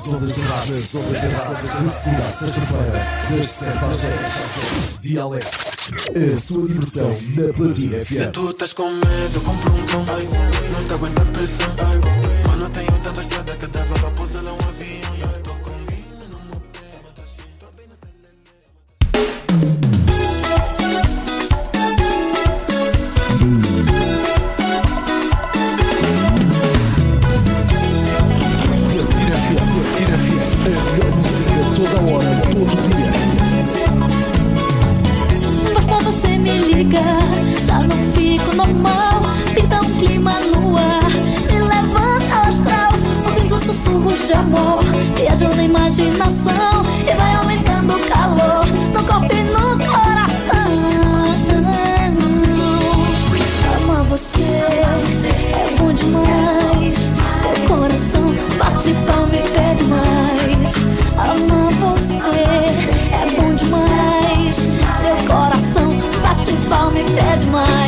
Nas ondas do rádio, nas ondas do rádio, de segunda a sexta-feira, das 7 às 10. Dialeto, a sua diversão na Platina Se FM. tu estás com medo, compra um cão. Não te aguenta a pressão. Mano, tenho tanta estrada que dava para pousar lá um imaginação. E vai aumentando o calor no corpo e no coração. Amar você é bom demais. Meu coração bate palma e pede mais. Amar você é bom demais. Meu coração bate palma e pede mais.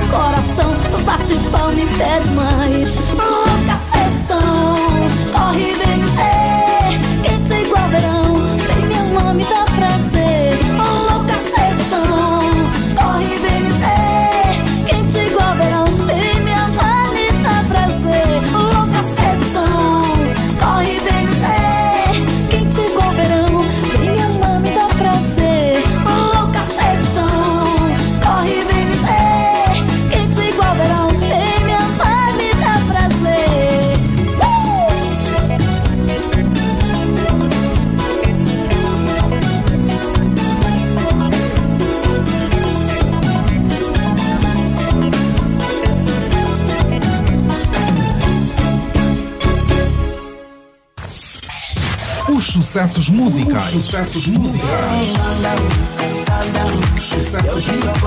Meu coração bate palma e pede mais. Louca sedução, corre vem sucessos musicais. Os sucessos musicais. Os sucessos musicais.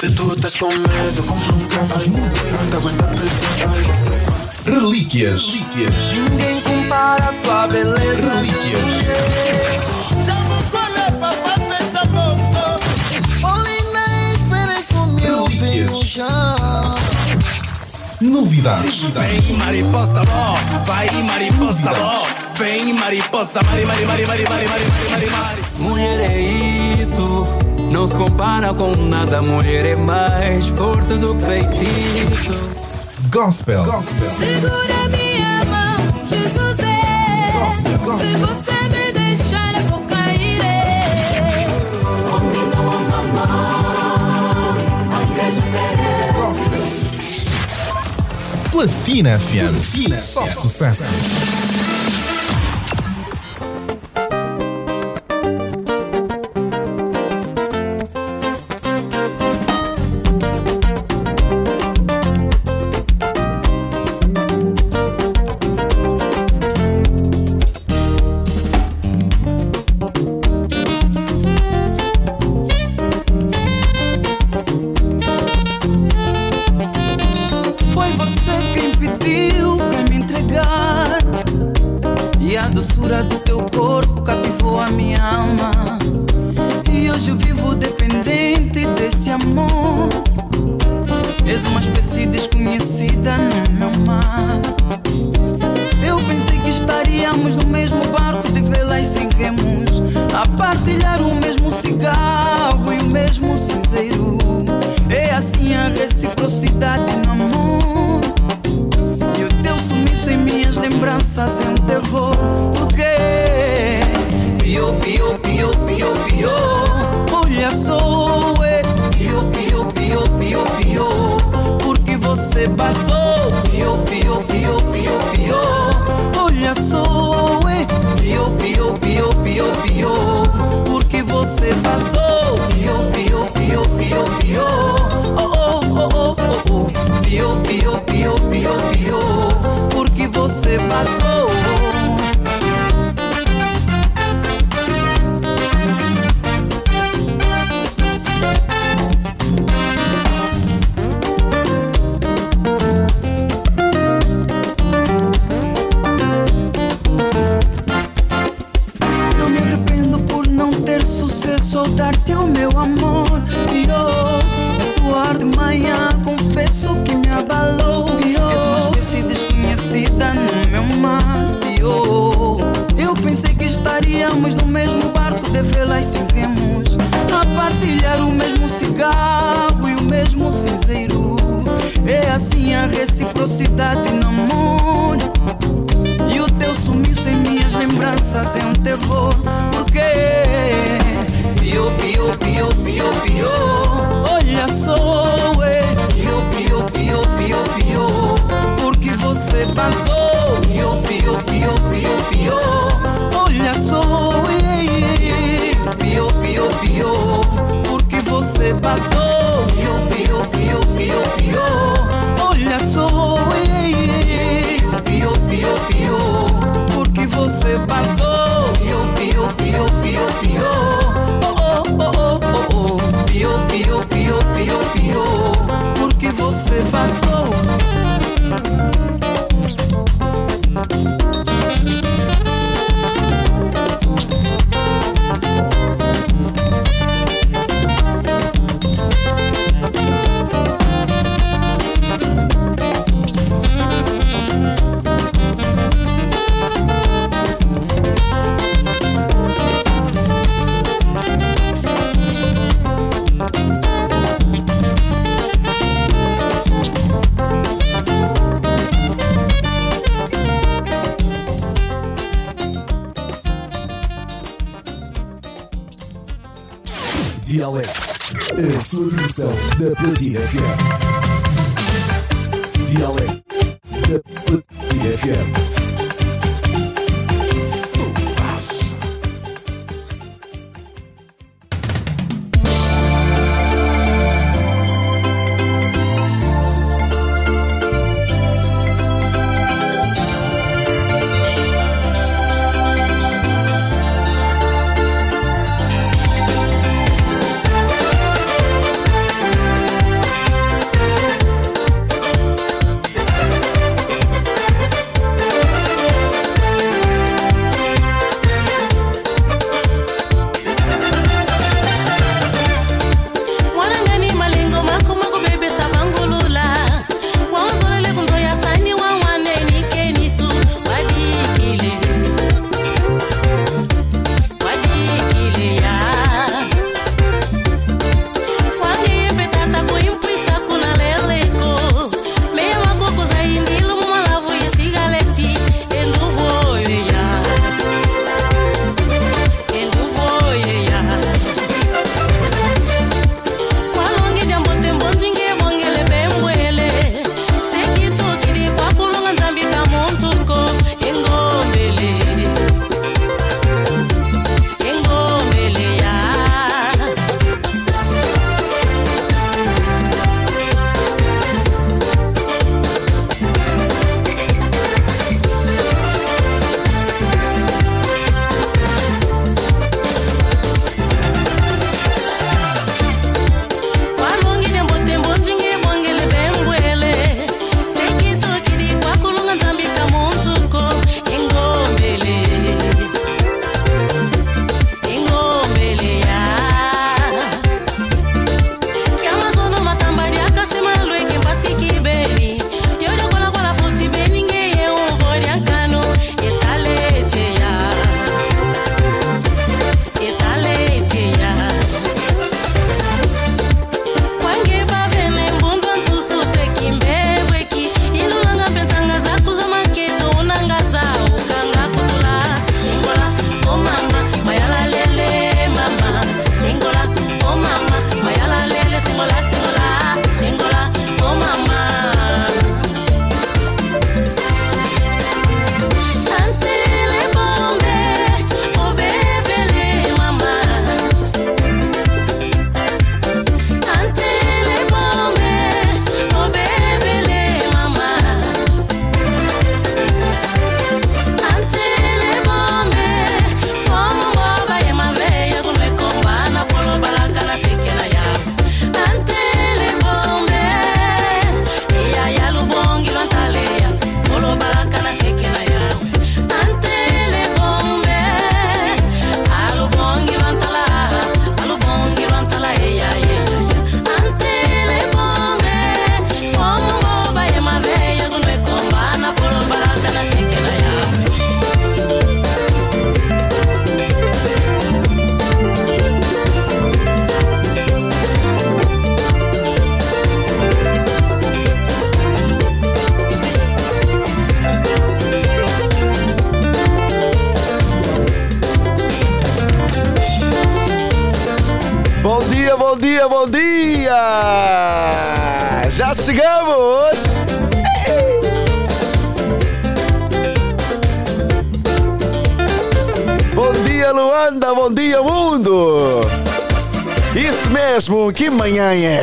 Se tu estás com medo, com sucessos musicais. Relíquias. Relíquias. Ninguém compara a tua beleza. Relíquias. Relíquias. Relíquias. Novidades. Vem mariposa bó, vai mariposa bó. Vem mariposa, mari, mari, mari, mari, mari, mari, mari, mari. Mulher é isso, não se compara com nada. Mulher é mais forte do que feitiço. Gospel. Segura minha mão, Jesus é. Gospel, gospel. Platina FM. Platina. Só sucesso.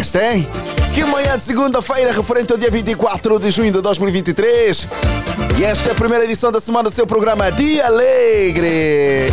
Esta, hein? Que manhã de segunda-feira, referente ao dia 24 de junho de 2023. E esta é a primeira edição da semana do seu programa Dia Alegre.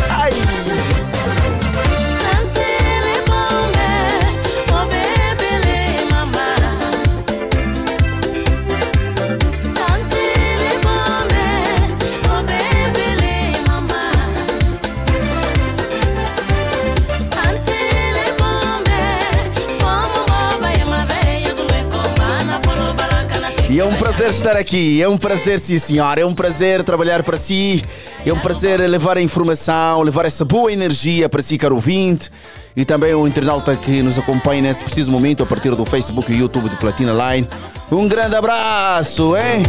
Prazer estar aqui, é um prazer, sim senhor, é um prazer trabalhar para si, é um prazer levar a informação, levar essa boa energia para si, caro ouvinte, e também o internauta que nos acompanha nesse preciso momento a partir do Facebook e YouTube de Platina Line. Um grande abraço, hein?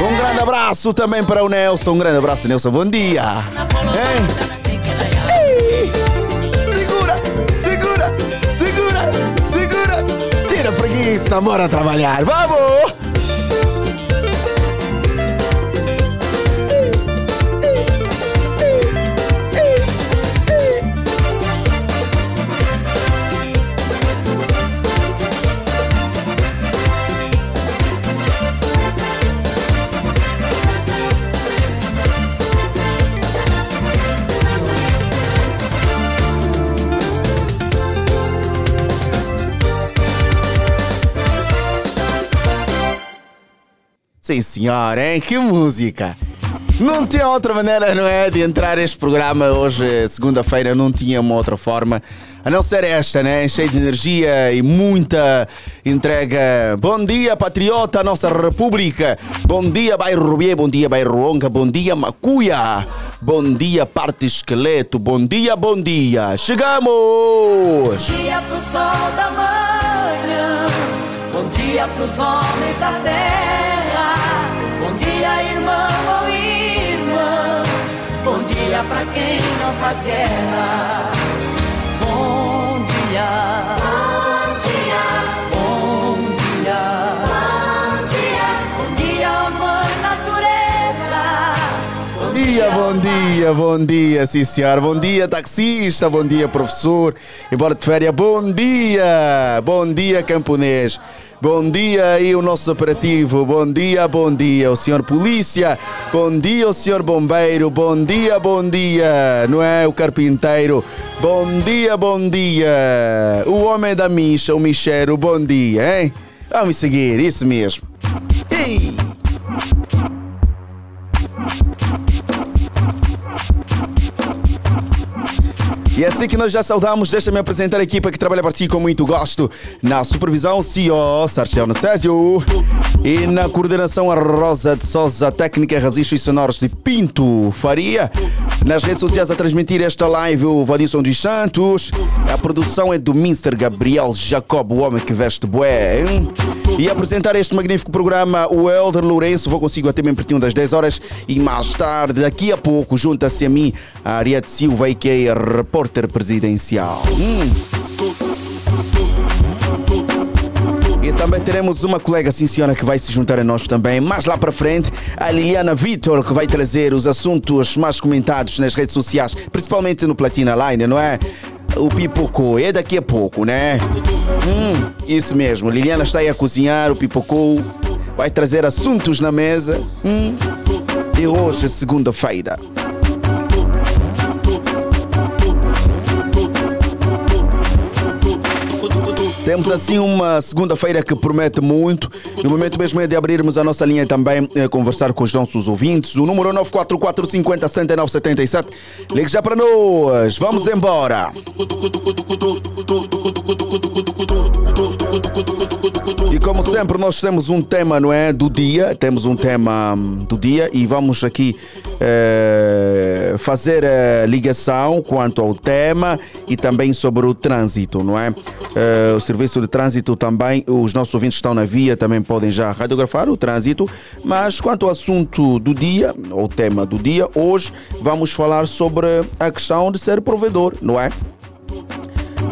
Um grande abraço também para o Nelson, um grande abraço, Nelson, bom dia! Hein? Bora trabalhar, vamos! Sim, senhor, hein? Que música! Não tinha outra maneira, não é? De entrar este programa hoje, segunda-feira, não tinha uma outra forma a não ser esta, né? Cheio de energia e muita entrega. Bom dia, patriota, nossa república. Bom dia, bairro Rubier. Bom dia, bairro Onca. Bom dia, Macuia. Bom dia, parte esqueleto. Bom dia, bom dia. Chegamos! Bom dia pro sol da manhã. Bom dia pros homens da terra. Dia pra quem não faz guerra. Bom dia. Bom dia. Bom dia. Bom dia. Bom dia, mãe natureza. Bom dia, bom dia, bom dia, sim senhor. Bom dia, taxista. Bom dia, professor. Embora de férias, bom dia. Bom dia, camponês. Bom dia aí o nosso operativo. Bom dia, bom dia, o senhor polícia. Bom dia, o senhor bombeiro. Bom dia, bom dia, não é o carpinteiro. Bom dia, bom dia. O homem da micha, o micheiro. Bom dia, hein? Vamos seguir, isso mesmo. Ei! E é assim que nós já saudamos, deixa-me apresentar a equipa que trabalha para ti com muito gosto. Na supervisão, CEO Sarchel Necésio. E na coordenação, a Rosa de Souza, técnica registros sonoros de Pinto Faria. Nas redes sociais a transmitir esta live, o Vadilson dos Santos. A produção é do Mr. Gabriel Jacob, o homem que veste bué. E apresentar este magnífico programa, o Elder Lourenço. Vou consigo até bem pertinho das 10 horas. E mais tarde, daqui a pouco, junta-se a mim, a Ariete Silva, que é a repórter presidencial. Hum. E também teremos uma colega, sim senhora, que vai se juntar a nós também. Mais lá para frente, a Liliana Vitor, que vai trazer os assuntos mais comentados nas redes sociais, principalmente no Platina Line, não é? O Pipoco, é daqui a pouco, né? Hum, isso mesmo, Liliana está aí a cozinhar, o Pipoco vai trazer assuntos na mesa. Hum. E hoje, segunda-feira. Temos assim uma segunda-feira que promete muito. No momento mesmo é de abrirmos a nossa linha também, eh, conversar com os nossos ouvintes. O número é 944 50 7977. Ligue já para nós. Vamos embora. E como sempre, nós temos um tema, não é? Do dia. Temos um tema hum, do dia e vamos aqui eh, fazer a ligação quanto ao tema e também sobre o trânsito, não é? Eh, o serviço de trânsito também, os nossos ouvintes estão na via também podem já radiografar o trânsito, mas quanto ao assunto do dia, ou tema do dia, hoje vamos falar sobre a questão de ser provedor, não é?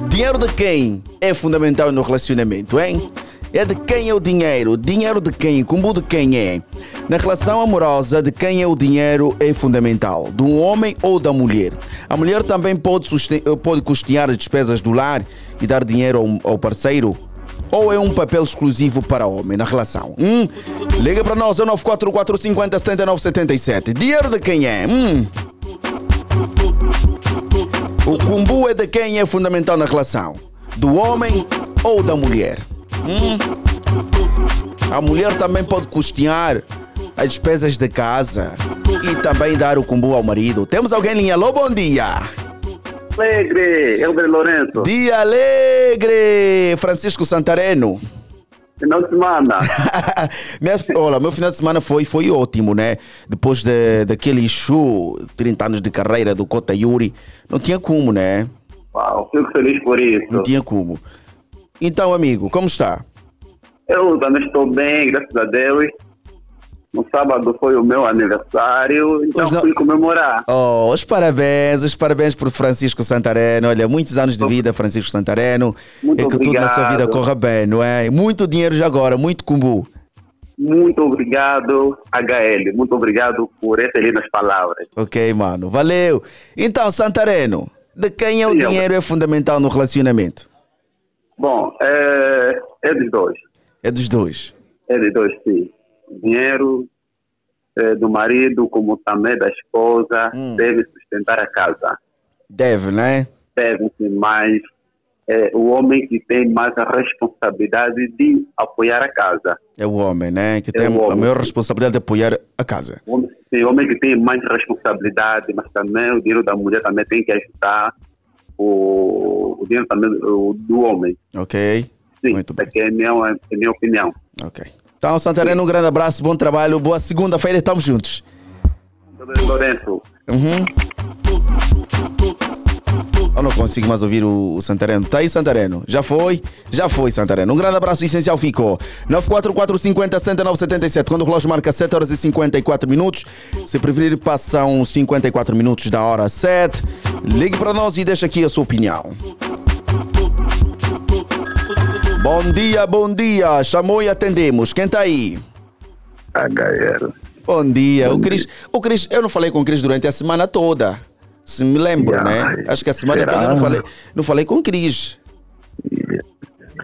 Dinheiro de quem é fundamental no relacionamento, hein? É de quem é o dinheiro? Dinheiro de quem? Combo de quem é? Na relação amorosa, de quem é o dinheiro é fundamental? Do homem ou da mulher? A mulher também pode, susten- pode custear as despesas do lar e dar dinheiro ao, ao parceiro? Ou é um papel exclusivo para homem na relação? Hum? Liga para nós, é 944 50 79 77. Dinheiro de quem é? Hum? O cumbu é de quem é fundamental na relação? Do homem ou da mulher? Hum? A mulher também pode custear as despesas de casa e também dar o cumbu ao marido. Temos alguém em linha? Alô, bom dia! Alegre, Elber Lourenço. Dia alegre! Francisco Santareno. Final de semana. Minha, olha, meu final de semana foi, foi ótimo, né? Depois de, daquele show, 30 anos de carreira do Cota Yuri, não tinha como, né? Uau, fico feliz por isso. Não tinha como. Então, amigo, como está? Eu também estou bem, graças a Deus. No sábado foi o meu aniversário, então não- fui comemorar. Oh, os parabéns, os parabéns por Francisco Santareno. Olha, muitos anos de vida, Francisco Santareno. Muito e que tudo na sua vida obrigado. corra bem, não é? Muito dinheiro já agora, muito cumbu. Muito obrigado, HL. Muito obrigado por essas lindas palavras. Ok, mano. Valeu. Então, Santareno, de quem é o Sim, dinheiro é fundamental no relacionamento? Bom, é, é dos dois. É dos dois. É dos dois, sim. Dinheiro é, do marido, como também da esposa, Hum. deve sustentar a casa. Deve, né? Deve, sim, mas é o homem que tem mais a responsabilidade de apoiar a casa. É o homem, né? Que É tem a maior responsabilidade de apoiar a casa. O homem, sim, o homem que tem mais responsabilidade, mas também o dinheiro da mulher também tem que ajudar o, o também do, do homem. Ok? Sim, Muito bem. é a minha, é a minha opinião. Ok. Então, Santareno, um grande abraço, bom trabalho, boa segunda-feira, estamos juntos. Lourenço, Uhum. Eu não consigo mais ouvir o, o Santareno. Tá aí, Santareno? Já foi? Já foi, Santareno. Um grande abraço, essencial ficou. 944 50 69 77. Quando o relógio marca 7 horas e 54 minutos, se preferir, passam 54 minutos da hora 7. Ligue para nós e deixa aqui a sua opinião. Bom dia, bom dia. Chamou e atendemos. Quem tá aí? HL. Bom dia. o Cris, o Cris, eu não falei com o Cris durante a semana toda. Se me lembro, Yeah. né? Acho que a semana Será? toda não falei, não falei com o Cris.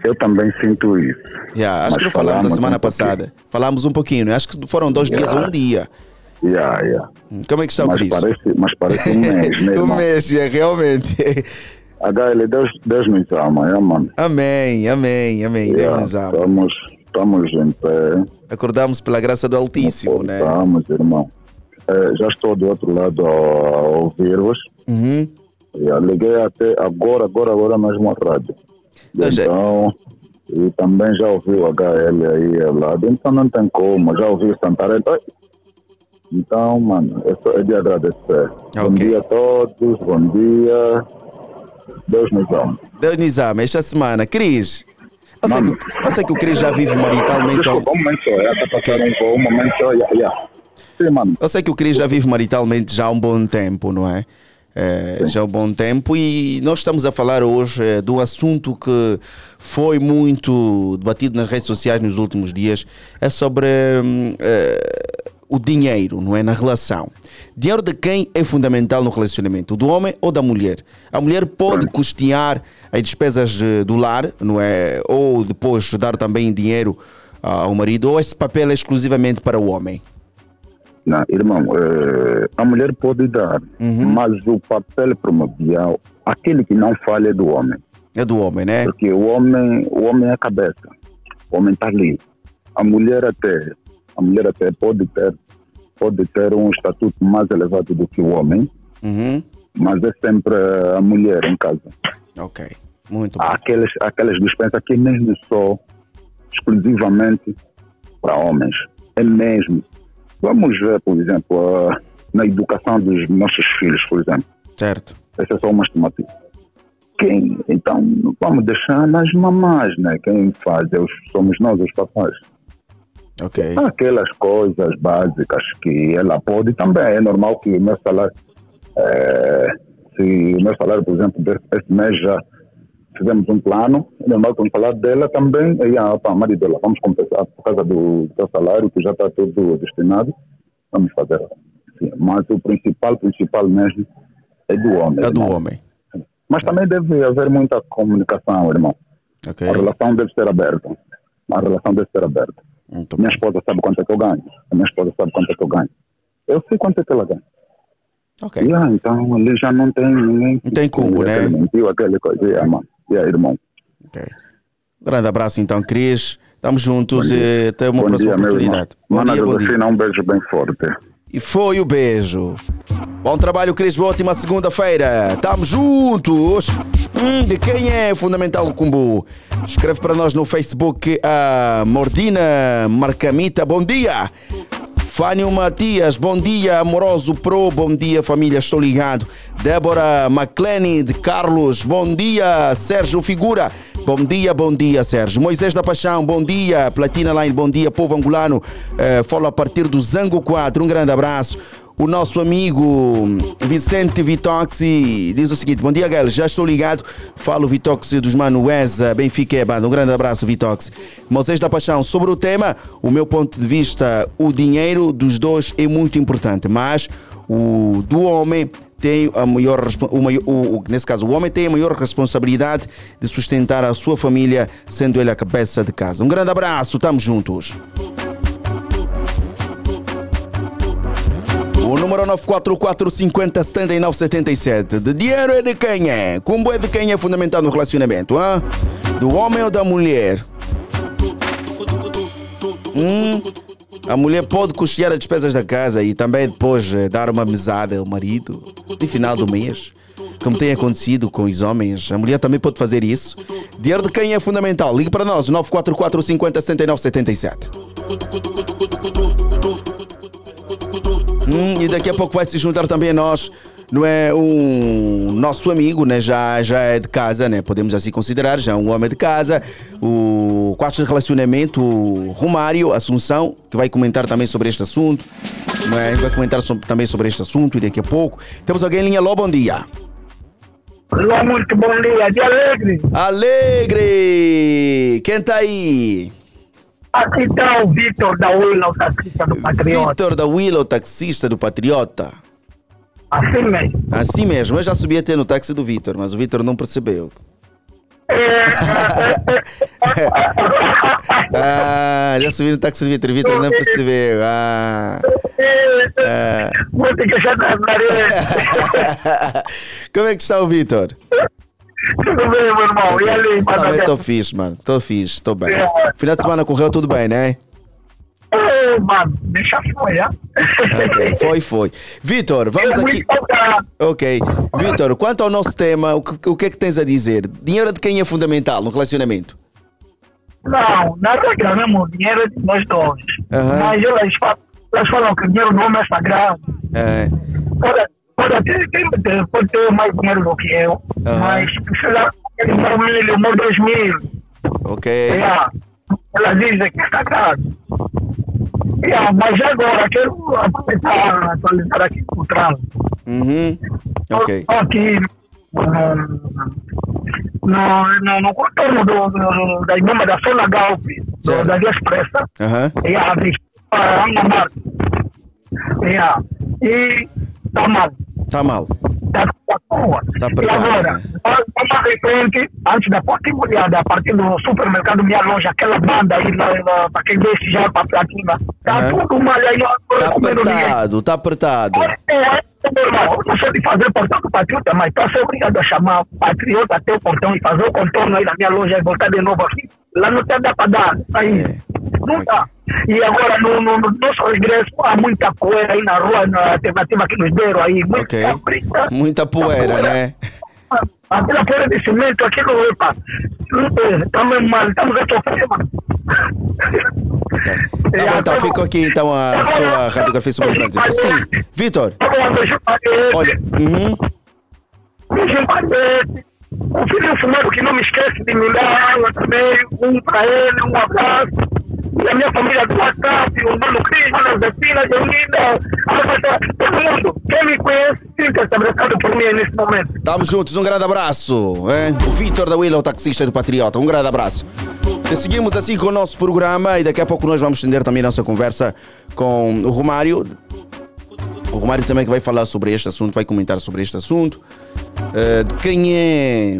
Eu também sinto isso. Yeah, acho Mas que não falamos a semana um passada. Falamos um pouquinho, né? Acho que foram dois dias ou um dia. Yeah, yeah. Como é que está o Cris? Parece, mas parece um mês, né, um mês, é, realmente. HL, Deus, Deus nos ama, é, mano. Amém, amém, amém. Yeah, Deus nos ama. Estamos, estamos em pé. Acordamos pela graça do Altíssimo, né? Irmão. Eh, já estou do outro lado a, ouvir-vos. Uhum. Yeah, liguei até agora, agora, agora mesmo a rádio. Então, e também já ouvi o HL aí ao lado, então não tem como, já ouvi o Santarém. Ai, Então, mano, é, é de agradecer. Bom dia a todos, bom dia. Deus nos ama. Deus nos ama. Esta semana, Cris. Eu sei, que, eu sei que o Cris já vive maritalmente. um- Desculpa, um momento só, é, tá passando um voo, um momento só, yeah, yeah. Sim, mano. Eu sei que o Cris já vive maritalmente já há um bom tempo, não é? É, já há um bom tempo e nós estamos a falar hoje é, de um assunto que foi muito debatido nas redes sociais nos últimos dias, é sobre hum, é, o dinheiro, não é? Na relação. Dinheiro de quem é fundamental no relacionamento? Do homem ou da mulher? A mulher pode custear as despesas eh, do lar, não é? Ou depois dar também dinheiro ao marido, ou esse papel é exclusivamente para o homem? Não, irmão, eh, a mulher pode dar, Uhum. mas o papel primordial, aquele que não falha é do homem. É do homem, né? Porque o homem, o homem é a cabeça, o homem está ali. A mulher até, a mulher até pode ter, pode ter um estatuto mais elevado do que o homem, Uhum. mas é sempre a mulher em casa. Ok, muito Há aqueles, aquelas dispensas que mesmo só exclusivamente para homens. É mesmo. Vamos ver, por exemplo, a- na educação dos nossos filhos, por exemplo. Certo. Essa é só uma estimativa. Quem, então, vamos deixar nas mamás, né? Quem faz é os- somos nós, os papais. Ok. Aquelas coisas básicas que ela pode também. É normal que o meu salário, eh, se o meu salário, por exemplo, desse- esse mês já fizemos um plano, normal vamos falar dela também, e a opa, marido dela, vamos compensar por causa do teu salário, que já está todo destinado, vamos fazer. Sim, mas o principal, principal mesmo, é do homem. É do irmão. homem. Mas também deve haver muita comunicação, irmão. Ok. A relação deve ser aberta. A relação deve ser aberta. minha esposa sabe quanto é que eu ganho. A minha esposa sabe quanto é que eu ganho. Eu sei quanto é que ela ganha. Ok. E, ah, então ali já não tem ninguém. Não tem como, né? Mentiu, aquele coisa. Ah, mano. E aí, irmão? Ok. Grande abraço então, Cris. Estamos juntos e até uma Bom próxima dia, oportunidade. Bom Mana dia, bom dia. Um beijo bem forte. E foi o beijo. Bom trabalho, Cris. Boa ótima segunda-feira. Tamo juntos. Hum, de quem é fundamental o Cumbu? Escreve para nós no Facebook a Mordina Marcamita. Bom dia. Fânio Matias, bom dia, amoroso pro, bom dia, família, estou ligado. Débora McLean de Carlos, bom dia, Sérgio Figura, bom dia, bom dia, Sérgio. Moisés da Paixão, bom dia, Platina Line, bom dia, povo angolano, eh, fala a partir do Zango 4, um grande abraço. O nosso amigo Vicente Vitoxi diz o seguinte: Bom dia, Gal, já estou ligado. Falo Vitoxi dos Manuesa, Benfica é banda. Um grande abraço, Vitoxi. Moisés da Paixão, sobre o tema, o meu ponto de vista, o dinheiro dos dois é muito importante, mas o do homem tem a maior o, o- nesse caso, o homem tem a maior responsabilidade de sustentar a sua família, sendo ele a cabeça de casa. Um grande abraço, estamos juntos. Número 944 50 79 77. De dinheiro é de quem é? Como é de quem é fundamental no relacionamento? Hã? Do homem ou da mulher? Hum, a mulher pode custear as despesas da casa e também depois eh, dar uma mesada ao marido de final do mês. Como tem acontecido com os homens, a mulher também pode fazer isso. Dinheiro de quem é fundamental? Ligue para nós, 944 50 79 77. Hum, e daqui a pouco vai se juntar também a nós, não é um nosso amigo, né? Já, já é de casa, né? Podemos assim considerar, já é um homem de casa, o quarto de relacionamento, o Romário Assunção, que vai comentar também sobre este assunto, não é? Vai comentar também sobre este assunto e daqui a pouco. Temos alguém em linha, Ló, bom dia. Alô, muito bom dia, de alegre. Alegre! Quem tá aí? Aqui está o Vitor da Willow, taxista do Patriota. Vitor da Willow, taxista do Patriota. Assim mesmo. Assim mesmo, eu já subi até no táxi do Vitor, mas o Vitor não percebeu. ah, já subi no táxi do Vitor, o Vitor não percebeu. Ah, ah. Nariz. Como é que está o Vitor? Tudo bem, meu irmão? E ali, Também Patagé? estou fixe, mano. Estou fixe, estou bem. É. Final de semana correu tudo bem, né? Ô, mano, deixa foi, já. Ok, foi, foi. Vitor, vamos É aqui. muito saudade. Ok. Vitor, quanto ao nosso tema, o que, o que é que tens a dizer? Dinheiro de quem é fundamental no relacionamento? Não, na regra mesmo, o dinheiro é de nós dois. Aham. Mas elas falam, elas falam que dinheiro homem é sagrado. É, Pode, pode, ter, tem- pode ter mais dinheiro do que eu, Aham. mas sei lá, ele mil, mil, mil, dois mil. ok. Yeah. Elas dizem que é sagrado. Yeah, mas agora quero aproveitar atualizar aqui o trânsito. Uhum. Ok. Estou aqui hum, no, no, no contorno do, do, da Inuma da Sona Galpe, do, da Via Expressa. Aham. Yeah, a Ana Marta. Yeah. E está mal. Tá mal. Está boa. Tá e agora, né? vamos em frente, antes da porta imobiliária, a partir do supermercado Minha Loja, aquela banda aí, para quem desce já para a Platina, está Aham. tudo mal aí. Tá ninguém. apertado, tá apertado. É, é, meu irmão, eu não sou de fazer portão do patriota, mas estou ser obrigado a chamar o patriota até o portão e fazer o contorno aí na minha loja e voltar de novo aqui. Lá não tem dá para dar. Aí, É. não dá. E agora no, no, no nosso regresso há muita poeira aí na rua, na alternativa que nos deram aí. Muita Ok. brita. Muita poeira, né? Aquela poeira de cimento, aquilo, epa, estamos mal, estamos a sofrer, mano. Tá bom, então ficou aqui então a sua radiografia sobre o trânsito. Sim, Vitor. Olha, uhum. O filho fumado que não me esquece de me dar água também, um para ele, um abraço. A minha família do WhatsApp, o Mano Cris, Mano Josefina, Gelinda, Alberta, todo mundo. Quem me conhece, sinta-se abraçado por mim nesse momento. Estamos juntos, um grande abraço. hein? O Vitor da Willow, taxista do Patriota, um grande abraço. E seguimos assim com o nosso programa e daqui a pouco nós vamos estender também nossa conversa com o Romário. O Romário também que vai falar sobre este assunto, vai comentar sobre este assunto. Eh, de quem é.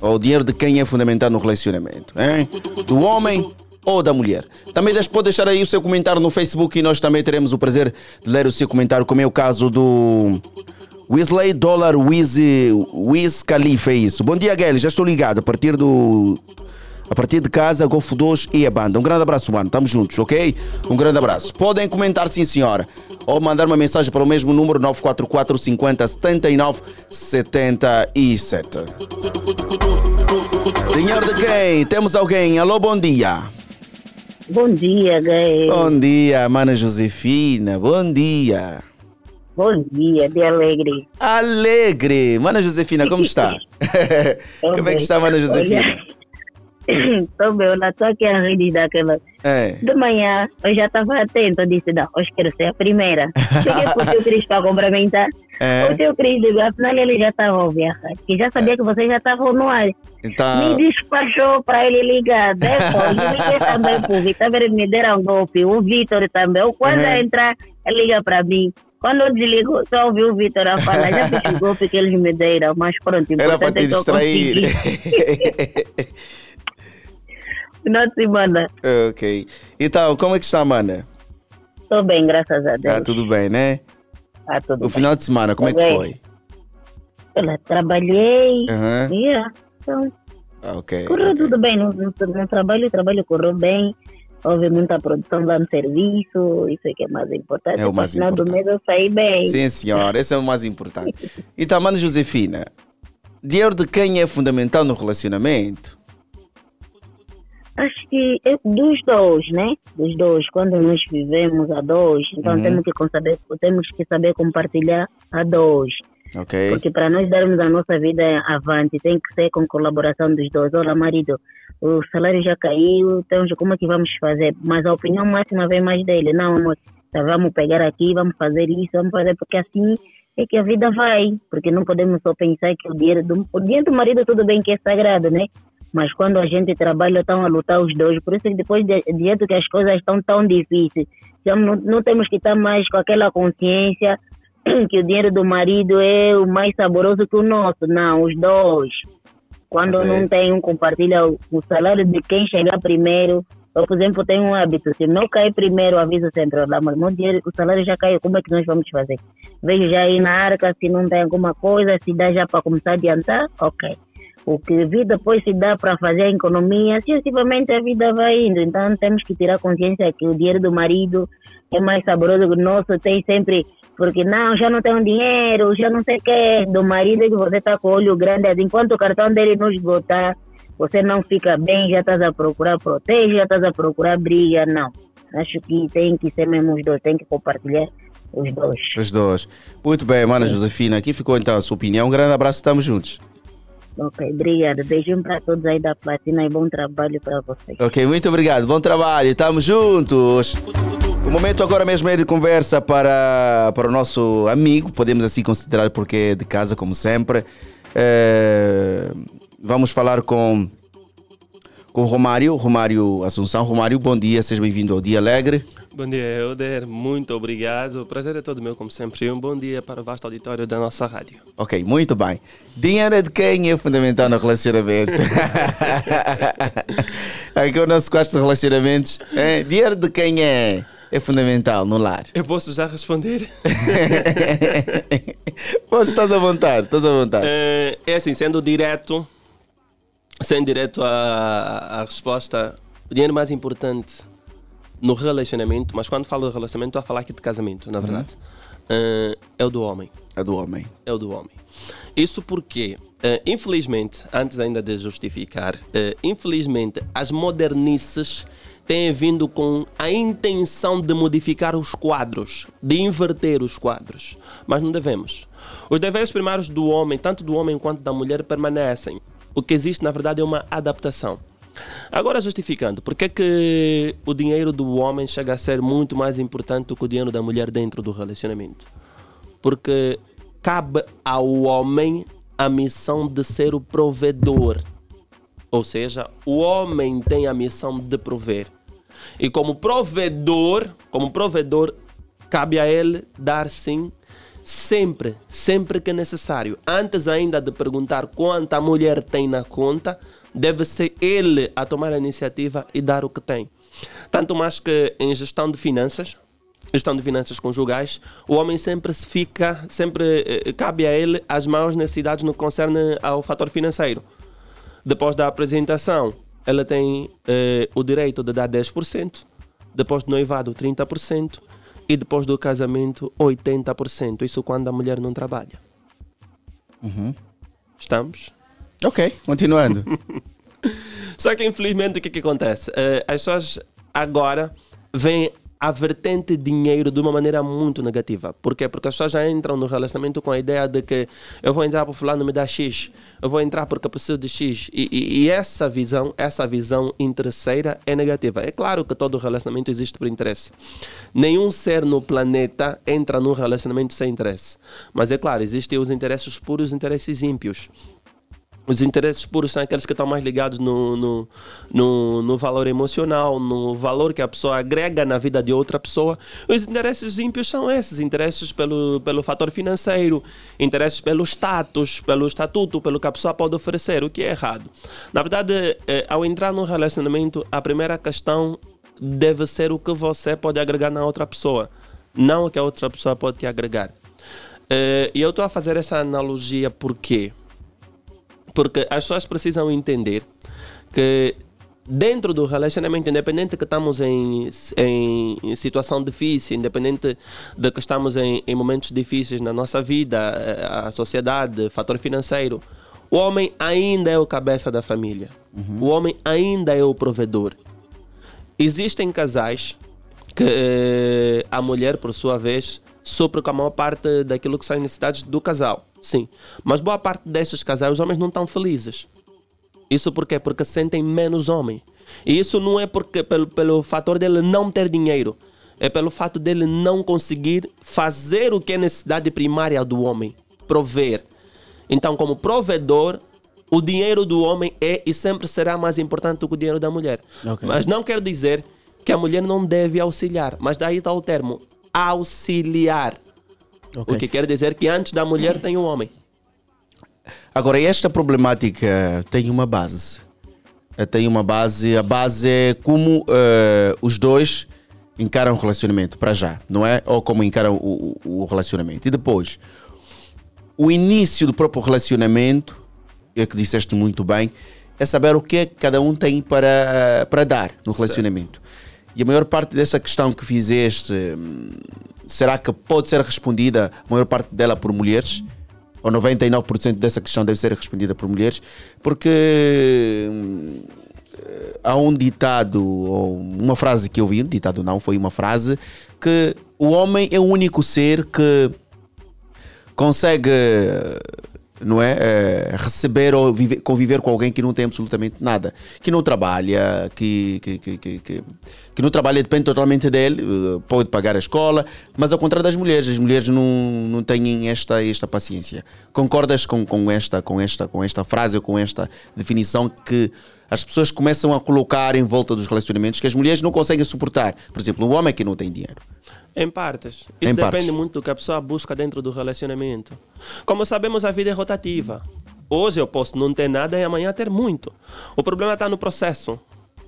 ou O dinheiro de quem é fundamental no relacionamento. hein? Do homem ou da mulher. Também pode deixar aí o seu comentário no Facebook e nós também teremos o prazer de ler o seu comentário, como é o caso do. Weasley Dollar Wiz, Wiz Khalifa, é isso. Bom dia, Gael. Já estou ligado a partir do. A partir de casa, Golfo 2 e a banda. Um grande abraço, mano. Estamos juntos, ok? Um grande abraço. Podem comentar, sim, senhora. Ou mandar uma mensagem para o mesmo número 944 50 79 77. Senhor de quem? Temos alguém? Alô, bom dia. Bom dia, Gael. Bom dia, mana Josefina. Bom dia. Bom dia, de alegre. Alegre. Mana Josefina, como está? como é que está, mana Josefina? Estou eu estou aqui a rir daquela. É. De manhã, eu já estava atento, eu disse, não, hoje quero ser a primeira. Cheguei com o tio Cris para complementar. É. O tio Cris ligou, afinal ele já estava a viajar, que já sabia que vocês já estavam no ar. Então, Me despachou para ele ligar. Depois, liguei também para o Vitor, me deram um golpe. O Vitor também. Eu, Quando Uhum. entrar, ele liga para mim. Quando eu desligo, só ouvi o Vitor a falar. Já fiz o golpe que eles me deram, mas pronto, era para te é eu distrair. Final de semana. ok. Então, como é que está, mana? Estou bem, graças a Deus. Está tudo bem, né? Tá tudo O final de semana, como é que Tá bem. foi? Olha, trabalhei. Aham. Yeah, então, Ah, ok. correu tudo bem no, trabalho. O trabalho correu bem. Houve muita produção lá no serviço. Isso é que é mais importante. É o mais no final do mês eu saí bem. Sim, senhora, esse é o mais importante. Então, mana Josefina, dinheiro de quem é fundamental no relacionamento? Acho que é dos dois, né? Dos dois. Quando nós vivemos a dois, então Uhum. temos, que saber, temos que saber compartilhar a dois. Ok. Porque para nós darmos a nossa vida avante, tem que ser com colaboração dos dois. Olha, marido, o salário já caiu, então como é que vamos fazer? Mas a opinião máxima vem mais dele. Não, amor, tá, vamos pegar aqui, vamos fazer isso, vamos fazer, porque assim é que a vida vai. Porque não podemos só pensar que o dinheiro do, o dinheiro do marido tudo bem que é sagrado, né? Mas quando a gente trabalha, estão a lutar os dois. Por isso que depois, de, de jeito que as coisas estão tão difíceis, não, não temos que estar mais com aquela consciência que o dinheiro do marido é o mais saboroso que o nosso. Não, os dois. Quando Ok. não tem um, compartilha o, o salário de quem chegar primeiro. Eu, por exemplo, tenho um hábito. Se não cair primeiro, aviso sempre. Olha, mas meu dinheiro, o salário já caiu. Como é que nós vamos fazer? Vejo já aí na arca, se não tem alguma coisa, se dá já para começar a adiantar, ok. O que vir depois se dá para fazer a economia, sucessivamente a vida vai indo. Então temos que tirar consciência que o dinheiro do marido é mais saboroso que o nosso. Tem sempre, porque não, já não tenho dinheiro, já não sei o que. Do marido é que você está com o olho grande, assim, enquanto o cartão dele não esgotar, você não fica bem, já estás a procurar protege, já estás a procurar briga. Não. Acho que tem que ser mesmo os dois, tem que compartilhar os dois. Os dois. Muito bem, mana Josefina. Aqui ficou então a sua opinião. Um grande abraço, estamos juntos. Ok, obrigada. Beijinho para todos aí da platina e bom trabalho para vocês. Ok, muito obrigado. Bom trabalho. Estamos juntos. O momento agora mesmo é de conversa para, para o nosso amigo, podemos assim considerar porque é de casa, como sempre. Eh, vamos falar com, com Romário, Romário Assunção. Romário, bom dia, seja bem-vindo ao Dia Alegre. Bom dia, Euder. Muito obrigado. O prazer é todo meu, como sempre. E um bom dia para o vasto auditório da nossa rádio. Ok, muito bem. Dinheiro é de quem é fundamental no relacionamento? Aqui é o nosso quadro de relacionamentos. É, dinheiro de quem é, é fundamental no lar? Eu posso já responder? Pois, estás à vontade, estás à vontade. É, é assim, sendo direto, sendo direto à, à resposta, o dinheiro mais importante no relacionamento, mas quando falo de relacionamento, estou a falar aqui de casamento, na verdade, é, é o do homem. É do homem. É o do homem. Isso porque, eh, infelizmente, antes ainda de justificar, eh, infelizmente, as modernices têm vindo com a intenção de modificar os quadros, de inverter os quadros. Mas não devemos. Os deveres primários do homem, tanto do homem quanto da mulher, permanecem. O que existe, na verdade, é uma adaptação. Agora justificando, por que, que o dinheiro do homem chega a ser muito mais importante do que o dinheiro da mulher dentro do relacionamento? Porque cabe ao homem a missão de ser o provedor. Ou seja, o homem tem a missão de prover. E como provedor, como provedor, cabe a ele dar sim sempre, sempre que necessário. Antes ainda de perguntar quanto a mulher tem na conta, deve ser ele a tomar a iniciativa e dar o que tem. Tanto mais que em gestão de finanças, gestão de finanças conjugais, o homem sempre se fica, sempre eh, cabe a ele as maiores necessidades no que concerne ao fator financeiro. Depois da apresentação, ela tem eh, o direito de dar 10%, depois do noivado 30% e depois do casamento 80%. Isso quando a mulher não trabalha. Uhum. Estamos? Ok, continuando. Só que infelizmente o que, que acontece? Eh, as pessoas agora veem a vertente dinheiro de uma maneira muito negativa. Por quê? Porque as pessoas já entram no relacionamento com a ideia de que eu vou entrar para fulano me dá X, eu vou entrar porque preciso de X. E, e, e essa visão, essa visão interesseira é negativa. É claro que todo relacionamento existe por interesse. Nenhum ser no planeta entra num relacionamento sem interesse. Mas é claro, existem os interesses puros e os interesses ímpios. Os interesses puros são aqueles que estão mais ligados no, no, no, no, valor emocional, no valor que a pessoa agrega na vida de outra pessoa. Os interesses ímpios são esses: interesses pelo, pelo fator financeiro, interesses pelo status, pelo estatuto, pelo que a pessoa pode oferecer, o que é errado. Na verdade, eh, ao entrar num relacionamento, a primeira questão deve ser o que você pode agregar na outra pessoa, não o que a outra pessoa pode te agregar. Eh, e eu estou a fazer essa analogia porque porque as pessoas precisam entender que dentro do relacionamento, independente que estamos em, em, em situação difícil, independente de que estamos em, em, momentos difíceis na nossa vida, eh, a sociedade, fator financeiro, o homem ainda é o cabeça da família. Uhum. O homem ainda é o provedor. Existem casais que eh, a mulher, por sua vez, sopra com a maior parte daquilo que são necessidades do casal. Sim. Mas boa parte desses casais, os homens não estão felizes. Isso por quê? Porque sentem menos homem. E isso não é porque pelo, pelo fator dele não ter dinheiro. É pelo fato dele não conseguir fazer o que é necessidade primária do homem. Prover. Então, como provedor, o dinheiro do homem é e sempre será mais importante do que o dinheiro da mulher. Okay. Mas não quer dizer que a mulher não deve auxiliar. Mas daí está o termo auxiliar. Okay. O que quer dizer que antes da mulher tem o um homem. Agora, esta problemática tem uma base. Eh, tem uma base. A base é como uh, os dois encaram o relacionamento, para já, não é? Ou como encaram o, o, relacionamento. E depois, o início do próprio relacionamento, é que disseste muito bem, é saber o que é que cada um tem para, para dar no relacionamento. Certo. E a maior parte dessa questão que fizeste, hum, será que pode ser respondida, a maior parte dela, por mulheres? Ou 99% dessa questão deve ser respondida por mulheres? Porque hum, há um ditado, ou uma frase que eu vi, um ditado não, foi uma frase, que o homem é o único ser que consegue não é? é receber ou viver, conviver com alguém que não tem absolutamente nada, que não trabalha, que, que, que, que, que não trabalha, depende totalmente dele, eh, pode pagar a escola, mas ao contrário das mulheres, as mulheres não, não têm esta, esta paciência. Concordas com, com, esta, com, esta, com esta frase ou com esta definição que as pessoas começam a colocar em volta dos relacionamentos que as mulheres não conseguem suportar? Por exemplo, um homem que não tem dinheiro. Em partes. Isso em depende partes. muito do que a pessoa busca dentro do relacionamento. Como sabemos, a vida é rotativa. Hoje eu posso não ter nada e amanhã ter muito. O problema está no processo.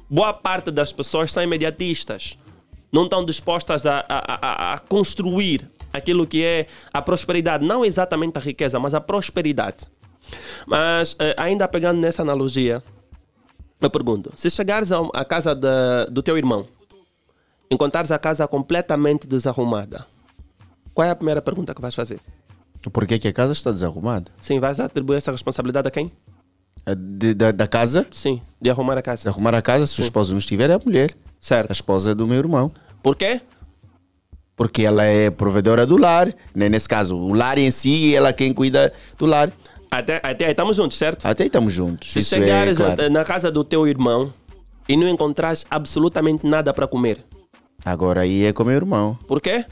Boa parte das pessoas são imediatistas. Não estão dispostas a, a, a, a construir aquilo que é a prosperidade. Não exatamente a riqueza, mas a prosperidade. Mas eh, ainda pegando nessa analogia, eu pergunto: se chegares à casa da, do teu irmão encontrares a casa completamente desarrumada, qual é a primeira pergunta que vais fazer? Por que, que a casa está desarrumada? Sim, vais atribuir essa responsabilidade a quem? De, da, da, casa? Sim, de arrumar a casa. De arrumar a casa, se o esposo não estiver, é a mulher. Certo. A esposa é do meu irmão. Por quê? Porque ela é provedora do lar. Né? Nesse caso, o lar em si, ela é quem cuida do lar. Até, até aí estamos juntos, certo? Até aí estamos juntos. Se Isso chegares é claro. a- na casa do teu irmão e não encontrares absolutamente nada para comer, Agora aí é com meu irmão. por quê?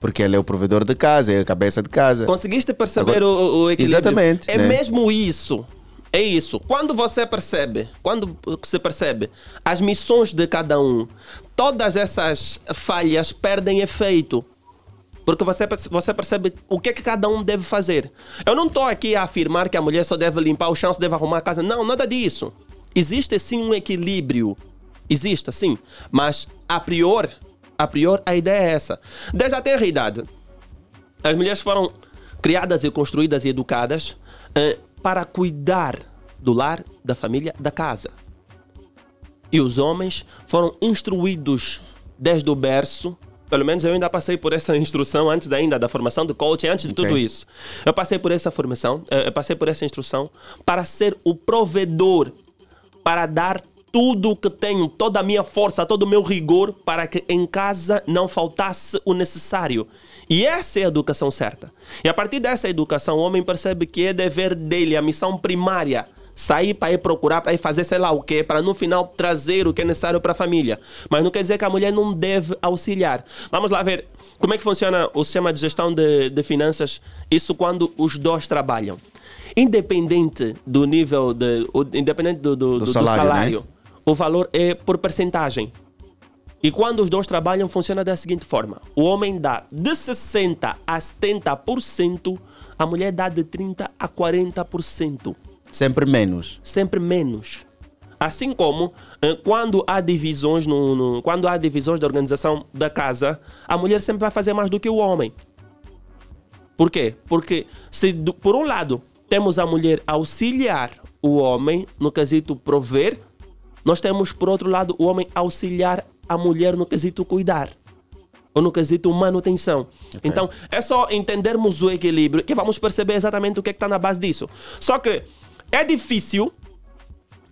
Porque ele é o provedor de casa, é a cabeça de casa. Conseguiste perceber Agora- o, o equilíbrio? Exatamente, É né? mesmo isso. É isso. Quando você percebe, quando você percebe as missões de cada um, todas essas falhas perdem efeito. Porque você, você percebe o que, é que cada um deve fazer. Eu não estou aqui a afirmar que a mulher só deve limpar o chão, só deve arrumar a casa. Não, nada disso. Existe sim um equilíbrio. Existe sim. Mas a prior, a prior, a ideia é essa. Desde a tenra idade, as mulheres foram criadas e construídas e educadas eh, para cuidar do lar, da família, da casa. E os homens foram instruídos desde o berço. Pelo menos eu ainda passei por essa instrução antes ainda da formação de coaching, antes de Ok. tudo isso. Eu passei por essa formação, eh, eu passei por essa instrução para ser o provedor, para dar tudo o que tenho, toda a minha força, todo o meu rigor para que em casa não faltasse o necessário. E essa é a educação certa. E a partir dessa educação, o homem percebe que é dever dele, a missão primária, sair para ir procurar, para ir fazer sei lá o quê, para no final trazer o que é necessário para a família. Mas não quer dizer que a mulher não deve auxiliar. Vamos lá ver como é que funciona o sistema de gestão de, de finanças, isso quando os dois trabalham. Independente do nível, de, o- independente do, do- do- do salário, salário, né? o valor é por percentagem. E quando os dois trabalham, funciona da seguinte forma: o homem dá de 60% a 70%, a mulher dá de 30% a 40%. Sempre menos. Sempre menos. Assim como eh, quando há divisões no, no- quando há divisões da organização da casa, a mulher sempre vai fazer mais do que o homem. Por quê? Porque se por um lado temos a mulher auxiliar o homem no quesito prover, nós temos por outro lado o homem auxiliar a mulher no quesito cuidar ou no quesito manutenção. Então é só entendermos o equilíbrio que vamos perceber exatamente o que é está na base disso. Só que é difícil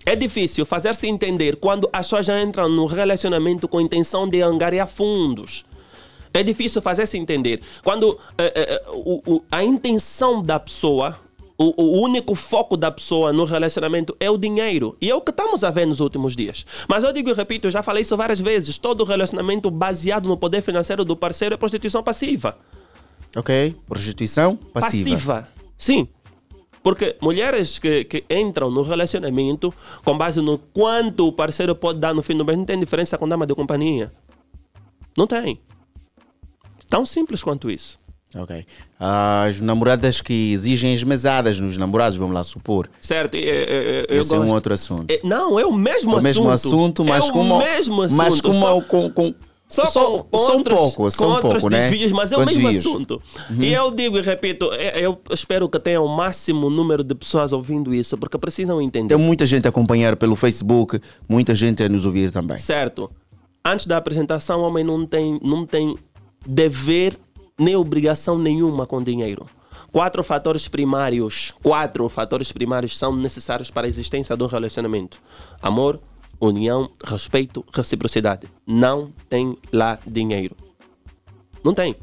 é difícil fazer-se entender quando as pessoas já entram no relacionamento com a intenção de angariar fundos. É difícil fazer-se entender. Quando eh, eh, o- o- a intenção da pessoa, o, o único foco da pessoa no relacionamento é o dinheiro. E é o que estamos a ver nos últimos dias. Mas eu digo e repito, eu já falei isso várias vezes: todo relacionamento baseado no poder financeiro do parceiro é prostituição passiva. Ok? Prostituição passiva. Sim. Porque mulheres que, que entram no relacionamento com base no quanto o parceiro pode dar no fim do mês, não tem diferença com dama de companhia. Não tem. Tão simples quanto isso. Ok. As namoradas que exigem as mesadas nos namorados, vamos lá supor. Certo? E, e, e, eu Esse é um gosto- outro assunto. É, não, é o mesmo o assunto. mesmo assunto, mas é o uma, mesmo assunto. mas com, só- com, com Só, só, com só um outros- pouco, só um pouco, né? desvios, mas é o mesmo desvios. assunto. Uhum. E eu digo e repito, é- eu espero que tenha o máximo número de pessoas ouvindo isso, porque precisam entender. Tem muita gente a acompanhar pelo Facebook, muita gente a nos ouvir também. Certo. Antes da apresentação, o homem não tem, não tem dever nem obrigação nenhuma com dinheiro. Quatro fatores primários, quatro fatores primários são necessários para a existência do relacionamento: amor, união, respeito, reciprocidade. Não tem lá dinheiro. Não tem.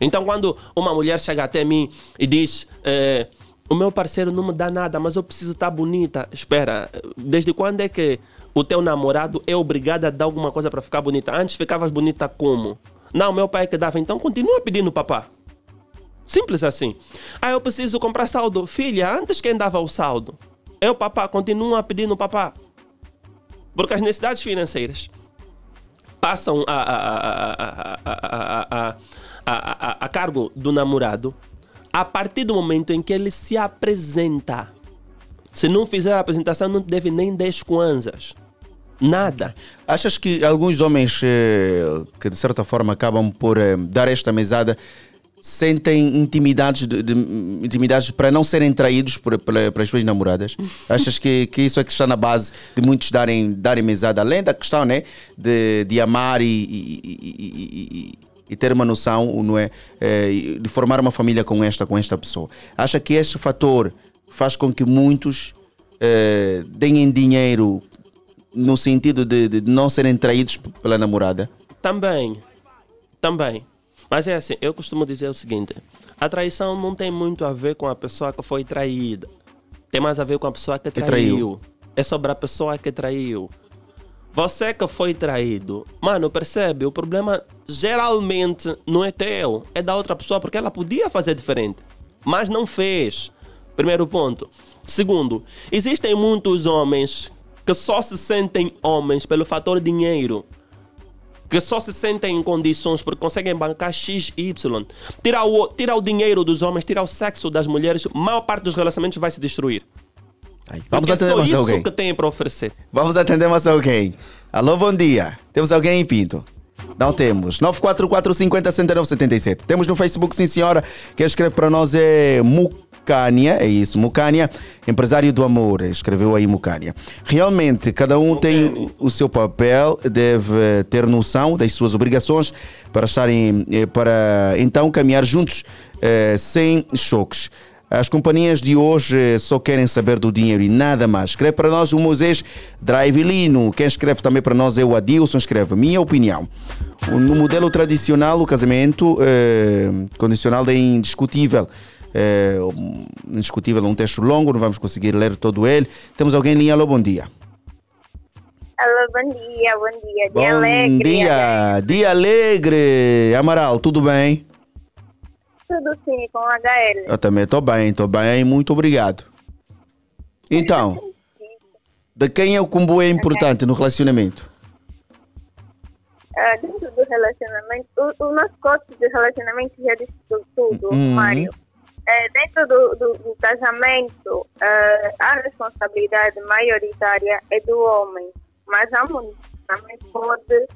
Então, quando uma mulher chega até mim e diz: eh, O meu parceiro não me dá nada, mas eu preciso estar bonita. Espera, desde quando é que o teu namorado é obrigado a dar alguma coisa para ficar bonita? Antes ficavas bonita como? Não, meu pai que dava, então continua pedindo papá. Simples assim. Ah, eu preciso comprar saldo. Filha, antes quem dava o saldo? Eu, papá, continua pedindo papá. Porque as necessidades financeiras passam a, a, a, a, a cargo do namorado a partir do momento em que ele se apresenta. Se não fizer a apresentação, não deve nem 10 kwanzas. Nada. Achas que alguns homens eh, que de certa forma acabam por eh, dar esta mesada sentem intimidades, de, de- intimidades para não serem traídos por, pela- pelas suas namoradas? Achas que, que isso é que está na base de muitos darem, darem mesada? Além da questão né, de, de amar e, e- e- e- e- ter uma noção, não é, eh, de formar uma família com esta, com esta pessoa. Acha que este fator faz com que muitos deem dinheiro no sentido de, de não serem traídos pela namorada? Também. Também. Mas é assim, eu costumo dizer o seguinte: a traição não tem muito a ver com a pessoa que foi traída. tem mais a ver com a pessoa que, Que traiu. traiu. É sobre a pessoa que traiu. Você que foi traído, mano, percebe? O problema geralmente não é teu, é da outra pessoa, porque ela podia fazer diferente, mas não fez. Primeiro ponto. Segundo, existem muitos homens que só se sentem homens pelo fator dinheiro que só se sentem em condições porque conseguem bancar X, Y. Tirar o, tirar o dinheiro dos homens, tirar o sexo das mulheres, maior parte dos relacionamentos vai se destruir. Vamos Porque é atender só mais isso alguém. que tem para oferecer. Vamos atender mais alguém. Alô, bom dia. Temos alguém em Pinto? Não temos. 944 50 69 77. Temos no Facebook, sim senhora. Quem escreve para nós é Mucânia. É isso, Mucânia, empresário do amor. Escreveu aí Mucânia. Realmente, cada um tem o seu papel, deve ter noção das suas obrigações para estarem, eh, para então caminhar juntos eh, sem choques. As companhias de hoje eh, só querem saber do dinheiro e nada mais. Escreve para nós o Moisés Drivelino. Quem escreve também para nós é o Adilson. Escreve, minha opinião. No modelo tradicional, o casamento eh, condicional é indiscutível. É, indiscutível, é um texto longo, não vamos conseguir ler todo ele. Temos alguém em linha. Alô, bom dia. Alô, bom dia, bom dia. Dia Bom alegre. dia. Dia alegre. Amaral, tudo bem? Tudo sim, com HL. Eu também estou bem, estou bem. Muito obrigado. Então, de quem é o combo é importante no relacionamento? Ah, dentro do relacionamento, o, o nosso código de relacionamento já disse tu- tudo, Uhum. Mário. É, dentro do, do, do casamento, ah, a responsabilidade maioritária é do homem, mas a mulher também pode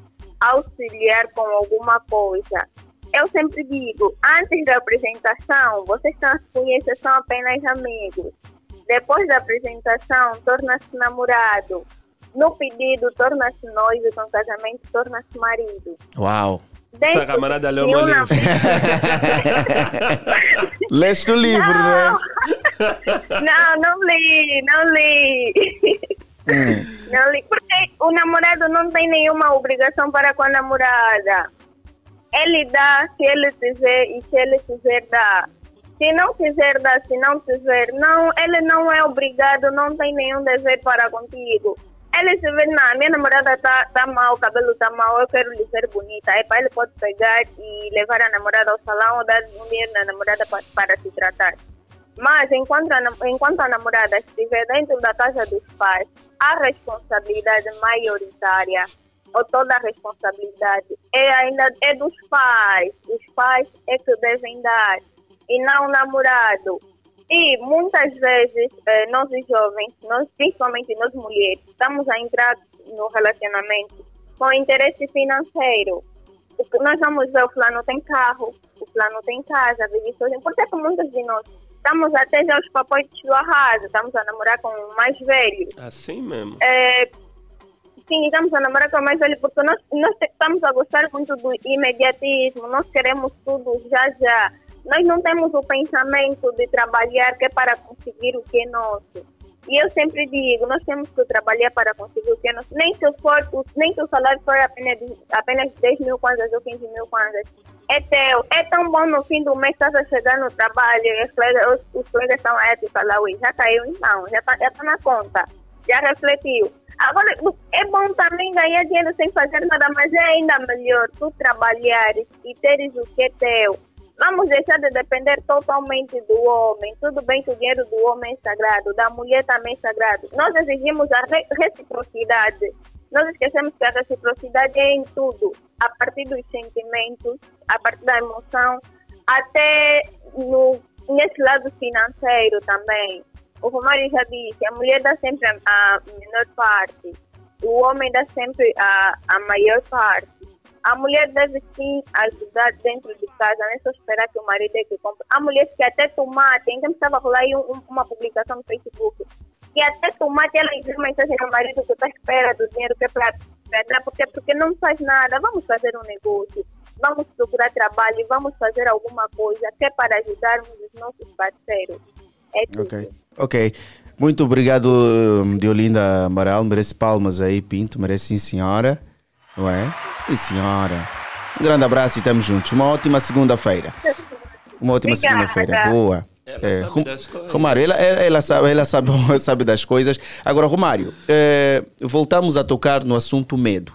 auxiliar com alguma coisa. Eu sempre digo, antes da apresentação, vocês se conhecem, são apenas amigos. Depois da apresentação, torna-se namorado. No pedido, torna-se noivo, com casamento, torna-se marido. Uau. Dentro Essa camarada leu meu livro. Leste o livro, não é? Não, não li, não li. Hum. Não li. Porque o namorado não tem nenhuma obrigação para com a namorada. Ele dá se ele quiser e se ele quiser dar. Se não quiser dar, se não quiser, não, ele não é obrigado, não tem nenhum dever para contigo. Ele se vê, não, minha namorada tá, tá mal, o cabelo tá mal, eu quero lhe ver bonita. Aí ele pode pegar e levar a namorada ao salão ou dar um dinheiro na namorada para, para se tratar. Mas enquanto a, enquanto a namorada estiver dentro da casa dos pais, a responsabilidade maioritária, ou toda a responsabilidade, é ainda é dos pais. Os pais é que devem dar, e não o namorado. E muitas vezes, eh, nós jovens, nós, principalmente nós mulheres, estamos a entrar no relacionamento com interesse financeiro. Nós vamos ver, o fulano tem carro, o fulano tem casa, vive sozinho. Por que muitos de nós estamos até já os papéis do arraso, estamos a namorar com o mais velho. Assim mesmo. É, sim, estamos a namorar com o mais velho porque nós, nós estamos a gostar muito do imediatismo, nós queremos tudo já já. Nós não temos o pensamento de trabalhar que é para conseguir o que é nosso. E eu sempre digo, nós temos que trabalhar para conseguir o que é nosso. Nem se, for, nem se o salário for apenas, apenas 10 mil kwanzas ou 15 mil kwanzas. É teu. É tão bom no fim do mês, estás a chegar no trabalho e os colegas, estão a te falar, já caiu então, já está tá na conta, já refletiu. Agora, é bom também ganhar dinheiro sem fazer nada, mas é ainda melhor tu trabalhares e teres o que é teu. Vamos deixar de depender totalmente do homem. Tudo bem que o dinheiro do homem é sagrado, da mulher também é sagrado. Nós exigimos a re- reciprocidade. Nós esquecemos que a reciprocidade é em tudo, a partir dos sentimentos, a partir da emoção, até no, nesse lado financeiro também. O Romário já disse, a mulher dá sempre a, a menor parte, o homem dá sempre a, a maior parte. A mulher deve sim ajudar dentro de casa, não é só esperar que o marido é que compre. Há mulheres que até tomate, então estava rolar aí um- um- uma publicação no Facebook, que até tomate ela envia mensagem ao marido que está à espera do dinheiro que é para dar, porque, porque não faz nada. Vamos fazer um negócio, vamos procurar trabalho, vamos fazer alguma coisa que é para ajudarmos os nossos parceiros. É tudo. Ok. Ok. Muito obrigado, hum, Diolinda Amaral. Merece palmas aí, Pinto. Merece sim, senhora. Não é? Sim, senhora. Um grande abraço e estamos juntos. Uma ótima segunda-feira. Uma ótima segunda-feira. Boa. Ela É, sabe Rom- das coisas. Romário, ela, ela, ela sabe, ela sabe, sabe das coisas. Agora, Romário, eh, voltamos a tocar no assunto medo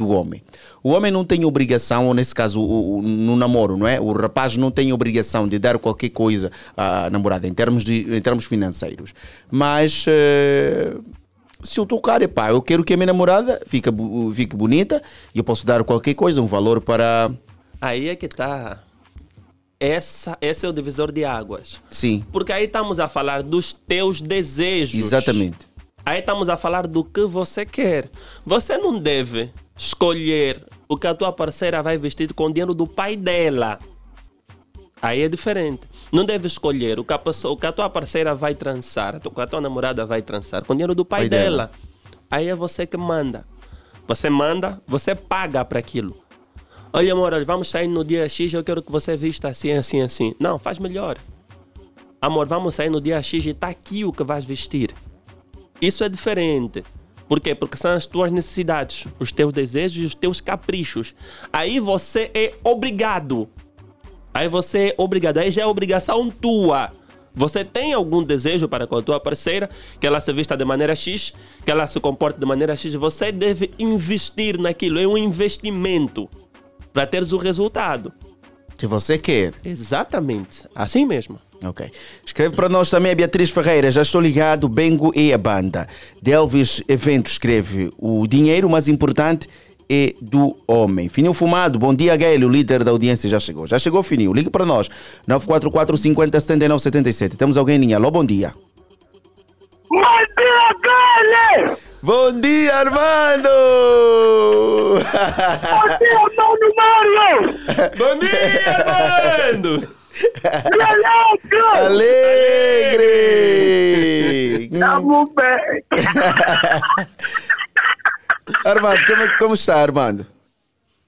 do homem. O homem não tem obrigação, ou nesse caso, o, o- no namoro, não é? O rapaz não tem obrigação de dar qualquer coisa à namorada, em termos, de, em termos financeiros. Mas eh, se eu tocar, epá, eu quero que a minha namorada fique, fique bonita e eu posso dar qualquer coisa, um valor para. Aí é que tá. Essa, esse é o divisor de águas. Sim, Porque aí estamos a falar dos teus desejos. exatamente. Aí estamos a falar do que você quer. Você não deve escolher o que a tua parceira vai vestir com o dinheiro do pai dela. Aí é diferente. Não deve escolher o que a, pessoa- o que a tua parceira vai trançar, o que a tua namorada vai trançar com o dinheiro do pai, Pai dela. dela. Aí é você que manda. Você manda, você paga para aquilo. Olha, amor, vamos sair no dia X, eu quero que você vista assim, assim, assim. Não, faz melhor. Amor, vamos sair no dia X e está aqui o que vais vestir. Isso é diferente. Por quê? Porque são as tuas necessidades, os teus desejos e os teus caprichos. Aí você é obrigado. Aí você é obrigado. Aí já é obrigação tua. Você tem algum desejo para com a tua parceira, que ela se vista de maneira X, que ela se comporte de maneira X, você deve investir naquilo. É um investimento para teres o resultado. Que você quer. Exatamente. Assim mesmo. Ok. Escreve para nós também a Beatriz Ferreira. Já estou ligado, Bengo e a banda. Delvis Evento escreve: O dinheiro mais importante é do homem. Fininho Fumado, bom dia, Gael. O líder da audiência já chegou. Já chegou, Fininho. Ligue para nós. 944 50 79 77. Temos alguém em linha. Alô, bom dia. Bom dia, Gale! Bom dia, Armando! Bom dia, Mano Mário! Bom dia, Armando! Alegre! Tamo bem! Armando, como, como está, Armando?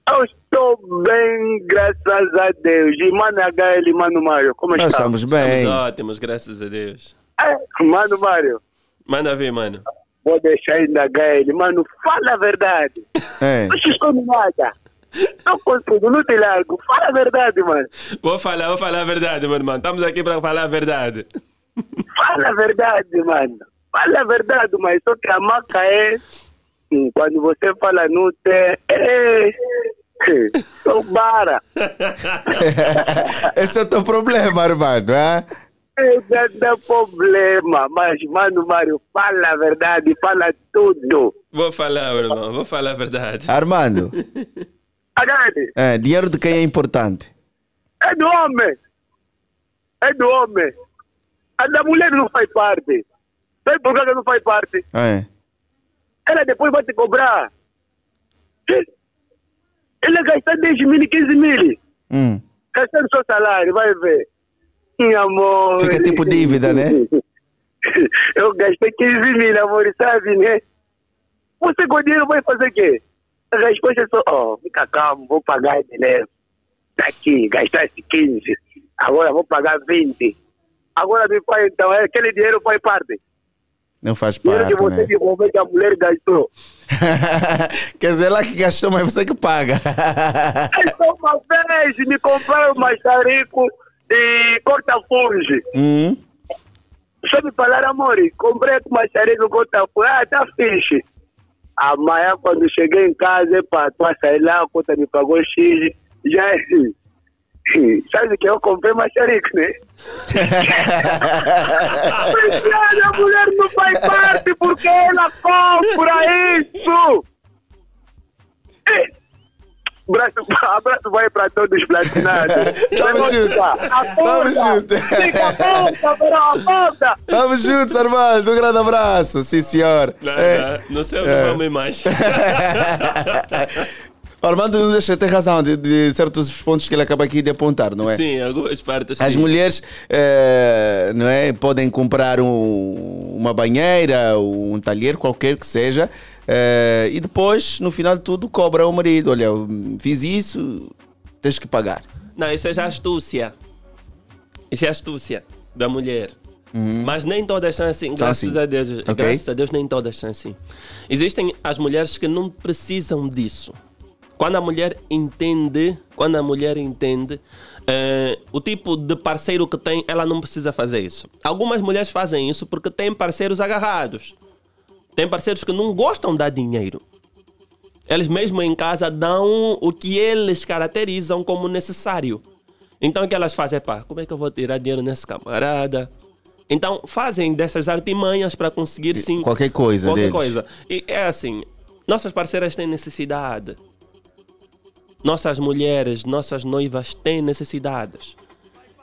Eu estou bem, graças a Deus. E Mano HL, Mano Mário, como Nós está? estamos bem. Estamos ótimos, graças a Deus. É, Mano Mário, Manda ver, mano. vou deixar ainda HL. Mano, fala a verdade. É. Não se esconde nada. Não consigo, não te largo. Fala a verdade, mano. Vou falar, vou falar a verdade, meu irmão. Estamos aqui para falar a verdade. Fala a verdade, mano. Fala a verdade, mas só que a maca é. hum, Quando você fala no te. É. Sou bara. Esse é o teu problema, Armando, é? Esse é o problema. Mas, mano, Mário, fala a verdade, fala tudo. Vou falar, meu irmão. Vou falar a verdade. Armando, Agrade. é, dinheiro de quem é importante? É do homem. É do homem. A da mulher não faz parte. Sabe por que não faz parte? É. Ela depois vai te cobrar. Ele gasta 10 mil, 15 mil. Hum. Gastando seu salário, vai ver. Meu amor. Fica tipo dívida, né? Eu gastei 15 mil, amor, sabe, né? Você com dinheiro vai fazer o quê? A resposta é só, ó, fica calmo, vou pagar de leve. Daqui, gastasse 15. Agora vou pagar 20. Agora me faz então, é aquele dinheiro faz parte. Não faz Dinheiro parte, que você né? devolveu que a mulher gastou. Quer dizer, ela que gastou, mas você que paga. É só uma vez me compraram um macharico e corta-funge. hum. Só me falar, amor, comprei com macharico corta-funge. Ah, tá fixe. Amanhã, quando cheguei em casa, epa, tu vai sair lá, a conta me pagou X. Já é. Sabe que eu comprei macharico, né? Mas a mulher não faz parte porque ela compra isso! Abraço, abraço vai para todos os platinados. Tamo junto. Tamo junto. Fica a porta, verão, a porta. Vamos juntos, Armando. Um grande abraço. Sim, senhor. Não, É. não, não sei o que É. mais. Armando não deixa ter razão de, de certos pontos que ele acaba aqui de apontar, não é? Sim, algumas partes. As sim. mulheres eh, não é, podem comprar um- uma banheira, um talher, qualquer que seja, eh, e depois, no final de tudo, cobra ao marido: olha, fiz isso, tens que pagar. Não, isso é já astúcia. Isso é astúcia da mulher. Mas nem todas são assim, São graças assim. a Deus. Ok. Graças a Deus, nem todas são assim. Existem as mulheres que não precisam disso. Quando a mulher entende, quando a mulher entende Eh, o tipo de parceiro que tem, ela não precisa fazer isso. Algumas mulheres fazem isso porque têm parceiros agarrados. Tem parceiros que não gostam de dar dinheiro. Eles mesmo em casa dão o que eles caracterizam como necessário. Então o que elas fazem? Pá, como é que eu vou tirar dinheiro nesse camarada? Então fazem dessas artimanhas para conseguir sim. Qualquer coisa Qualquer deles. coisa. E é assim: nossas parceiras têm necessidade. Nossas mulheres, nossas noivas têm necessidades.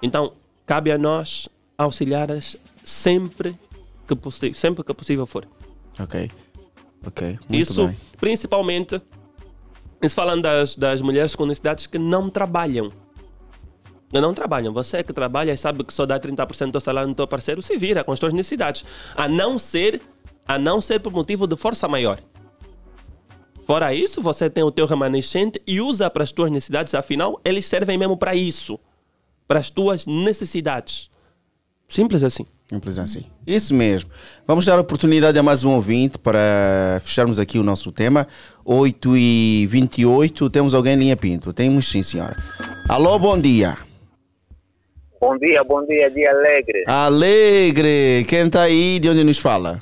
Então cabe a nós auxiliá-las sempre que, possi- sempre que possível for. Ok. Ok. Muito Isso, bem. principalmente, isso falando das, das mulheres com necessidades que não trabalham. Não trabalham. Você que trabalha e sabe que só dá 30% do salário no teu parceiro, se vira com as tuas necessidades. A não ser, a não ser por motivo de força maior. Fora isso, você tem o teu remanescente e usa para as tuas necessidades. Afinal, eles servem mesmo para isso. Para as tuas necessidades. Simples assim. Simples assim. Isso mesmo. Vamos dar oportunidade a mais um ouvinte para fecharmos aqui o nosso tema. 8 e 28 temos alguém em linha Pinto. Temos sim, senhora. Alô, bom dia. Bom dia, bom dia, dia alegre. Alegre. Quem está aí? De onde nos fala?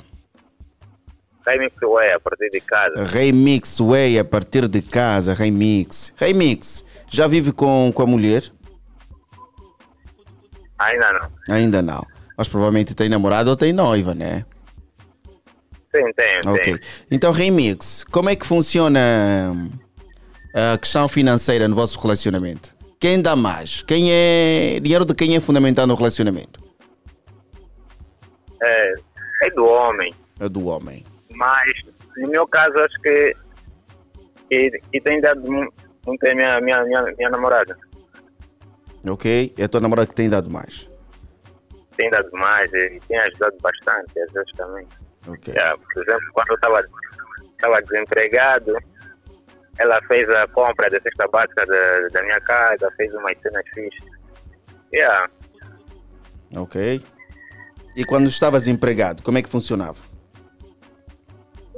Freeway, a partir de casa. Remix Way, a partir de casa. Remix. Remix. Já vive com, com a mulher? Ainda não. Ainda não. Mas provavelmente tem namorada ou tem noiva, né? Sim, tenho, Ok. tenho. Então, Remix, como é que funciona a questão financeira no vosso relacionamento? Quem dá mais? Quem é. Dinheiro de quem é fundamental no relacionamento? É, é do homem, É do homem. Mas no meu caso acho que, que, tem dado mu- muito é minha, minha, minha, minha namorada. Ok? É a tua namorada que tem dado mais. Tem dado mais e tem ajudado bastante, às vezes também. Ok. Já, por exemplo, quando eu estava estava desempregado, ela fez a compra da cesta básica da, da minha casa, fez umas cenas fixas. Yeah. Ok? E quando estavas empregado, como é que funcionava?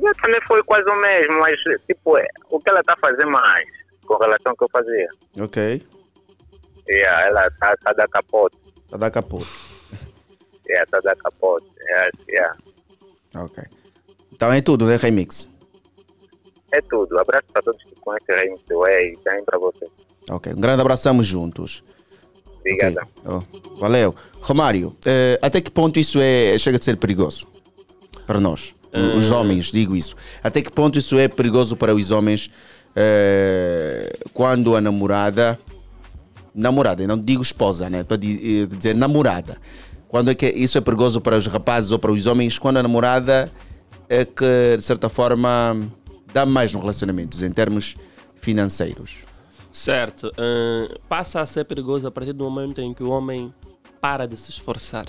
Já também foi quase o mesmo, mas tipo, é, o que ela está fazendo mais com relação ao que eu fazia? Ok? Yeah, ela está tá da capote. Tá da capote. Yeah, tá da capote. Yeah, yeah. Ok. Então é tudo, né, Remix? É tudo. Abraço para todos que conhecem a Remix Way e também para você. Ok. Um grande abraço, estamos juntos. Obrigado. Oh, valeu. Romário, eh, até que ponto isso é, chega a ser perigoso para nós? Os Eh. homens, digo isso. Até que ponto isso é perigoso para os homens eh, quando a namorada. Namorada, não digo esposa, né? Estou a eh, dizer namorada. Quando é que isso é perigoso para os rapazes ou para os homens? Quando a namorada é que, de certa forma, dá mais no relacionamento, em termos financeiros. Certo. eh, passa a ser perigoso a partir do momento em que o homem para de se esforçar.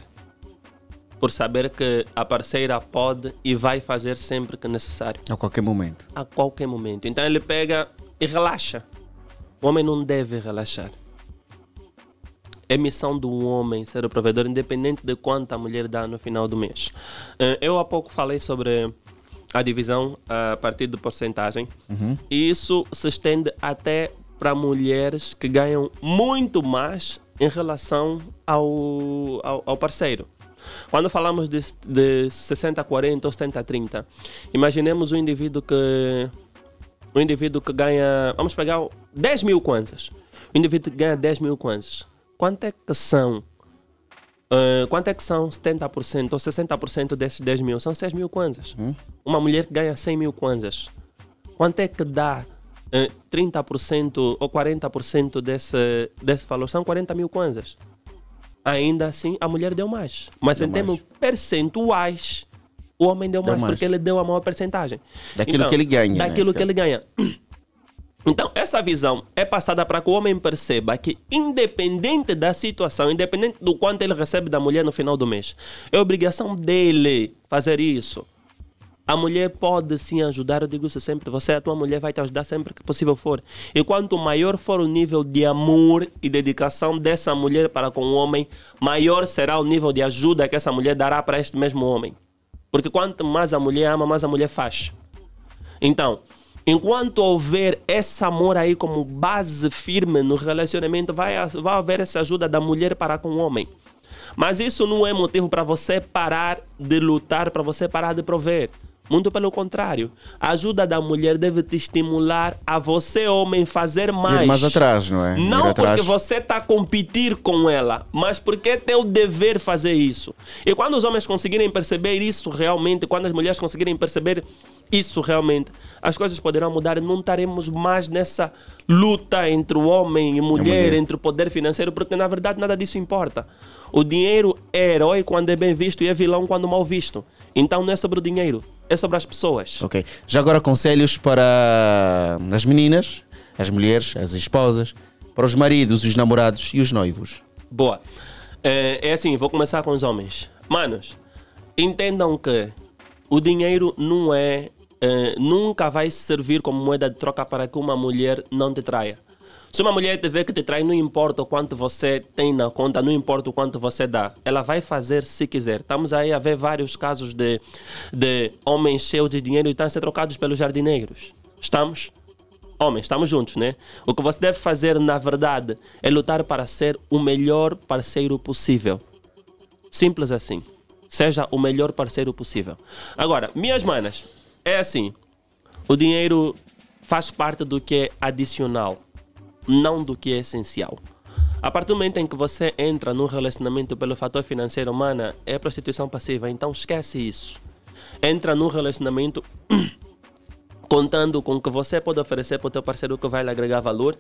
Por saber que a parceira pode e vai fazer sempre que necessário. A qualquer momento. A qualquer momento. Então ele pega e relaxa. O homem não deve relaxar. É missão do homem ser o provedor, independente de quanto a mulher dá no final do mês. Eh, Eu há pouco falei sobre a divisão a partir de porcentagem. Uhum. E isso se estende até para mulheres que ganham muito mais em relação ao, ao, ao parceiro. Quando falamos de, de 60-40 ou 70-30, imaginemos um indivíduo que um indivíduo que ganha, vamos pegar 10 mil kwanzas. O indivíduo que ganha 10 mil kwanzas. Quanto é que são? eh, quanto é que são 70% ou 60% desses 10 mil? São 6 mil kwanzas. Uma mulher que ganha 100 mil kwanzas. Quanto é que dá eh, 30% ou 40% desse, desse valor? São 40 mil kwanzas. Ainda assim, a mulher deu mais. Mas Deu em termos percentuais, o homem deu, Deu mais, mais. porque ele deu a maior percentagem. Daquilo que ele ganha, né, Daquilo nesse que ele ganha. Então, essa visão é passada para que o homem perceba que, independente da situação, independente do quanto ele recebe da mulher no final do mês, é obrigação dele fazer isso. A mulher pode sim ajudar, eu digo isso sempre. Você, a tua mulher, vai te ajudar sempre que possível for. E quanto maior for o nível de amor e dedicação dessa mulher para com o homem, maior será o nível de ajuda que essa mulher dará para este mesmo homem. Porque quanto mais a mulher ama, mais a mulher faz. Então, Enquanto houver esse amor aí como base firme no relacionamento, vai, vai haver essa ajuda da mulher para com o homem. Mas isso não é motivo para você parar de lutar, para você parar de prover. Muito pelo contrário. A ajuda da mulher deve te estimular a você, homem, fazer mais. Ir mais atrás, não é? Não porque você está a competir com ela, mas porque é teu dever fazer isso. E quando os homens conseguirem perceber isso realmente, quando as mulheres conseguirem perceber isso realmente, as coisas poderão mudar e não estaremos mais nessa luta entre o homem e mulher, mulher. entre o poder financeiro, porque na verdade nada disso importa. O dinheiro é herói quando é bem visto e é vilão quando mal visto. Então não é sobre o dinheiro, é sobre as pessoas. Ok. Já agora conselhos para as meninas, as mulheres, as esposas, para os maridos, os namorados e os noivos. Boa. É, é assim, vou começar com os homens. Manos, entendam que o dinheiro não é. eh, nunca vai servir como moeda de troca para que uma mulher não te traia. Se uma mulher te vê que te trai, não importa o quanto você tem na conta, não importa o quanto você dá, ela vai fazer se quiser. Estamos aí a ver vários casos de, de homens cheios de dinheiro e estão a ser trocados pelos jardineiros. Estamos? Homens, estamos juntos, né? O que você deve fazer, na verdade, é lutar para ser o melhor parceiro possível. Simples assim. Seja o melhor parceiro possível. Agora, minhas manas, é assim. O dinheiro faz parte do que é adicional, não do que é essencial. A partir do momento em que você entra num relacionamento pelo fator financeiro, mana, é prostituição passiva, então esquece isso. Entra num relacionamento contando com o que você pode oferecer para o teu parceiro que vai lhe agregar valor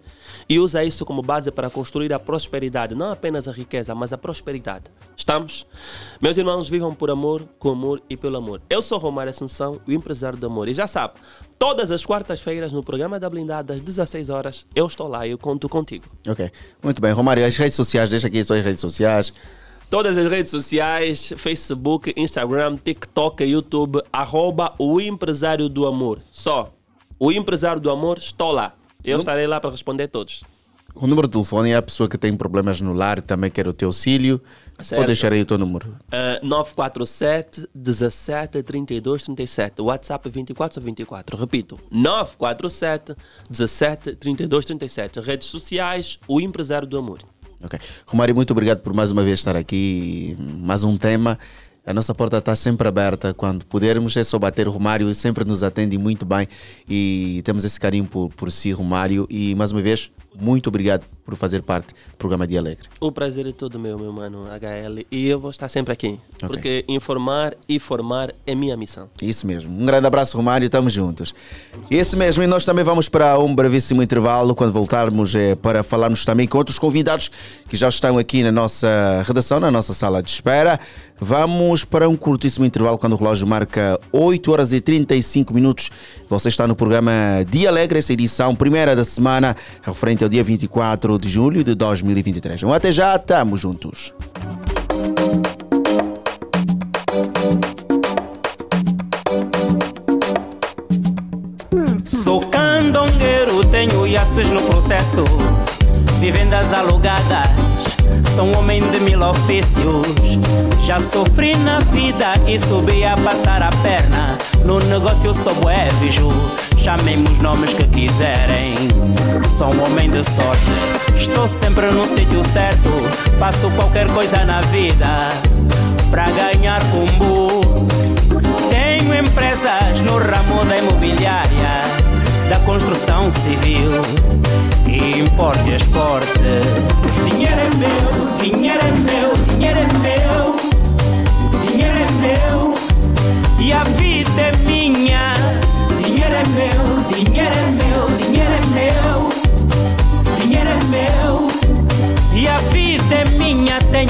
e usa isso como base para construir a prosperidade, não apenas a riqueza, mas a prosperidade. Estamos? Meus irmãos, vivam por amor, com amor e pelo amor. Eu sou Romário Assunção, o empresário do amor. E já sabe, todas as quartas-feiras no programa da Blindada, às 16 horas, eu estou lá e eu conto contigo. Ok. Muito bem. Romário, as redes sociais, deixa aqui as suas redes sociais. Todas as redes sociais, Facebook, Instagram, TikTok, YouTube, arroba o empresário do amor. Só, o empresário do amor, estou lá. Eu estarei lá para responder todos. O número de telefone é a pessoa que tem problemas no lar e também quer o teu auxílio. Certo. Vou deixar aí o teu número. Uh, 947 17 32 37. WhatsApp 24 24. Repito, 947 17 32 37. Redes sociais, o empresário do amor. Ok. Romário, muito obrigado por mais uma vez estar aqui. Mais um tema. A nossa porta está sempre aberta. Quando pudermos, é só bater. Romário sempre nos atende muito bem e temos esse carinho por, por si, Romário. E mais uma vez, muito obrigado por fazer parte do programa Dia Alegre. O prazer é todo meu, meu mano HL. E eu vou estar sempre aqui. Porque informar e formar é minha missão. Isso mesmo. Um grande abraço, Romário. Estamos juntos. Isso mesmo. E nós também vamos para um brevíssimo intervalo. Quando voltarmos, é para falarmos também com outros convidados que já estão aqui na nossa redação, na nossa sala de espera. Vamos para um curtíssimo intervalo quando o relógio marca 8 horas e 35 minutos. Você está no programa Dia Alegre, essa edição primeira da semana, referente ao dia 24 de julho de 2023. Então, até já, estamos juntos. Sou candongueiro, tenho iaces no processo. Vivendas alugadas, sou um homem de mil ofícios. Já sofri na vida e subi a passar a perna. No negócio sou bué biju, chamem-me os nomes que quiserem. Sou um homem de sorte, estou sempre no sítio certo. Faço qualquer coisa na vida pra ganhar cumbu. Tenho empresas no ramo da imobiliária, da construção civil, importe e exporte.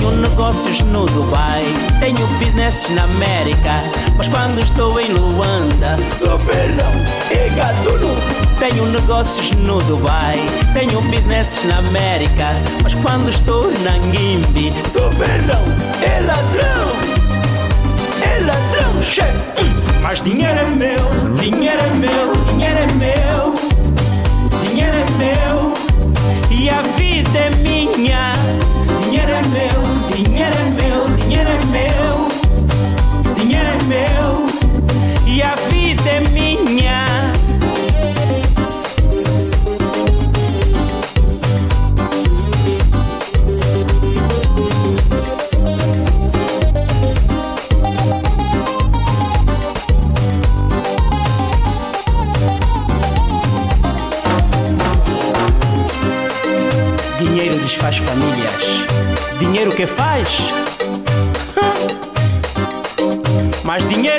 Tenho negócios no Dubai, tenho business na América, mas quando estou em Luanda, sou pelão e gatuno. Tenho negócios no Dubai, tenho business na América, mas quando estou na Guimbi, sou pelão e ladrão, é ladrão, che. Hum. Mas dinheiro é meu, dinheiro é meu, dinheiro é meu, dinheiro é meu. E a vida é minha. Dinheiro é meu, dinheiro é meu, dinheiro é meu. Dinheiro que faz? Mas dinheiro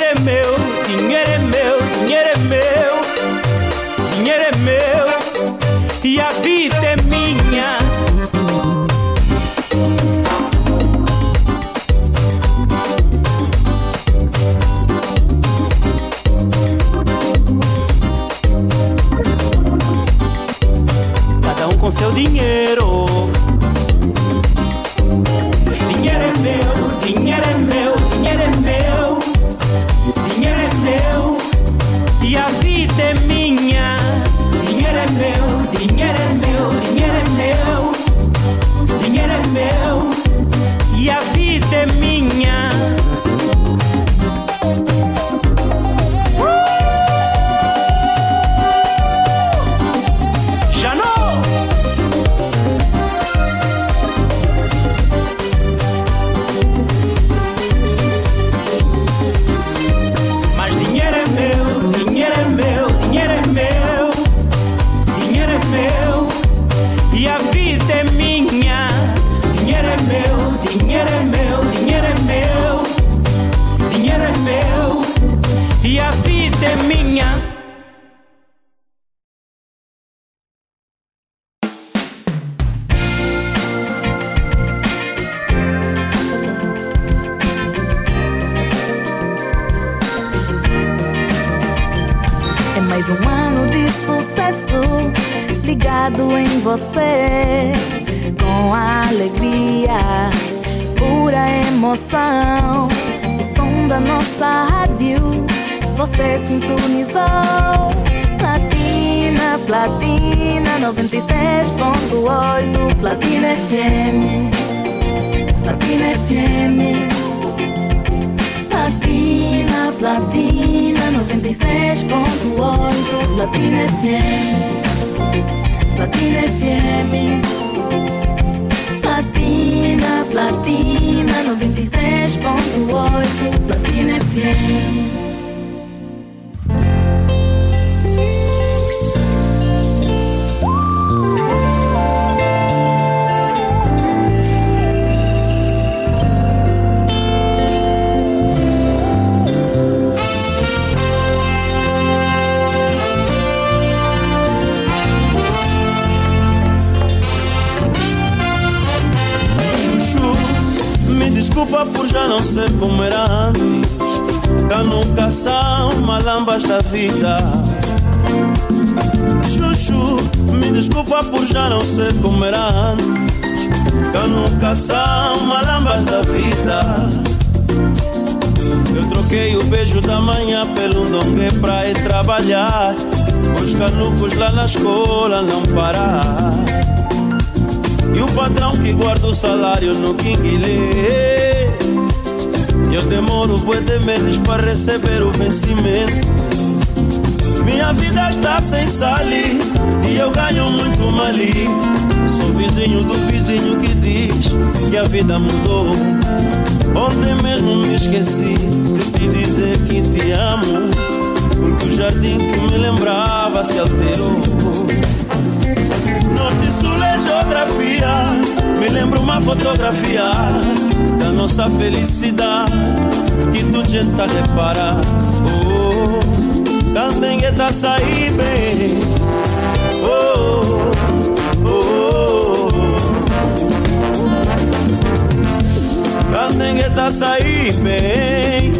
Minha vida está sem sali E eu ganho muito mali Sou vizinho do vizinho que diz Que a vida mudou Ontem mesmo me esqueci De te dizer que te amo Porque o jardim que me lembrava se alterou Norte, Sul é geografia. Me lembro uma fotografia da nossa felicidade que tu tenta reparar. Oh, Candengueta sair bem. Oh, oh, oh. Candengueta sair bem.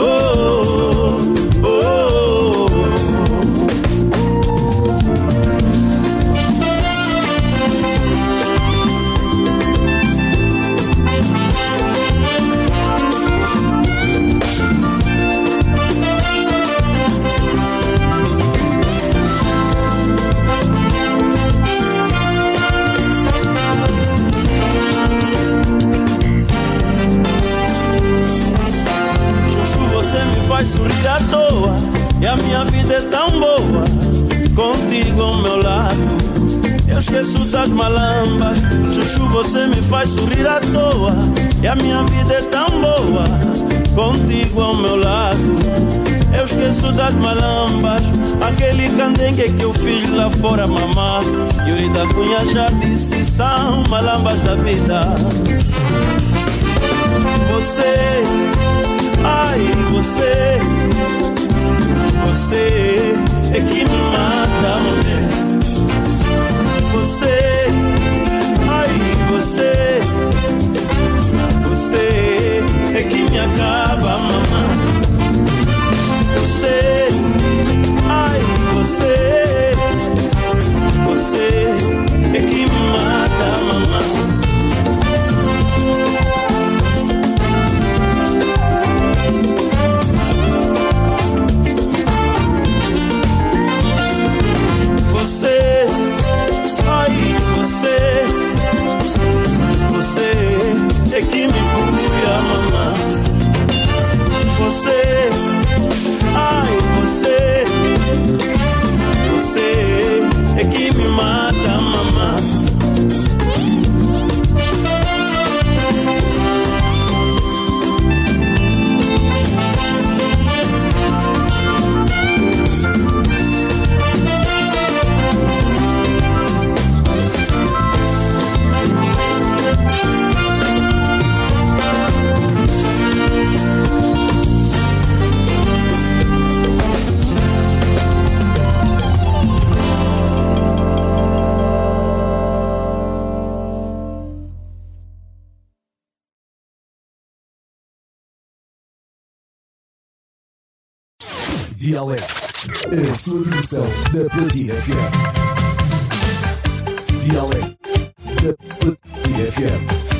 Oh, oh, faz sorrir à toa. E a minha vida é tão boa, contigo ao meu lado. Eu esqueço das malambas, Chuchu, você me faz sorrir à toa. E a minha vida é tão boa, contigo ao meu lado. Eu esqueço das malambas, aquele candengue que eu fiz lá fora, mamá. Yuri da Cunha já disse: são malambas da vida. Você Ai, você, você é que me mata, mulher. Você, ai, você, você é que me acaba, mamãe. Você, ai, você, você é que me mata, mamãe. você, ai você, você é que me mata. Comercial é a sua versão da Platina FM. Dialé da Platina FM.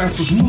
шансу ж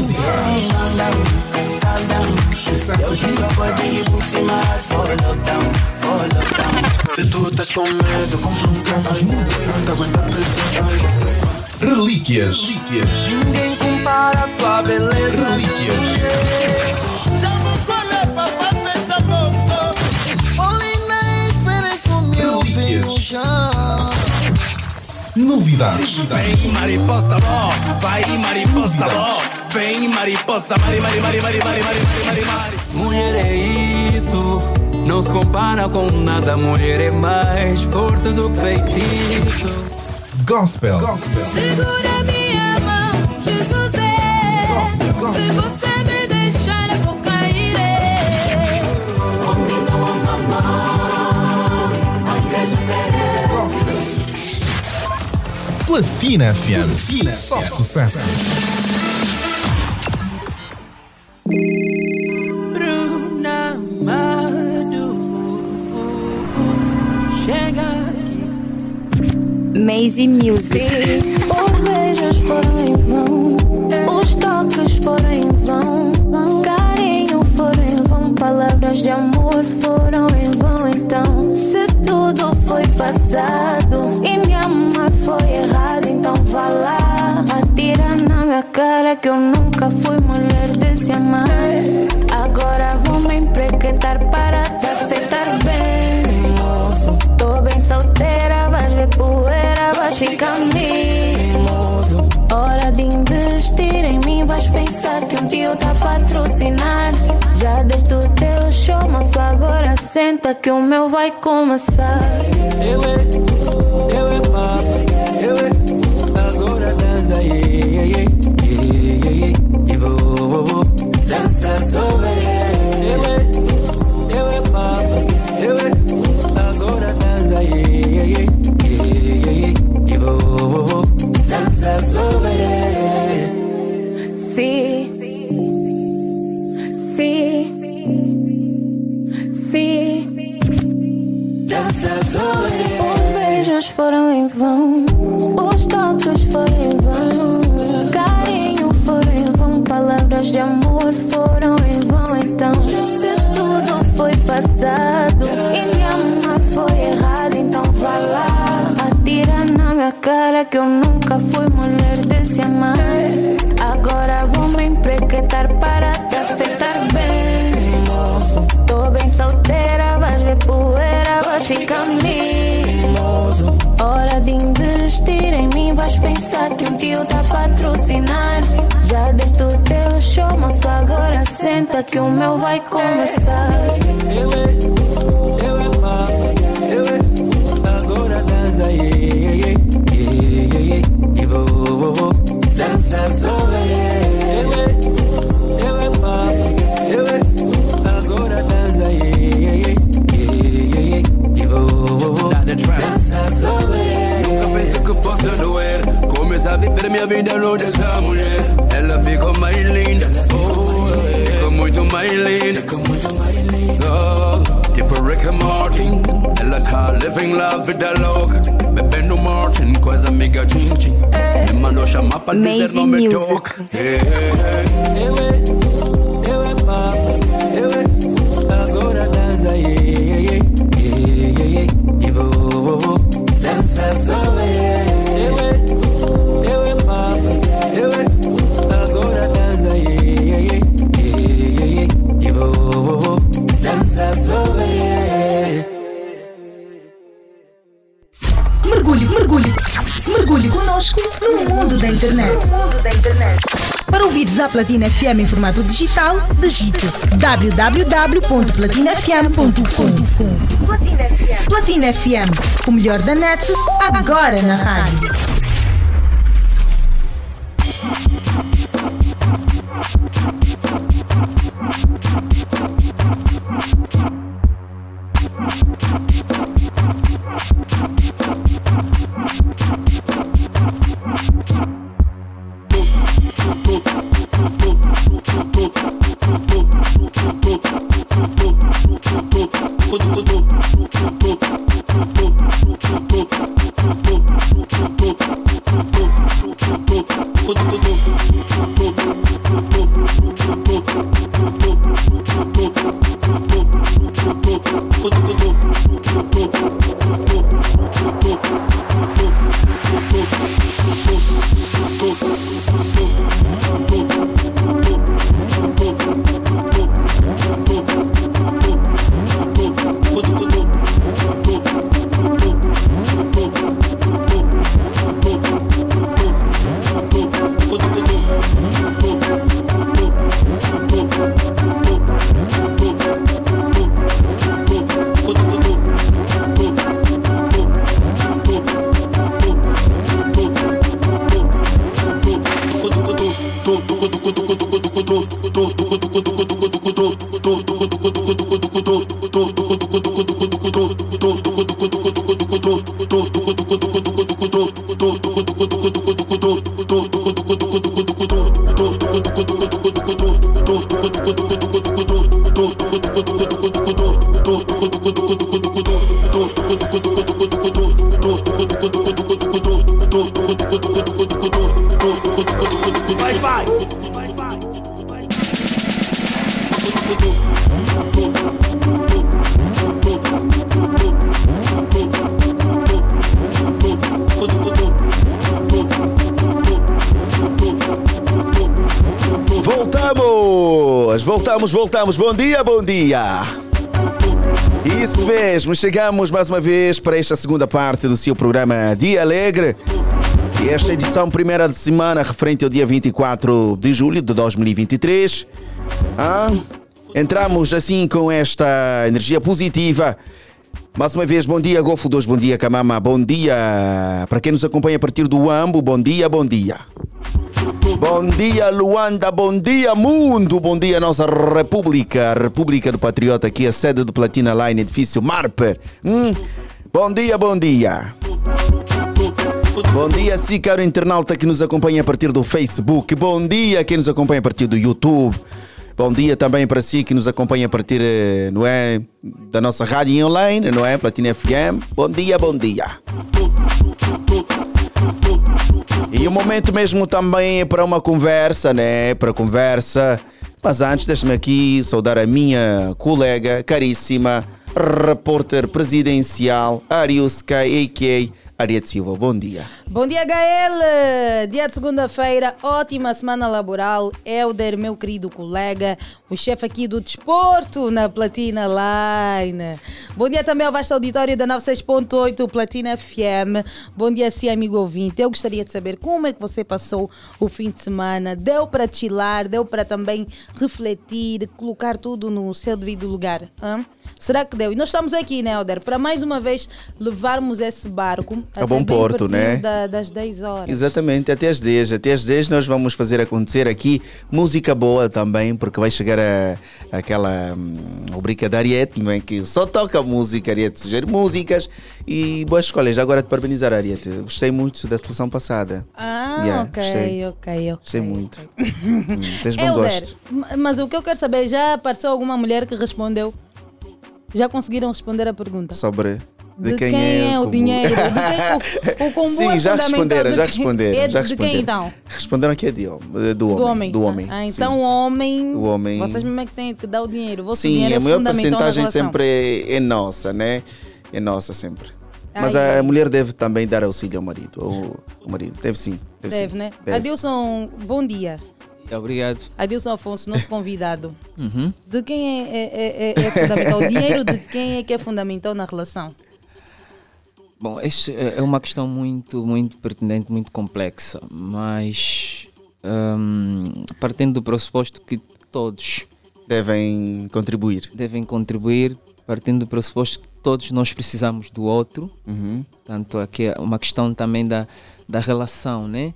Gospel. Segura minha mão, Jesus é. Se você me deixar, eu vou cair. Combina uma mão, a igreja Platina FM. Só sucesso. Easy Music. Que um tio tá a patrocinar. Já deste o teu show, moço, agora senta que o meu vai começar. Eu é, eu é papo Eu é, agora dança yeah, Foram em vão, os toques foram em vão, carinho foram em vão, palavras de amor foram em vão. Então, se tudo foi passado e me amar foi errado, então vá lá, atira na minha cara que eu nunca fui mulher desse amar. Agora vou me emprequetar para te afetar bem. Tô bem solteira, vais ver poeira, vais ficar vais pensar que um tio tá a patrocinar. Já deste o teu show, moço, agora senta que o meu vai começar. Eu é, eu é papo Eu é, agora dança yeah, yeah, yeah, yeah, yeah, yeah. E vou, vou, vou Dança sobre Eu Começar a viver minha vida longe dessa mulher Ela ficou mais linda oh, Ficou muito mais linda oh, Tipo Rick and Martin Ela tá living love vida louca Bebendo Martin com as amigas tchim tchim Me mandou chamar pra dizer Maisie não me Music. toca Yeah, mundo da internet. Para ouvires a Platina FM em formato digital, digite www.platinafm.com. Platina FM, o melhor da net, agora na rádio. Voltamos! Voltamos, voltamos. Bom dia, bom dia! Isso mesmo, chegamos mais uma vez para esta segunda parte do seu programa Dia Alegre. E esta edição primeira de semana referente ao dia 24 de julho de 2023. Ah, entramos assim com esta energia positiva. Mais uma vez, bom dia Golfo 2, bom dia Camama, bom dia para quem nos acompanha a partir do Ambo, bom dia, bom dia. Bom dia Luanda, bom dia mundo, bom dia nossa República, República do Patriota aqui, a sede do Platina Line, edifício Marper. Hum? Bom dia, bom dia. Bom dia, sim, caro internauta que nos acompanha a partir do Facebook. Bom dia, quem nos acompanha a partir do YouTube. Bom dia também para si que nos acompanha a partir, eh, não é, da nossa rádio online, não é, Platina FM. Bom dia, bom dia. E o momento mesmo também é para uma conversa, né? Para conversa. Mas antes, deixa-me aqui saudar a minha colega caríssima, repórter presidencial, Ariuska, a.k.a. Ariete Silva. Bom dia. Bom dia, Gael! Dia de segunda-feira, ótima semana laboral. Helder, meu querido colega, o chefe aqui do desporto na Platina Line. Bom dia também ao vasto auditório da 96.8 Platina FM. Bom dia, sim, amigo ouvinte. Eu gostaria de saber como é que você passou o fim de semana. Deu para chilar, deu para também refletir, colocar tudo no seu devido lugar. hã? Será que deu? E nós estamos aqui, né, Helder, para mais uma vez levarmos esse barco A bom porto, né? da- das 10 horas. Exatamente, até às 10. Até às 10 nós vamos fazer acontecer aqui música boa também, porque vai chegar a, aquela hum, rubrica da Ariete, não é? Que só toca música, Ariete sugere músicas e boas escolhas. Agora te parabenizar, Ariete. Gostei muito da seleção passada. Ah, Yeah, ok, gostei. ok, ok. Gostei muito. Hum, tens bom Helder, gosto. ma- mas o que eu quero saber, já apareceu alguma mulher que respondeu? Já conseguiram responder a pergunta? Sobre de, De quem, quem é o combo. dinheiro? De quem- o- o combo Sim, é já responderam, de já responderam. é já de quem, responderam. então? Responderam que é de do homem. Do homem. Do homem. Ah, então o homem, O homem- Vocês mesmo é que têm que dar o dinheiro. O Sim, dinheiro a é maior porcentagem sempre é, é nossa, né? É nossa sempre. Mas Ai, a, mulher deve também dar auxílio ao marido. Ao, ao marido. Deve sim. Deve, Deve, sim. né? Deve. Adilson, bom dia. Obrigado. Adilson Afonso, nosso convidado. Uhum. De quem é, é- é- é- é fundamental? O dinheiro de quem é que é fundamental na relação? Bom, esta é uma questão muito, muito pertinente, muito complexa, mas hum, partindo do pressuposto que todos devem contribuir, devem contribuir, partindo do pressuposto que todos nós precisamos do outro, Uhum. tanto aqui é uma questão também da, da relação, né?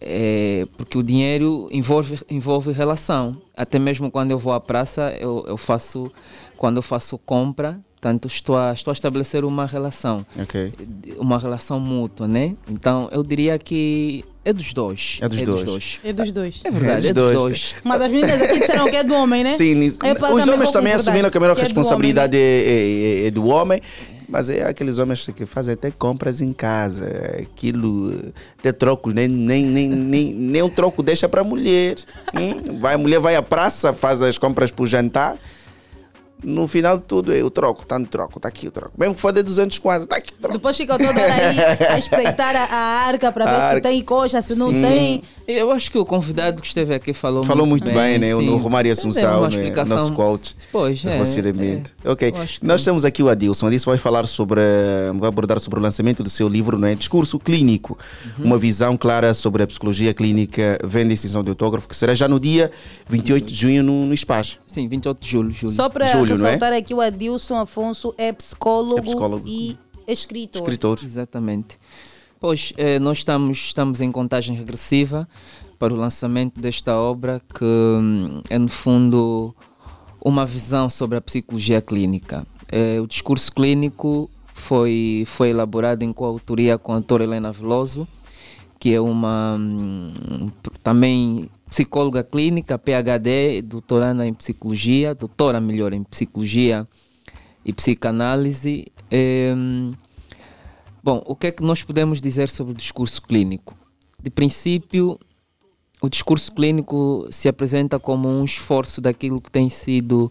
É, porque o dinheiro envolve, envolve relação. Até mesmo quando eu vou à praça, eu, eu faço, quando eu faço compra, tanto estou a, estou a estabelecer uma relação, Ok. uma relação mútua, né? Então eu diria que é dos dois. É dos dois. É dos dois. É verdade, é dos dois. Mas as meninas aqui disseram que é do homem, né? Sim, É, pá, os vou homens também assumiram que a maior que é do responsabilidade é, é- é- é do homem, mas é aqueles homens que fazem até compras em casa. Aquilo, até troco, nem, nem, nem, nem, nem um troco deixa para a mulher. Hum? Vai, a mulher vai à praça, faz as compras para o jantar. No final de tudo, é o troco, tá no troco, tá aqui o troco. Mesmo que for de 200 quase, tá aqui o troco. Depois ficam toda hora aí a espreitar a, a arca para ver se arca. tem coxa, se não Sim. tem. Eu acho que o convidado que esteve aqui falou, Falou muito bem, né? sim. O Romário Assunção, né? nosso coach Pois, é, relacionamento. é. Ok. Eu que- Nós temos aqui o Adilson. Adilson vai falar sobre, eh, vai abordar sobre o lançamento do seu livro, não é? Discurso Clínico. Uhum. Uma visão clara sobre a psicologia clínica, venda e decisão de autógrafo, que será já no dia 28 de junho no, no SPAS. Sim, 28 de julho. julho. Só para Julho, não é? ressaltar aqui, o Adilson Afonso é psicólogo, É psicólogo. e escritor. Exatamente. Pois, eh, nós estamos, estamos em contagem regressiva para o lançamento desta obra, que hum, é no fundo uma visão sobre a psicologia clínica. Eh, o discurso clínico foi, foi elaborado em coautoria com a doutora Helena Veloso, que é uma hum, também psicóloga clínica, PhD, doutoranda em psicologia, doutora melhor em psicologia e psicanálise. Hum, bom, o que é que nós podemos dizer sobre o discurso clínico? De princípio, o discurso clínico se apresenta como um esforço daquilo que tem sido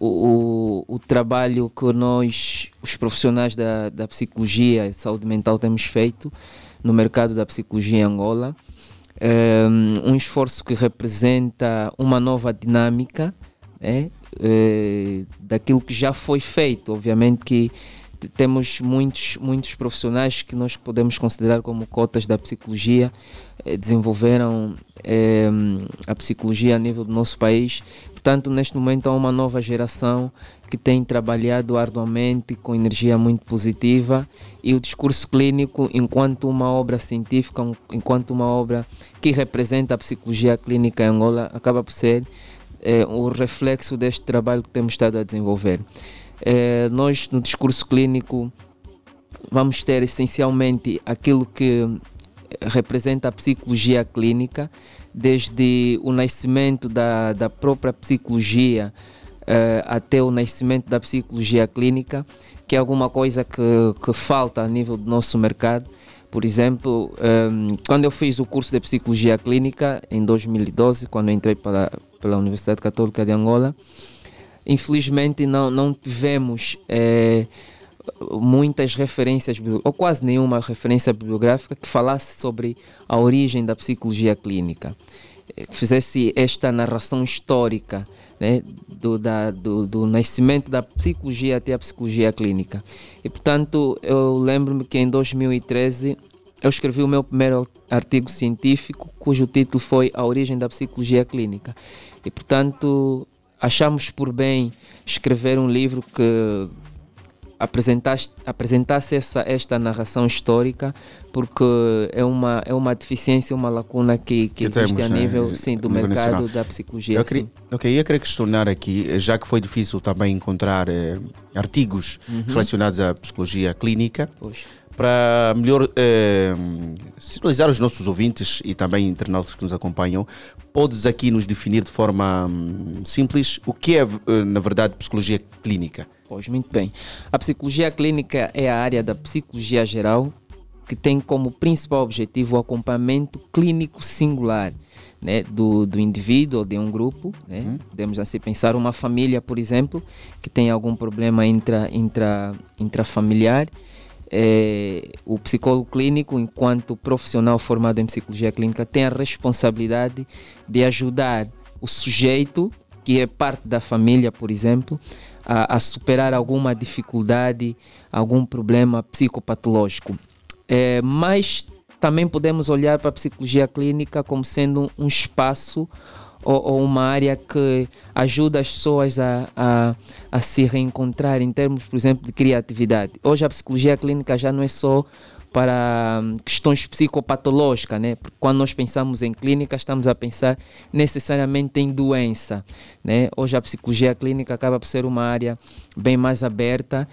o, o, o trabalho que nós, os profissionais da, da psicologia e saúde mental, temos feito no mercado da psicologia em Angola. Um, um esforço que representa uma nova dinâmica né, eh, daquilo que já foi feito. Obviamente que temos muitos, muitos profissionais que nós podemos considerar como cotas da psicologia, eh, desenvolveram eh, a psicologia a nível do nosso país. Portanto, neste momento há uma nova geração que tem trabalhado arduamente com energia muito positiva e o discurso clínico, enquanto uma obra científica, enquanto uma obra que representa a psicologia clínica em Angola, acaba por ser eh, o reflexo deste trabalho que temos estado a desenvolver. Eh, nós, no discurso clínico, vamos ter essencialmente aquilo que representa a psicologia clínica, desde o nascimento da, da própria psicologia eh, até o nascimento da psicologia clínica, que é alguma coisa que, que falta a nível do nosso mercado. Por exemplo, ehm, quando eu fiz o curso de psicologia clínica em 2012, quando entrei para, pela Universidade Católica de Angola, infelizmente não, não tivemos eh, muitas referências, ou quase nenhuma referência bibliográfica que falasse sobre a origem da psicologia clínica, eh, que fizesse esta narração histórica né, do, da, do, do nascimento da psicologia até a psicologia clínica. E portanto, eu lembro-me que em 2013 eu escrevi o meu primeiro artigo científico, cujo título foi A Origem da Psicologia Clínica. E portanto, achamos por bem escrever um livro que apresentasse, essa, esta narração histórica, porque é uma, é uma deficiência, uma lacuna que, que, Que existe temos, a né, nível exi- sim, do a nível mercado nacional. da psicologia. Eu queria, sim. ok, eu queria questionar aqui, já que foi difícil também encontrar eh, artigos Uhum. relacionados à psicologia clínica, Pois. para melhor eh, sinalizar os nossos ouvintes e também internautas que nos acompanham, podes aqui nos definir de forma hum, simples o que é, eh, na verdade, psicologia clínica? Pois, muito bem. A psicologia clínica é a área da psicologia geral que tem como principal objetivo o acompanhamento clínico singular né, do, do indivíduo ou de um grupo. Né? Podemos assim pensar uma família, por exemplo, que tem algum problema intra, intra, intrafamiliar. É, o psicólogo clínico, enquanto profissional formado em psicologia clínica, tem a responsabilidade de ajudar o sujeito, que é parte da família, por exemplo, a, a superar alguma dificuldade, algum problema psicopatológico. É, mas também podemos olhar para a psicologia clínica como sendo um espaço ou, ou uma área que ajuda as pessoas a, a, a se reencontrar em termos, por exemplo, de criatividade. Hoje a psicologia clínica já não é só para hum, questões psicopatológicas, né? Porque quando nós pensamos em clínica, estamos a pensar necessariamente em doença, né? Hoje a psicologia clínica acaba por ser uma área bem mais aberta,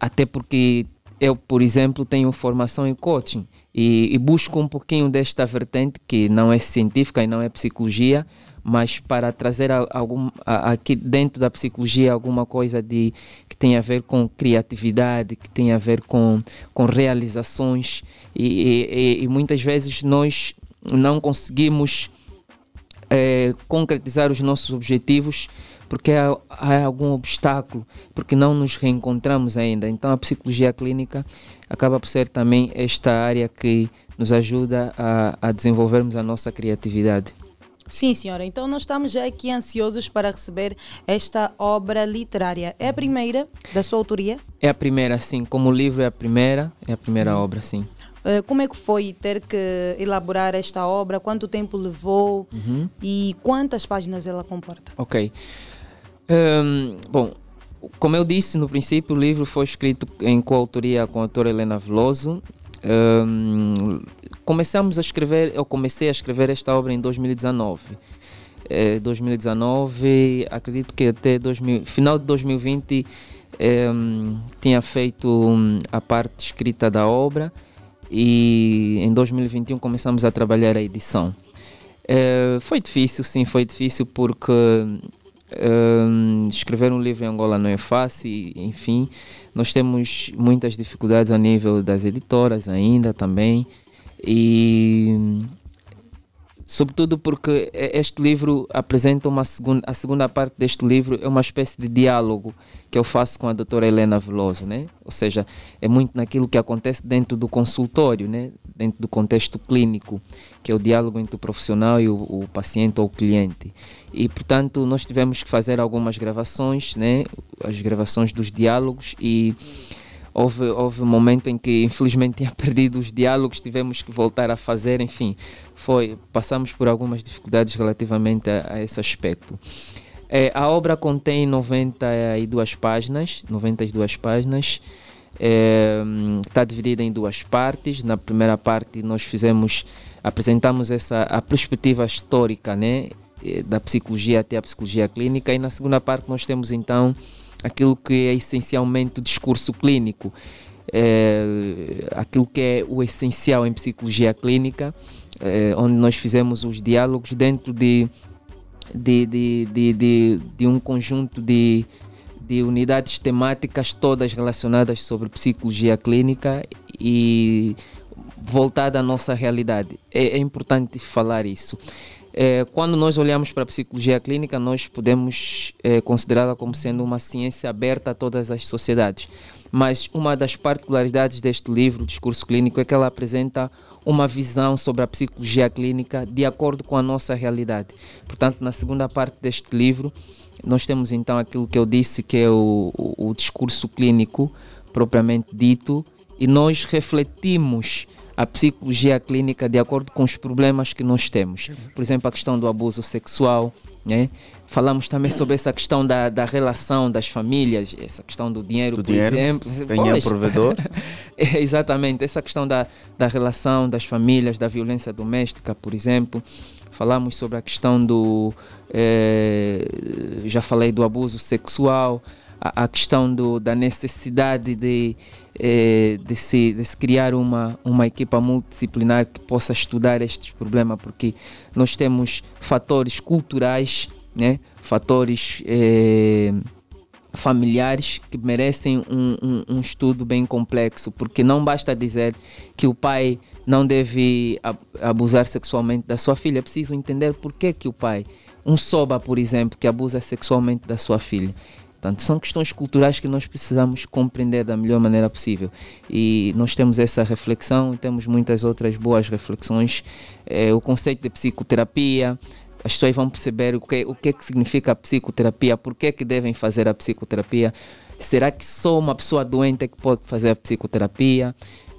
até porque eu, por exemplo, tenho formação em coaching e, e busco um pouquinho desta vertente que não é científica e não é psicologia, mas para trazer algum, aqui dentro da psicologia alguma coisa de, que tem a ver com criatividade, que tem a ver com, com realizações e, e- e- muitas vezes nós não conseguimos eh, concretizar os nossos objetivos porque há, há algum obstáculo, porque não nos reencontramos ainda. Então a psicologia clínica acaba por ser também esta área que nos ajuda a, a desenvolvermos a nossa criatividade. Sim, senhora. Então nós estamos já aqui ansiosos para receber esta obra literária. É a primeira da sua autoria? É a primeira, sim, como o livro é a primeira, é a primeira obra, sim. Eh, Como é que foi ter que elaborar esta obra? Quanto tempo levou? Uhum. E quantas páginas ela comporta? Ok. Hum, bom, como eu disse no princípio, o livro foi escrito em coautoria com a autora Helena Veloso. Hum, começamos a escrever, eu comecei a escrever esta obra em 2019. Eh, 2019, acredito que até 2000, final de 2020 hum, tinha feito hum, a parte escrita da obra e em 2021 começamos a trabalhar a edição. Eh, foi difícil, sim, foi difícil porque escrever um livro em Angola não é fácil, enfim, nós temos muitas dificuldades a nível das editoras ainda também. E sobretudo porque este livro apresenta uma segunda a segunda parte deste livro é uma espécie de diálogo que eu faço com a doutora Helena Veloso, né? Ou seja, é muito naquilo que acontece dentro do consultório, né? Dentro do contexto clínico, que é o diálogo entre o profissional e o, o paciente ou o cliente. E, portanto, nós tivemos que fazer algumas gravações, né? As gravações dos diálogos e houve, houve um momento em que infelizmente tinha perdido os diálogos, tivemos que voltar a fazer, enfim, foi, passamos por algumas dificuldades relativamente a, a esse aspecto. É, a obra contém 92 páginas, 92 páginas, é, está dividida em duas partes. Na primeira parte nós fizemos, apresentamos essa a perspectiva histórica, né, da psicologia até a psicologia clínica e na segunda parte nós temos então aquilo que é essencialmente o discurso clínico, é, aquilo que é o essencial em psicologia clínica, é, onde nós fizemos os diálogos dentro de, de, de, de, de, de um conjunto de, de unidades temáticas todas relacionadas sobre psicologia clínica e voltada à nossa realidade. É, é importante falar isso. É, quando nós olhamos para a psicologia clínica, nós podemos é, considerá-la como sendo uma ciência aberta a todas as sociedades. Mas uma das particularidades deste livro, Discurso Clínico, é que ela apresenta uma visão sobre a psicologia clínica de acordo com a nossa realidade. Portanto, na segunda parte deste livro, nós temos então aquilo que eu disse que é o, o, o discurso clínico propriamente dito, e nós refletimos a psicologia clínica de acordo com os problemas que nós temos. Por exemplo, a questão do abuso sexual, né? Falamos também sobre essa questão da, da relação das famílias, essa questão do dinheiro, Do por dinheiro, exemplo. quem é provedor? É, exatamente, essa questão da, da relação das famílias, da violência doméstica, por exemplo. Falamos sobre a questão do. eh, já falei do abuso sexual, a, a questão do, da necessidade de, eh, de, se, de se criar uma, uma equipa multidisciplinar que possa estudar estes problemas, porque nós temos fatores culturais, né? fatores. eh, familiares que merecem um, um, um estudo bem complexo, porque não basta dizer que o pai não deve ab- abusar sexualmente da sua filha, é preciso entender por que, que o pai, um soba, por exemplo, que abusa sexualmente da sua filha. Portanto, são questões culturais que nós precisamos compreender da melhor maneira possível. E nós temos essa reflexão e temos muitas outras boas reflexões. Eh, o conceito de psicoterapia, as pessoas vão perceber o que, o que, é que significa a psicoterapia, por que, é que devem fazer a psicoterapia. Será que só uma pessoa doente é que pode fazer a psicoterapia?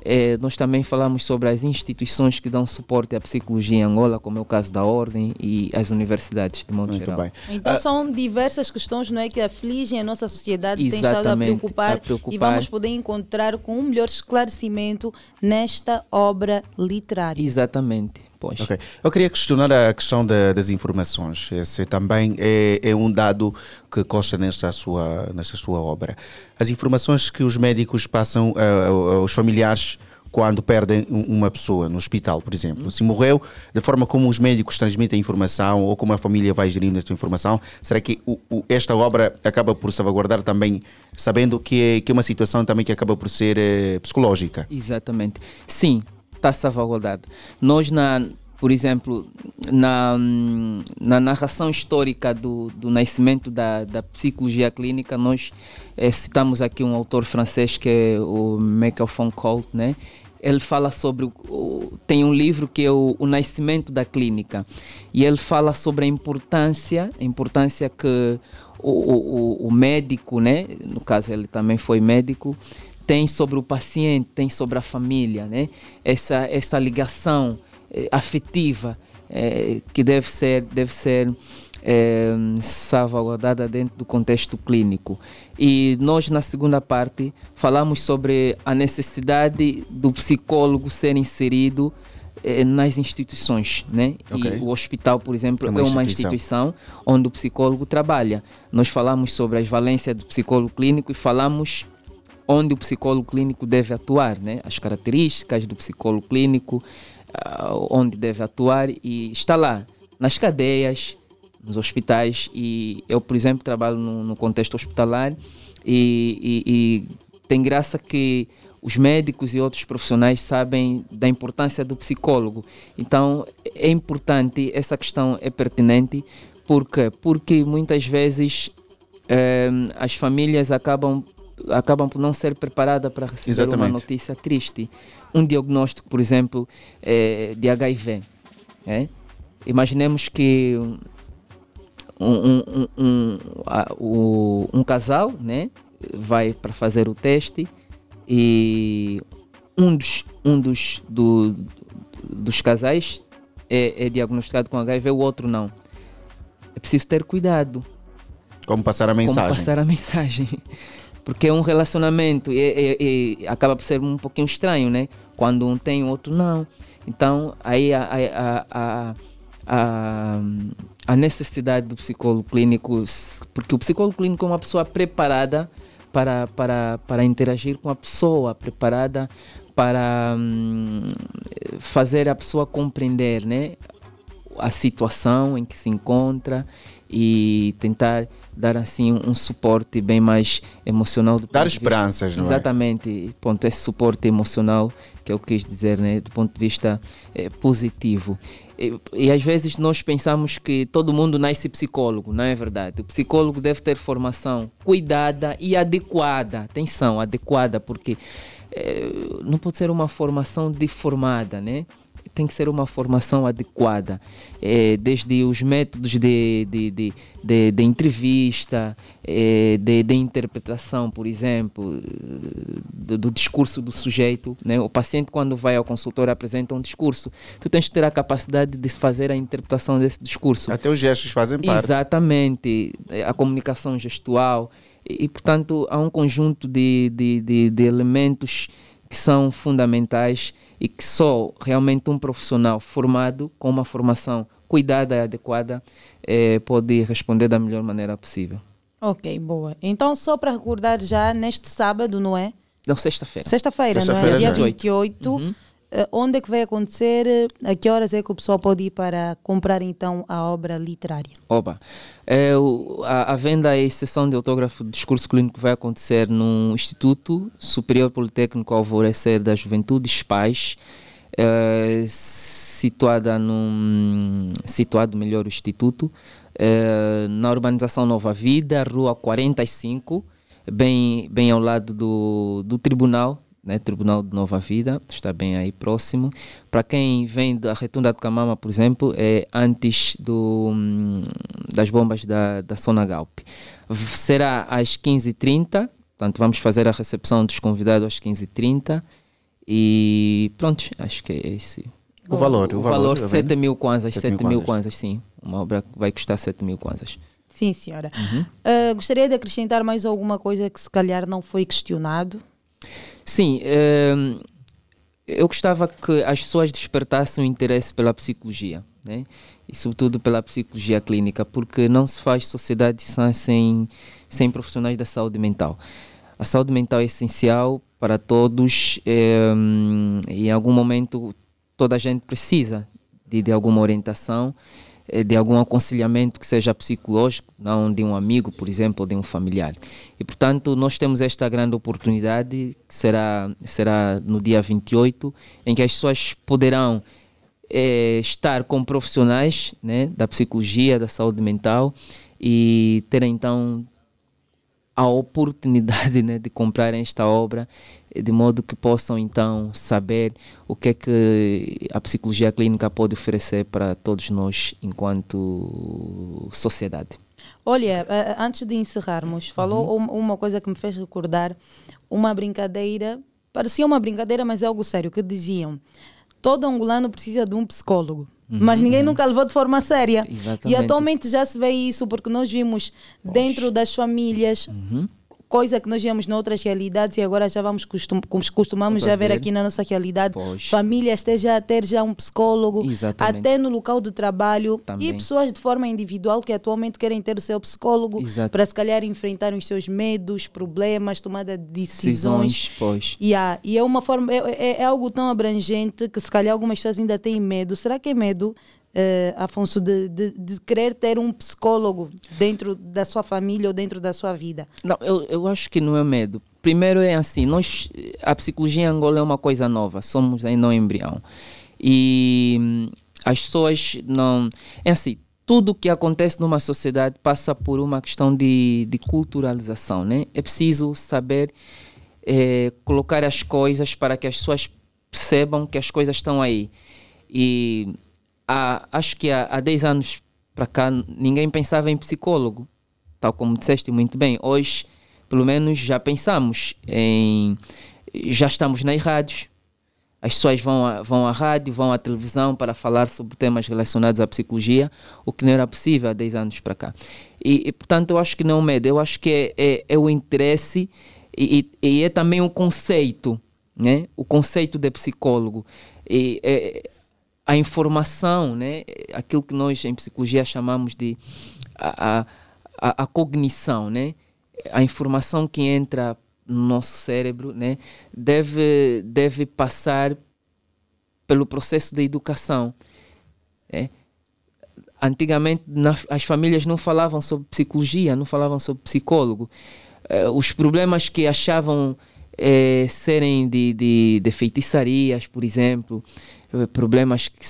Eh, nós também falamos sobre as instituições que dão suporte à psicologia em Angola, como é o caso da Ordem e as universidades, de modo Muito geral. bem. Então são diversas questões não é, que afligem a nossa sociedade, tem estado a preocupar, a preocupar. e vamos poder encontrar com um melhor esclarecimento nesta obra literária. Exatamente. Pois. Ok. Eu queria questionar a questão da- das informações. Esse também é, é um dado que consta nesta sua, nesta sua obra. As informações que os médicos passam aos familiares quando perdem um- uma pessoa no hospital, por exemplo. Se morreu, da forma como os médicos transmitem a informação ou como a família vai gerindo esta informação, será que o- o- esta obra acaba por salvaguardar também, sabendo que é, que é uma situação também que acaba por ser eh, psicológica? Exatamente. Sim, está salvaguardado. Nós, na, por exemplo, na, na narração histórica do, do nascimento da, da psicologia clínica, nós eh, citamos aqui um autor francês que é o Michael Foucault, né? Ele fala sobre. o- tem um livro que é o, o Nascimento da Clínica. E ele fala sobre a importância, a importância que o, o- o médico, né? no caso ele também foi médico, tem sobre o paciente, tem sobre a família, né? Essa essa ligação eh, afetiva eh, que deve ser, deve ser eh, salvaguardada dentro do contexto clínico. E nós, na segunda parte, falamos sobre a necessidade do psicólogo ser inserido nas instituições, né? Ok. E o hospital, por exemplo, É é uma uma, instituição. instituição onde o psicólogo trabalha. Nós falamos sobre as valências do psicólogo clínico e falamos onde o psicólogo clínico deve atuar, né? As características do psicólogo clínico, ah, onde deve atuar e está lá nas cadeias, nos hospitais e eu, por exemplo, trabalho no, no contexto hospitalar e, e- e tem graça que os médicos e outros profissionais sabem da importância do psicólogo. Então é importante, essa questão é pertinente, porque porque muitas vezes eh, as famílias acabam acabam por não ser preparadas para receber Exatamente. uma notícia triste. Um diagnóstico, por exemplo, eh, de HIV. né? Imaginemos que um, um, um, um, um casal né, vai para fazer o teste e um dos, um dos, do- dos casais é, é diagnosticado com HIV, o outro não. É preciso ter cuidado. Como passar a mensagem. Como passar a mensagem. Porque é um relacionamento e, e- e acaba por ser um pouquinho estranho, né? Quando um tem, o outro não. Então, aí a, a, a, a, a necessidade do psicólogo clínico, porque o psicólogo clínico é uma pessoa preparada para, para, para interagir com a pessoa, preparada para hum, fazer a pessoa compreender, né? a situação em que se encontra e tentar dar assim um suporte bem mais emocional do Dar vista- esperanças, não é? exatamente. Ponto esse suporte emocional que eu quis dizer né? Do ponto de vista eh, positivo. E, e às vezes nós pensamos que todo mundo nasce psicólogo não é verdade? O psicólogo deve ter formação cuidada e adequada. Atenção adequada porque eh, não pode ser uma formação deformada né tem que ser uma formação adequada, eh, desde os métodos de, de, de, de, de entrevista, eh, de, de interpretação, por exemplo, do, do discurso do sujeito. Né? O paciente, quando vai ao consultório, apresenta um discurso. Tu tens que ter a capacidade de fazer a interpretação desse discurso. Até os gestos fazem parte. Exatamente, a comunicação gestual. E, e, portanto, há um conjunto de, de, de, de elementos que são fundamentais e que só realmente um profissional formado, com uma formação cuidada e adequada, eh, pode responder da melhor maneira possível. Ok, boa. Então, só para recordar já, neste sábado, não é? Não, sexta-feira. Sexta-feira, não é? Dia já. 28. Eh, onde é que vai acontecer? Eh, A que horas é que o pessoal pode ir para comprar então a obra literária? Oba. É, o- a, a venda e sessão de autógrafo de discurso clínico vai acontecer no Instituto Superior Politécnico Alvorecer da Juventude, SPAIS, é, situada num, situado melhor o Instituto, é, na urbanização Nova Vida, rua 45, bem, bem ao lado do, do tribunal, né, Tribunal de Nova Vida, está bem aí próximo. Para quem vem da Retunda de Camama, por exemplo, é antes do, hum, das bombas da, da Zona Galp. V- Será às 15h30, portanto vamos fazer a recepção dos convidados às 15h30 e pronto, acho que é esse. O valor, o o valor valor da 7 venda? mil kwanzas, 7 7 mil kwanzas. kwanzas, sim. Uma obra que vai custar 7 mil kwanzas. Sim, senhora. Uhum. Eh, gostaria de acrescentar mais alguma coisa que se calhar não foi questionado? Sim, ehm, eu gostava que as pessoas despertassem o interesse pela psicologia, né? e sobretudo pela psicologia clínica, porque não se faz sociedade sã sem, sem profissionais da saúde mental. A saúde mental é essencial para todos ehm, e em algum momento toda a gente precisa de, de alguma orientação, de algum aconselhamento que seja psicológico, não de um amigo, por exemplo, ou de um familiar. E, portanto, nós temos esta grande oportunidade, que será, será no dia 28, em que as pessoas poderão eh, estar com profissionais né, da psicologia, da saúde mental e ter então a oportunidade né, de comprarem esta obra eh, de modo que possam então saber o que é que a psicologia clínica pode oferecer para todos nós enquanto sociedade. Olha, eh, antes de encerrarmos, falou um- uma coisa que me fez recordar uma brincadeira, parecia uma brincadeira, mas é algo sério, que diziam todo angolano precisa de um psicólogo. Uhum. Mas ninguém nunca levou de forma séria. E Exatamente. atualmente já se vê isso, porque nós vimos dentro das famílias Uhum. Coisa que nós vemos noutras realidades e agora já vamos costum, cos- costumamos já ver ver. aqui na nossa realidade Pois. famílias esteja a ter já um psicólogo Exatamente. até no local de trabalho Também. e pessoas de forma individual que atualmente querem ter o seu psicólogo Exato. para se calhar enfrentar os seus medos, problemas, tomada de decisões. Decisões, pois. Yeah, e é uma forma, é, é- é algo tão abrangente que se calhar algumas pessoas ainda têm medo. Será que é medo, eh, Afonso, de, de, de querer ter um psicólogo dentro da sua família ou dentro da sua vida? Não, eu, eu acho que não é medo. Primeiro é assim, nós, a psicologia em Angola é uma coisa nova, somos ainda um embrião. E hum, as pessoas não... É assim, tudo que acontece numa sociedade passa por uma questão de, de culturalização, né? É preciso saber eh, colocar as coisas para que as pessoas percebam que as coisas estão aí. E há, acho que há, há 10 anos para cá ninguém pensava em psicólogo, tal como disseste muito bem. Hoje, pelo menos, já pensamos em. Já estamos nas rádios. As pessoas vão, à- vão à rádio, vão à televisão para falar sobre temas relacionados à psicologia, o que não era possível há 10 anos para cá. E, e, portanto, eu acho que não é o medo, eu acho que é, é, é o interesse e, e- e é também o conceito, né? o conceito de psicólogo. E, é, a informação, né? aquilo que nós em psicologia chamamos de a, a, a, cognição, né? a informação que entra no nosso cérebro né? deve, deve passar pelo processo de educação. né? Antigamente as famílias não falavam sobre psicologia, não falavam sobre psicólogo. Eh, os problemas que achavam eh, serem de, de, de feitiçarias, por exemplo, problemas que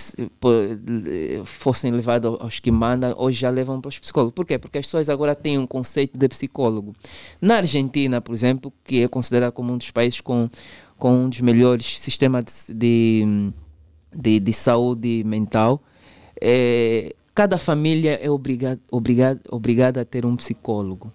fossem levados aos que mandam, hoje já levam para os psicólogos. Por quê? Porque as pessoas agora têm um conceito de psicólogo. Na Argentina, por exemplo, que é considerado como um dos países com, com um dos melhores sistemas de, de, de, de saúde mental, eh, cada família é obrigada, obrigada, obrigada a ter um psicólogo.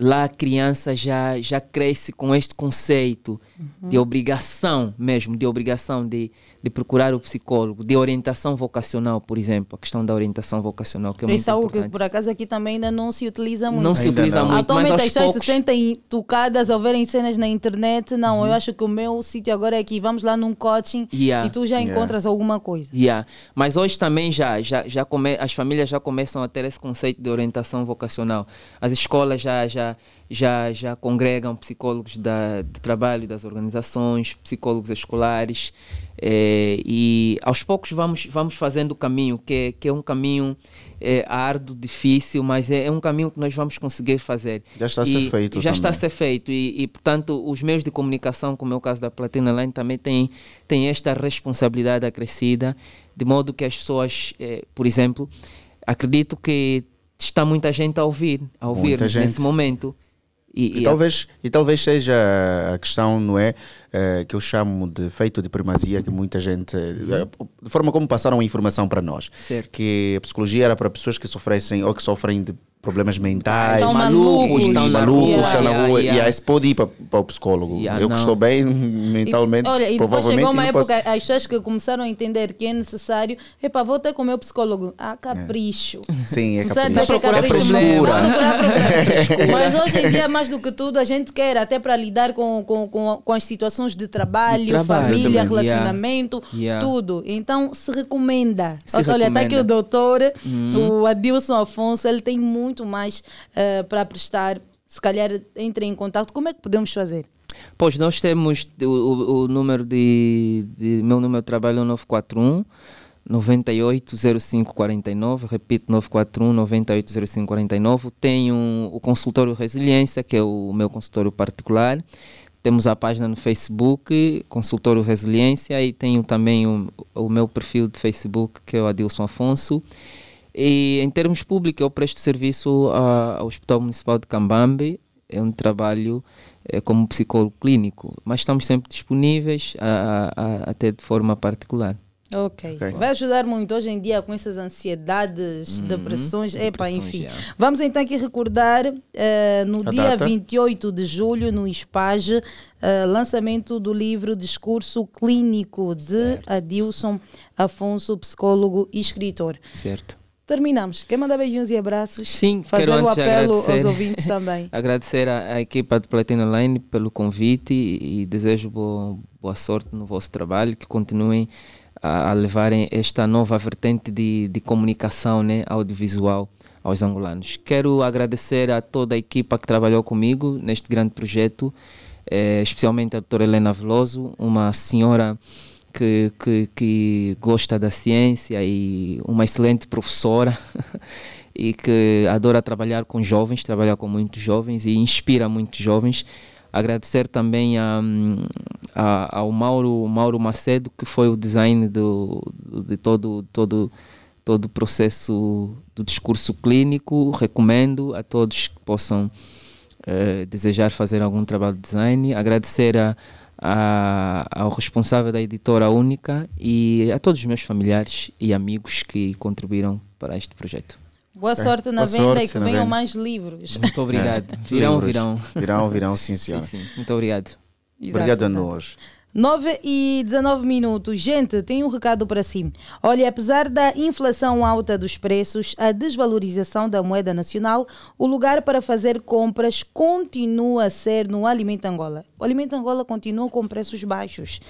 Lá a criança já, já cresce com este conceito Uhum. de obrigação mesmo, de obrigação de, de procurar o psicólogo, de orientação vocacional, por exemplo, a questão da orientação vocacional, que é muito Isso é algo importante. que por acaso aqui também ainda não se utiliza muito. Não se Ainda utiliza não. muito, Atualmente mas as aos pessoas se poucos- sentem tocadas ao verem cenas na internet. Não, Uhum. eu acho que o meu sítio agora é aqui. Vamos lá num coaching Yeah. e tu já Yeah. encontras alguma coisa. Yeah. Mas hoje também já, já, já come, as famílias já começam a ter esse conceito de orientação vocacional. As escolas já, já, já, já congregam psicólogos da, de trabalho das organizações, psicólogos escolares. eh, e aos poucos vamos, vamos fazendo o caminho, que é, que é um caminho eh, árduo, difícil, mas é, é um caminho que nós vamos conseguir fazer. Já está a ser feito Já está a também. ser feito e, e, portanto, os meios de comunicação, como é o caso da Platina Line, também têm, têm esta responsabilidade acrescida, de modo que as pessoas, eh, por exemplo, acredito que está muita gente a ouvir, a ouvir nesse momento. E, talvez, e talvez seja a questão, não é? eh, que eu chamo de feito de primazia, que muita gente. eh, de forma como passaram a informação para nós. Certo. Que a psicologia era para pessoas que sofrem ou que sofrem de problemas mentais, Estão malucos, e estão na malucos, rua. estão na rua, yeah. e aí se pode ir para, para o psicólogo. Yeah, eu que não. estou bem mentalmente, Olha, e depois provavelmente. chegou uma não posso- época, as pessoas que começaram a entender que é necessário, epá, vou ter com o meu psicólogo. Ah, capricho. Sim, é capricho. dizer que é É capricho, frescura. vai procurar problemas. Mas hoje em dia, mais do que tudo, a gente quer até para lidar com, com, com, com as situações de trabalho, De trabalho. família, Exatamente. relacionamento, Yeah. tudo. Então, se recomenda. Se Olha, está aqui recomenda. o doutor, Uhum. o Adilson Afonso, ele tem muito mais eh, para prestar. Se calhar entre em contato. Como é que podemos fazer? Pois nós temos o, o, o número de, de. Meu número de trabalho é o 941 980549, repito, 941 980549. Tenho o consultório Resiliência, que é o meu consultório particular. Temos a página no Facebook, Consultório Resiliência, e tenho também o, o meu perfil de Facebook, que é o Adilson Afonso. E em termos públicos, eu presto serviço ao Hospital Municipal de Cambambe, é um trabalho eh, como psicólogo clínico, mas estamos sempre disponíveis a, a- a- até de forma particular. Ok. Ok. Vai ajudar muito hoje em dia com essas ansiedades, Uhum, depressões. Epa, enfim. já. Vamos então aqui recordar eh, no A dia data? 28 de julho, no ISPAGE, eh, lançamento do livro Discurso Clínico de Adilson Afonso, psicólogo e escritor. Certo. Terminamos. Quer mandar beijinhos e abraços? Sim, Fazer o apelo aos ouvintes também. agradecer à, à equipa de Platina Line pelo convite e, e desejo boa, boa sorte no vosso trabalho, que continuem a, a levarem esta nova vertente de, de comunicação né, audiovisual aos angolanos. Quero agradecer a toda a equipa que trabalhou comigo neste grande projeto, eh, especialmente a doutora Helena Veloso, uma senhora que, que, que gosta da ciência e uma excelente professora e que adora trabalhar com jovens, trabalhar com muitos jovens e inspira muitos jovens. Agradecer também a, a- ao Mauro, Mauro Macedo, que foi o design do, de todo, todo, todo o processo do discurso clínico. Recomendo a todos que possam eh, desejar fazer algum trabalho de design. Agradecer a, a- ao responsável da editora única e a todos os meus familiares e amigos que contribuíram para este projeto. Boa sorte na Boa venda sorte e que venham venda. mais livros. Muito obrigado. É, Virão, livros. virão. Virão, virão, sim, senhora. Sim, sim. Muito obrigado. Obrigado a nós. 9 e 19 minutos. Gente, tenho um recado para si. Olha, apesar da inflação alta dos preços, a desvalorização da moeda nacional, o lugar para fazer compras continua a ser no Alimento Angola. O Alimento Angola continua com preços baixos.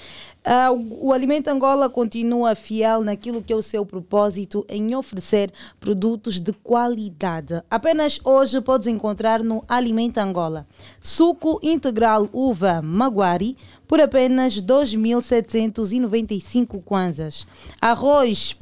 O o Alimento Angola continua fiel naquilo que é o seu propósito em oferecer produtos de qualidade. Apenas hoje podes encontrar no Alimento Angola suco integral uva Maguari por apenas 2.795 kwanzas. Arroz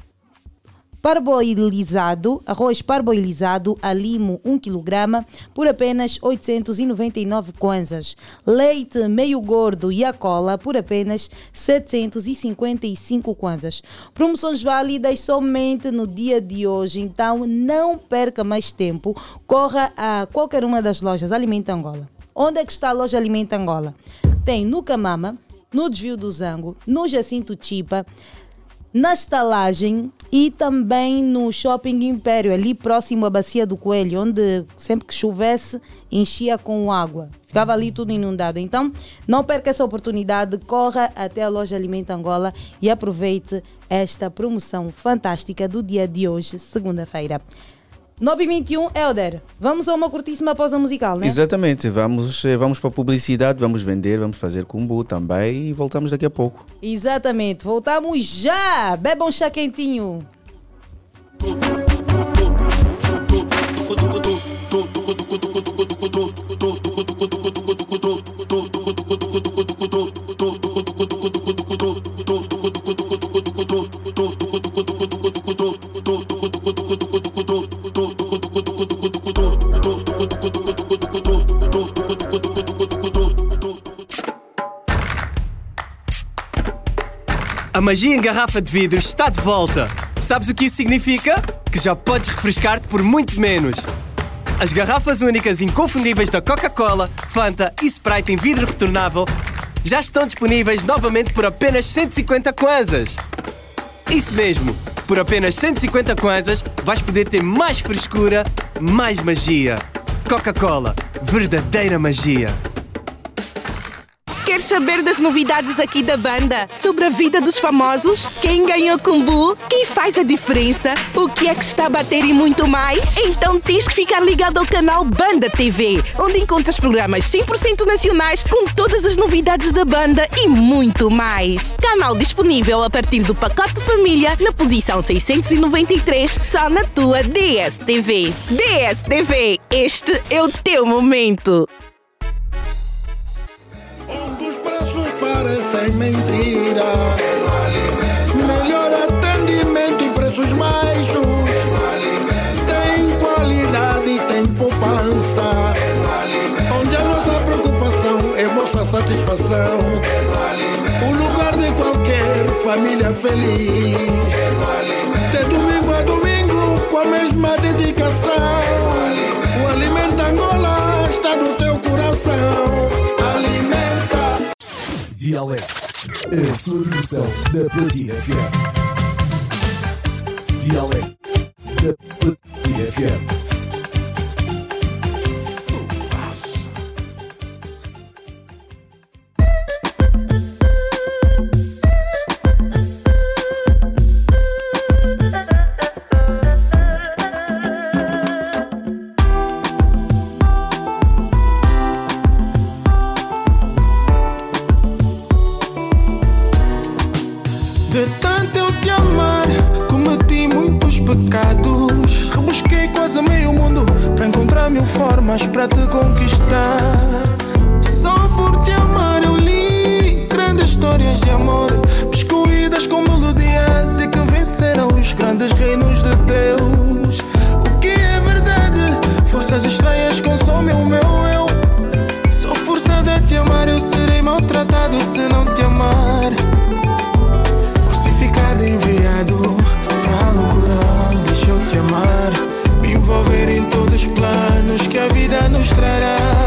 parboilizado, arroz parboilizado a limo 1 kg por apenas 899 kwanzas. Leite meio gordo e a cola por apenas 755 kwanzas. Promoções válidas somente no dia de hoje, então não perca mais tempo. Corra a qualquer uma das lojas Alimenta Angola. Onde é que está a loja Alimenta Angola? Tem no Camama, no Desvio do Zango, no Jacinto Chipa, na estalagem e também no Shopping Império, ali próximo à Bacia do Coelho, onde sempre que chovesse enchia com água. Ficava ali tudo inundado. Então, não perca essa oportunidade, corra até a loja Alimenta Angola e aproveite esta promoção fantástica do dia de hoje, segunda-feira. 9h21, Helder, vamos a uma curtíssima pausa musical, né? Exatamente, vamos, eh, vamos para a publicidade, vamos vender, vamos fazer combo também e voltamos daqui a pouco. Exatamente, voltamos já! Bebam chá quentinho! Magia em garrafa de vidro está de volta. Sabes o que isso significa? Que já podes refrescar-te por muito menos. As garrafas únicas inconfundíveis da Coca-Cola, Fanta e Sprite em vidro retornável já estão disponíveis novamente por apenas 150 kwanzas. Isso mesmo, por apenas 150 kwanzas vais poder ter mais frescura, mais magia. Coca-Cola, verdadeira magia. Saber das novidades aqui da banda? Sobre a vida dos famosos? Quem ganhou Kumbu? Quem faz a diferença? O que é que está a bater e muito mais? Então tens que ficar ligado ao canal Banda TV, onde encontras programas 100% nacionais com todas as novidades da banda e muito mais. Canal disponível a partir do pacote família na posição 693, só na tua DSTV. DSTV, este é o teu momento. satisfação. O lugar de qualquer família feliz. De domingo a domingo, com a mesma dedicação. O alimento Angola está no teu coração. Alimenta. Dialé A eh, solução da Platina FM. Dialé. da Platina FM. armas te conquistar. Só por te amar eu li grandes histórias de amor, pescoídas com melodias e que venceram os grandes reinos de Deus. O que é verdade? Forças estranhas consomem o meu eu. todos os planos que a vida nos trará.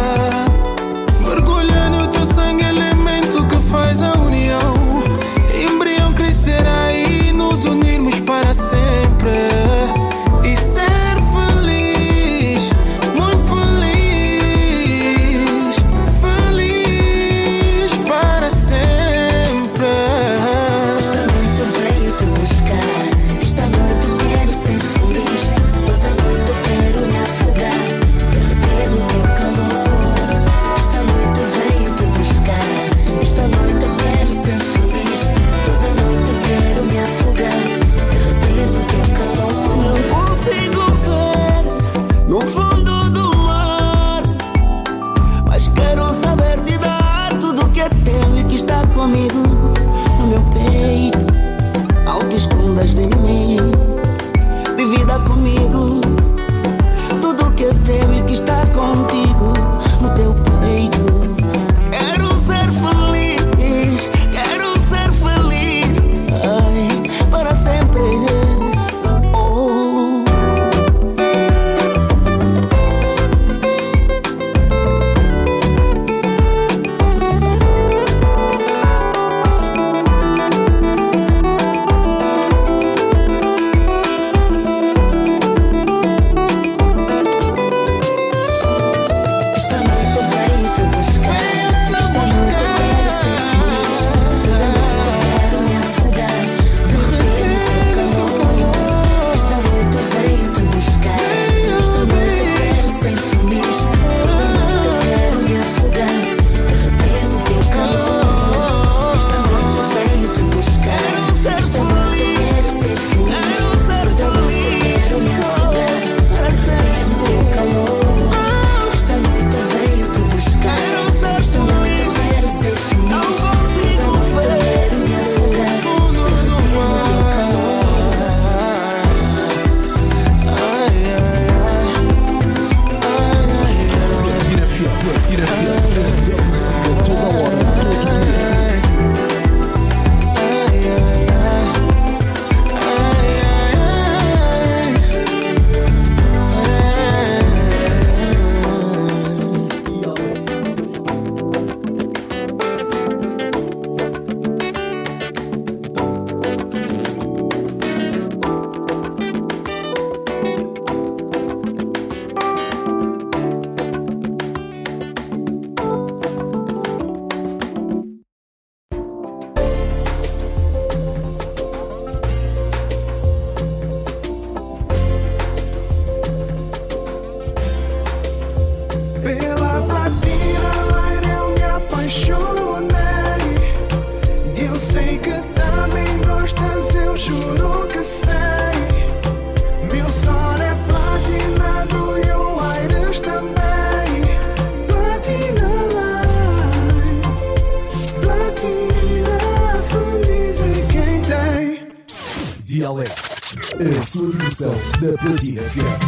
edição da Platina FM.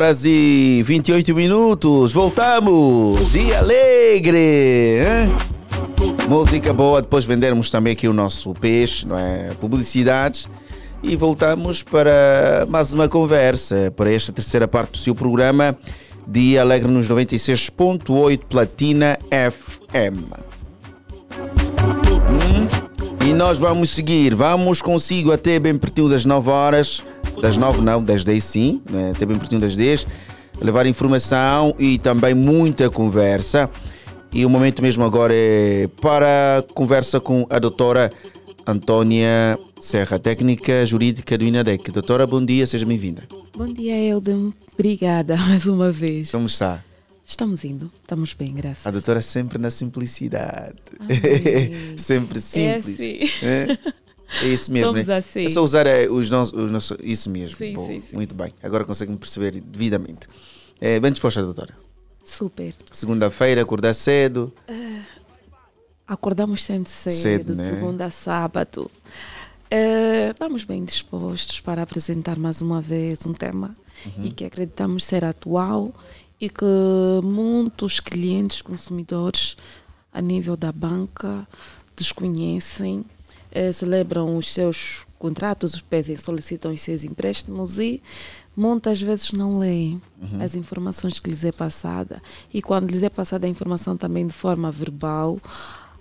Horas e 28 minutos. Voltamos. Dia alegre. hein? Música boa. Depois vendermos também aqui o nosso peixe, não é? Publicidades. E voltamos para mais uma conversa. Para esta terceira parte do seu programa. Dia alegre nos 96.8 Platina FM. Hum? E nós vamos seguir. Vamos consigo até bem pertinho das 9 horas. Das 9 não, das 10 sim. Né? Até bem pertinho das 10. Levar informação e também muita conversa. E o momento mesmo agora é para a conversa com a doutora Antônia Serra, técnica jurídica do INADEC. Doutora, bom dia, seja bem-vinda. Bom dia, Eldem. Obrigada mais uma vez. Como está? Estamos indo, estamos bem, graças. A doutora sempre na simplicidade. sempre É simples. assim. É, É isso mesmo. Somos né? assim. É só usar é, os nossos, os nossos- Isso mesmo. Sim, Bom, sim, sim. Muito bem. Agora consegue-me perceber devidamente. É, bem disposta, doutora. Super. Segunda-feira, acordar cedo. Acordamos sempre cedo, Cedo, de né? segunda a sábado. Eh, estamos bem dispostos para apresentar mais uma vez um tema Uhum. e que acreditamos ser atual e que muitos clientes consumidores a nível da banca desconhecem, eh, celebram os seus contratos, pedem, solicitam os seus empréstimos e muitas vezes não leem Uhum. as informações que lhes é passada. E quando lhes é passada a informação também de forma verbal,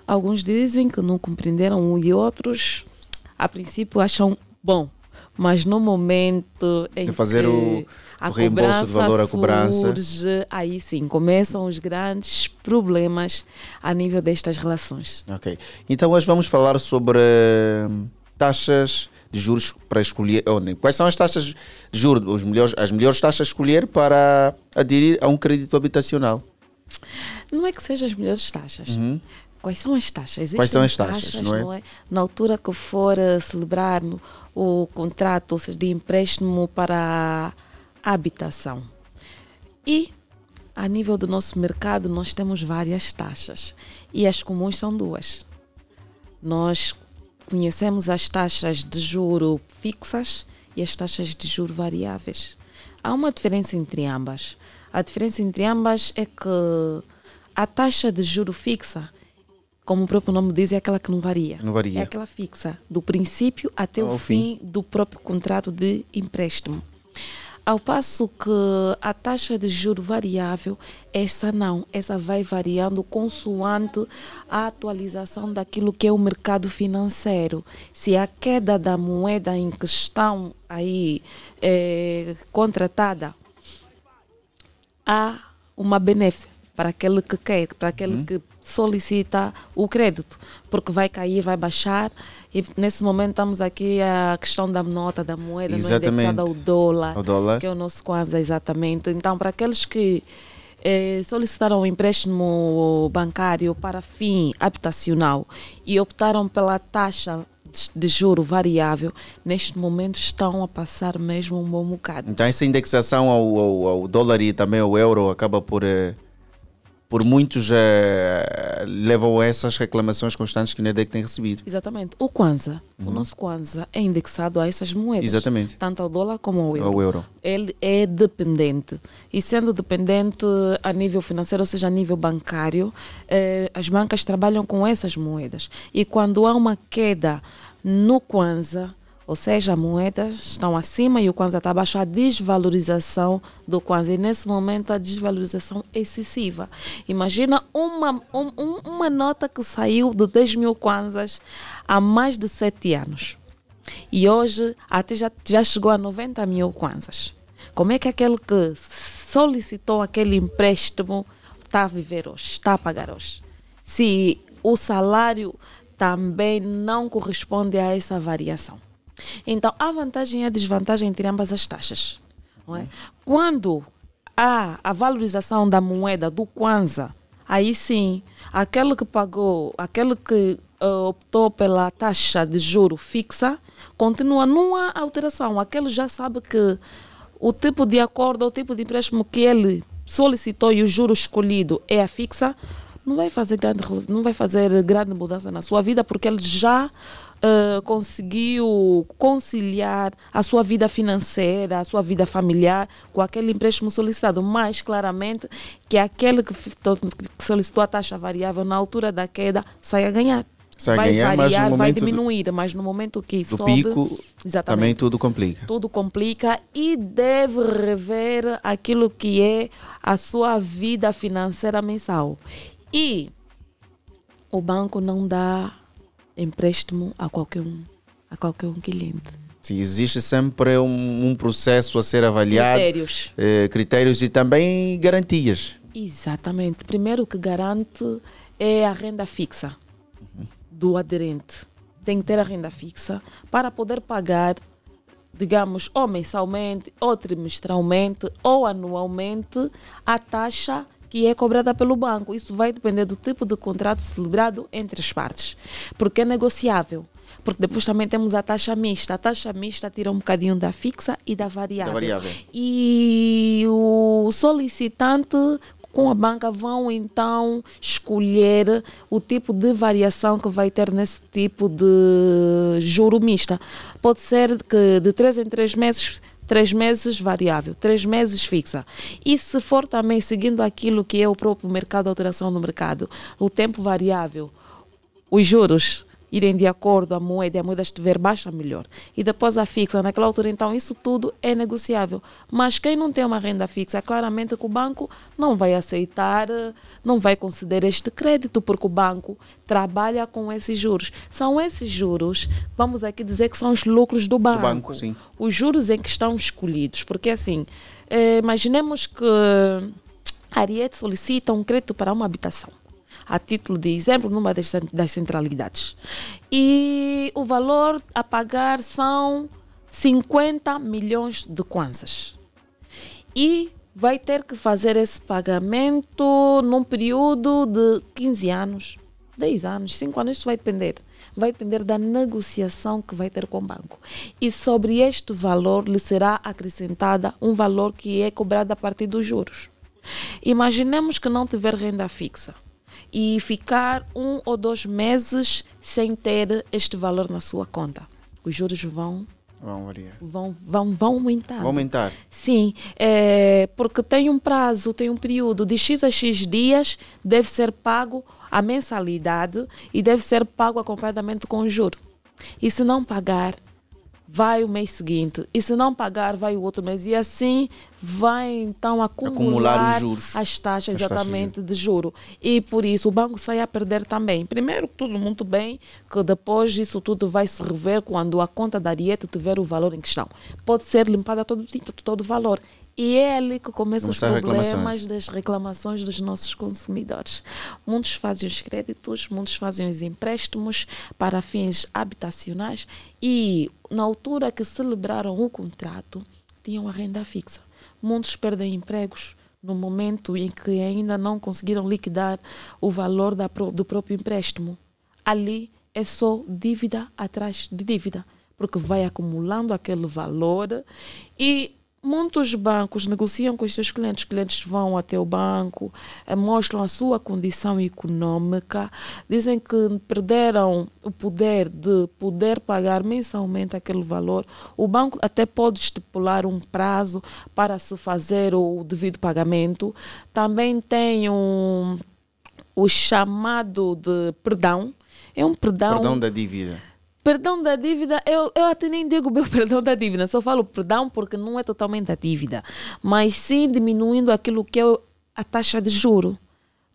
alguns dizem que não compreenderam e outros, a princípio, acham bom. Mas no momento em De fazer que o- a o reembolso de valor à cobrança. surge, aí sim começam os grandes problemas a nível destas relações. Ok. Então hoje vamos falar sobre hum, taxas de juros para escolher. ou quais são as taxas de juros, os melhores, as melhores taxas a escolher para aderir a um crédito habitacional? Não é que sejam as melhores taxas. Uhum. Quais são as taxas? Existem Quais são as taxas, não é? Na altura que for eh, celebrar o contrato ou seja, de empréstimo para a habitação. E, a nível do nosso mercado, nós temos várias taxas. E as comuns são duas. Nós conhecemos as taxas de juro fixas e as taxas de juro variáveis. Há uma diferença entre ambas. A diferença entre ambas é que a taxa de juro fixa, como o próprio nome diz, é aquela que não varia. Não varia. É aquela fixa, do princípio até Ao o fim do próprio contrato de empréstimo. Ao passo que a taxa de juro variável, essa não, essa vai variando consoante a atualização daquilo que é o mercado financeiro. Se a queda da moeda em questão aí é, contratada há uma benefício para aquele que quer, para aquele Uhum. que solicita o crédito, porque vai cair, vai baixar. E nesse momento estamos aqui a questão da nota da moeda, não é Exatamente. indexada ao dólar, Ao dólar. que é o nosso Kwanza exatamente. Então, para aqueles que eh, solicitaram um empréstimo bancário para fim habitacional e optaram pela taxa de- de juro variável, neste momento estão a passar mesmo um bom bocado. Então essa indexação ao, ao- ao dólar e também ao euro acaba por, eh, por muitos eh, levam a essas reclamações constantes que a NEDEC tem recebido. Exatamente. O Kwanza, o Uhum. nosso Kwanza é indexado a essas moedas. Exatamente. Tanto ao dólar como ao euro. Ao euro. Ele é dependente. E sendo dependente a nível financeiro, ou seja, a nível bancário, eh, as bancas trabalham com essas moedas. E quando há uma queda no Kwanza, ou seja, as moedas estão acima e o Kwanza está abaixo, a desvalorização do Kwanza. E nesse momento, a desvalorização é excessiva. Imagina uma, um- um- uma nota que saiu de 10 mil Kwanzas há mais de 7 anos. E hoje até já, já chegou a 90 mil kwanzas. Como é que aquele que solicitou aquele empréstimo está a viver hoje, está a pagar hoje? Se o salário também não corresponde a essa variação. Então, há vantagem e a desvantagem entre ambas as taxas. É? Quando há a valorização da moeda do Kwanza, aí sim, aquele que pagou, aquele que eh, optou pela taxa de juro fixa, continua, não há alteração. Aquele já sabe que o tipo de acordo, o tipo de empréstimo que ele solicitou e o juro escolhido é a fixa, não vai fazer grande, não vai fazer grande mudança na sua vida porque ele já eh, conseguiu conciliar a sua vida financeira, a sua vida familiar com aquele empréstimo solicitado, mas claramente que aquele que solicitou a taxa variável na altura da queda sai a ganhar. Sai a vai ganhar, mas variar, vai momento do- diminuir, mas no momento que Do sobe, pico, também tudo complica. tudo complica e deve rever aquilo que é a sua vida financeira mensal. E o banco não dá empréstimo a qualquer um, a qualquer um cliente. Sim, existe sempre um, um processo a ser avaliado. Critérios. eh, critérios e também garantias. Exatamente. Primeiro o que garante é a renda fixa do aderente. Tem que ter a renda fixa para poder pagar, digamos, ou mensalmente, ou trimestralmente, ou anualmente, a taxa que é cobrada pelo banco. Isso vai depender do tipo de contrato celebrado entre as partes, porque é negociável. Porque depois também temos a taxa mista. A taxa mista tira um bocadinho da fixa e da variável. Da variável. E o solicitante com a banca vão então escolher o tipo de variação que vai ter nesse tipo de juro mista. Pode ser que de três em três meses três meses variável, três meses fixa. E se for também seguindo aquilo que é o próprio mercado, alteração do mercado, o tempo variável, os juros irem de acordo a moeda e a moeda estiver baixa, melhor. E depois a fixa, naquela altura, então, isso tudo é negociável. Mas quem não tem uma renda fixa, claramente que o banco não vai aceitar, não vai conceder este crédito, porque o banco trabalha com esses juros. São esses juros, vamos aqui dizer que são os lucros do banco. banco, sim. Os juros em que estão escolhidos. Porque assim, eh, imaginemos que a Ariete solicita um crédito para uma habitação a título de exemplo, numa das, das centralidades. E o valor a pagar são 50 milhões de kwanzas. E vai ter que fazer esse pagamento num período de 15 anos, 10 anos, 5 anos, isso vai depender. Vai depender da negociação que vai ter com o banco. E sobre este valor lhe será acrescentada um valor que é cobrado a partir dos juros. Imaginemos que não tiver renda fixa e ficar um ou dois meses sem ter este valor na sua conta. Os juros vão Vão variar. vão, vão, vão aumentar. Vão aumentar. Sim, é, porque tem um prazo, tem um período de X a X dias, deve ser pago a mensalidade e deve ser pago acompanhamento com juro. E se não pagar, vai o mês seguinte. E se não pagar, vai o outro mês. E assim vai então acumular, Acumular os juros. as taxas As taxas de exatamente de juro. E por isso o banco sai a perder também. Primeiro, tudo muito bem, que depois isso tudo vai se rever quando a conta da dieta tiver o valor em questão. Pode ser limpada todo, todo o valor. E é ali que começam os problemas das reclamações dos nossos consumidores. Muitos fazem os créditos, muitos fazem os empréstimos para fins habitacionais e, na altura que celebraram o contrato, tinham a renda fixa. Muitos perdem empregos no momento em que ainda não conseguiram liquidar o valor da do próprio empréstimo. Ali é só dívida atrás de dívida, porque vai acumulando aquele valor e muitos bancos negociam com os seus clientes. Os clientes vão até o banco, eh, mostram a sua condição econômica, dizem que perderam o poder de poder pagar mensalmente aquele valor. O banco até pode estipular um prazo para se fazer o devido pagamento. Também tem um, o chamado de perdão. É um perdão Perdão da dívida. Perdão da dívida, eu, eu até nem digo meu perdão da dívida, só falo perdão porque não é totalmente a dívida, mas sim diminuindo aquilo que é a taxa de juro.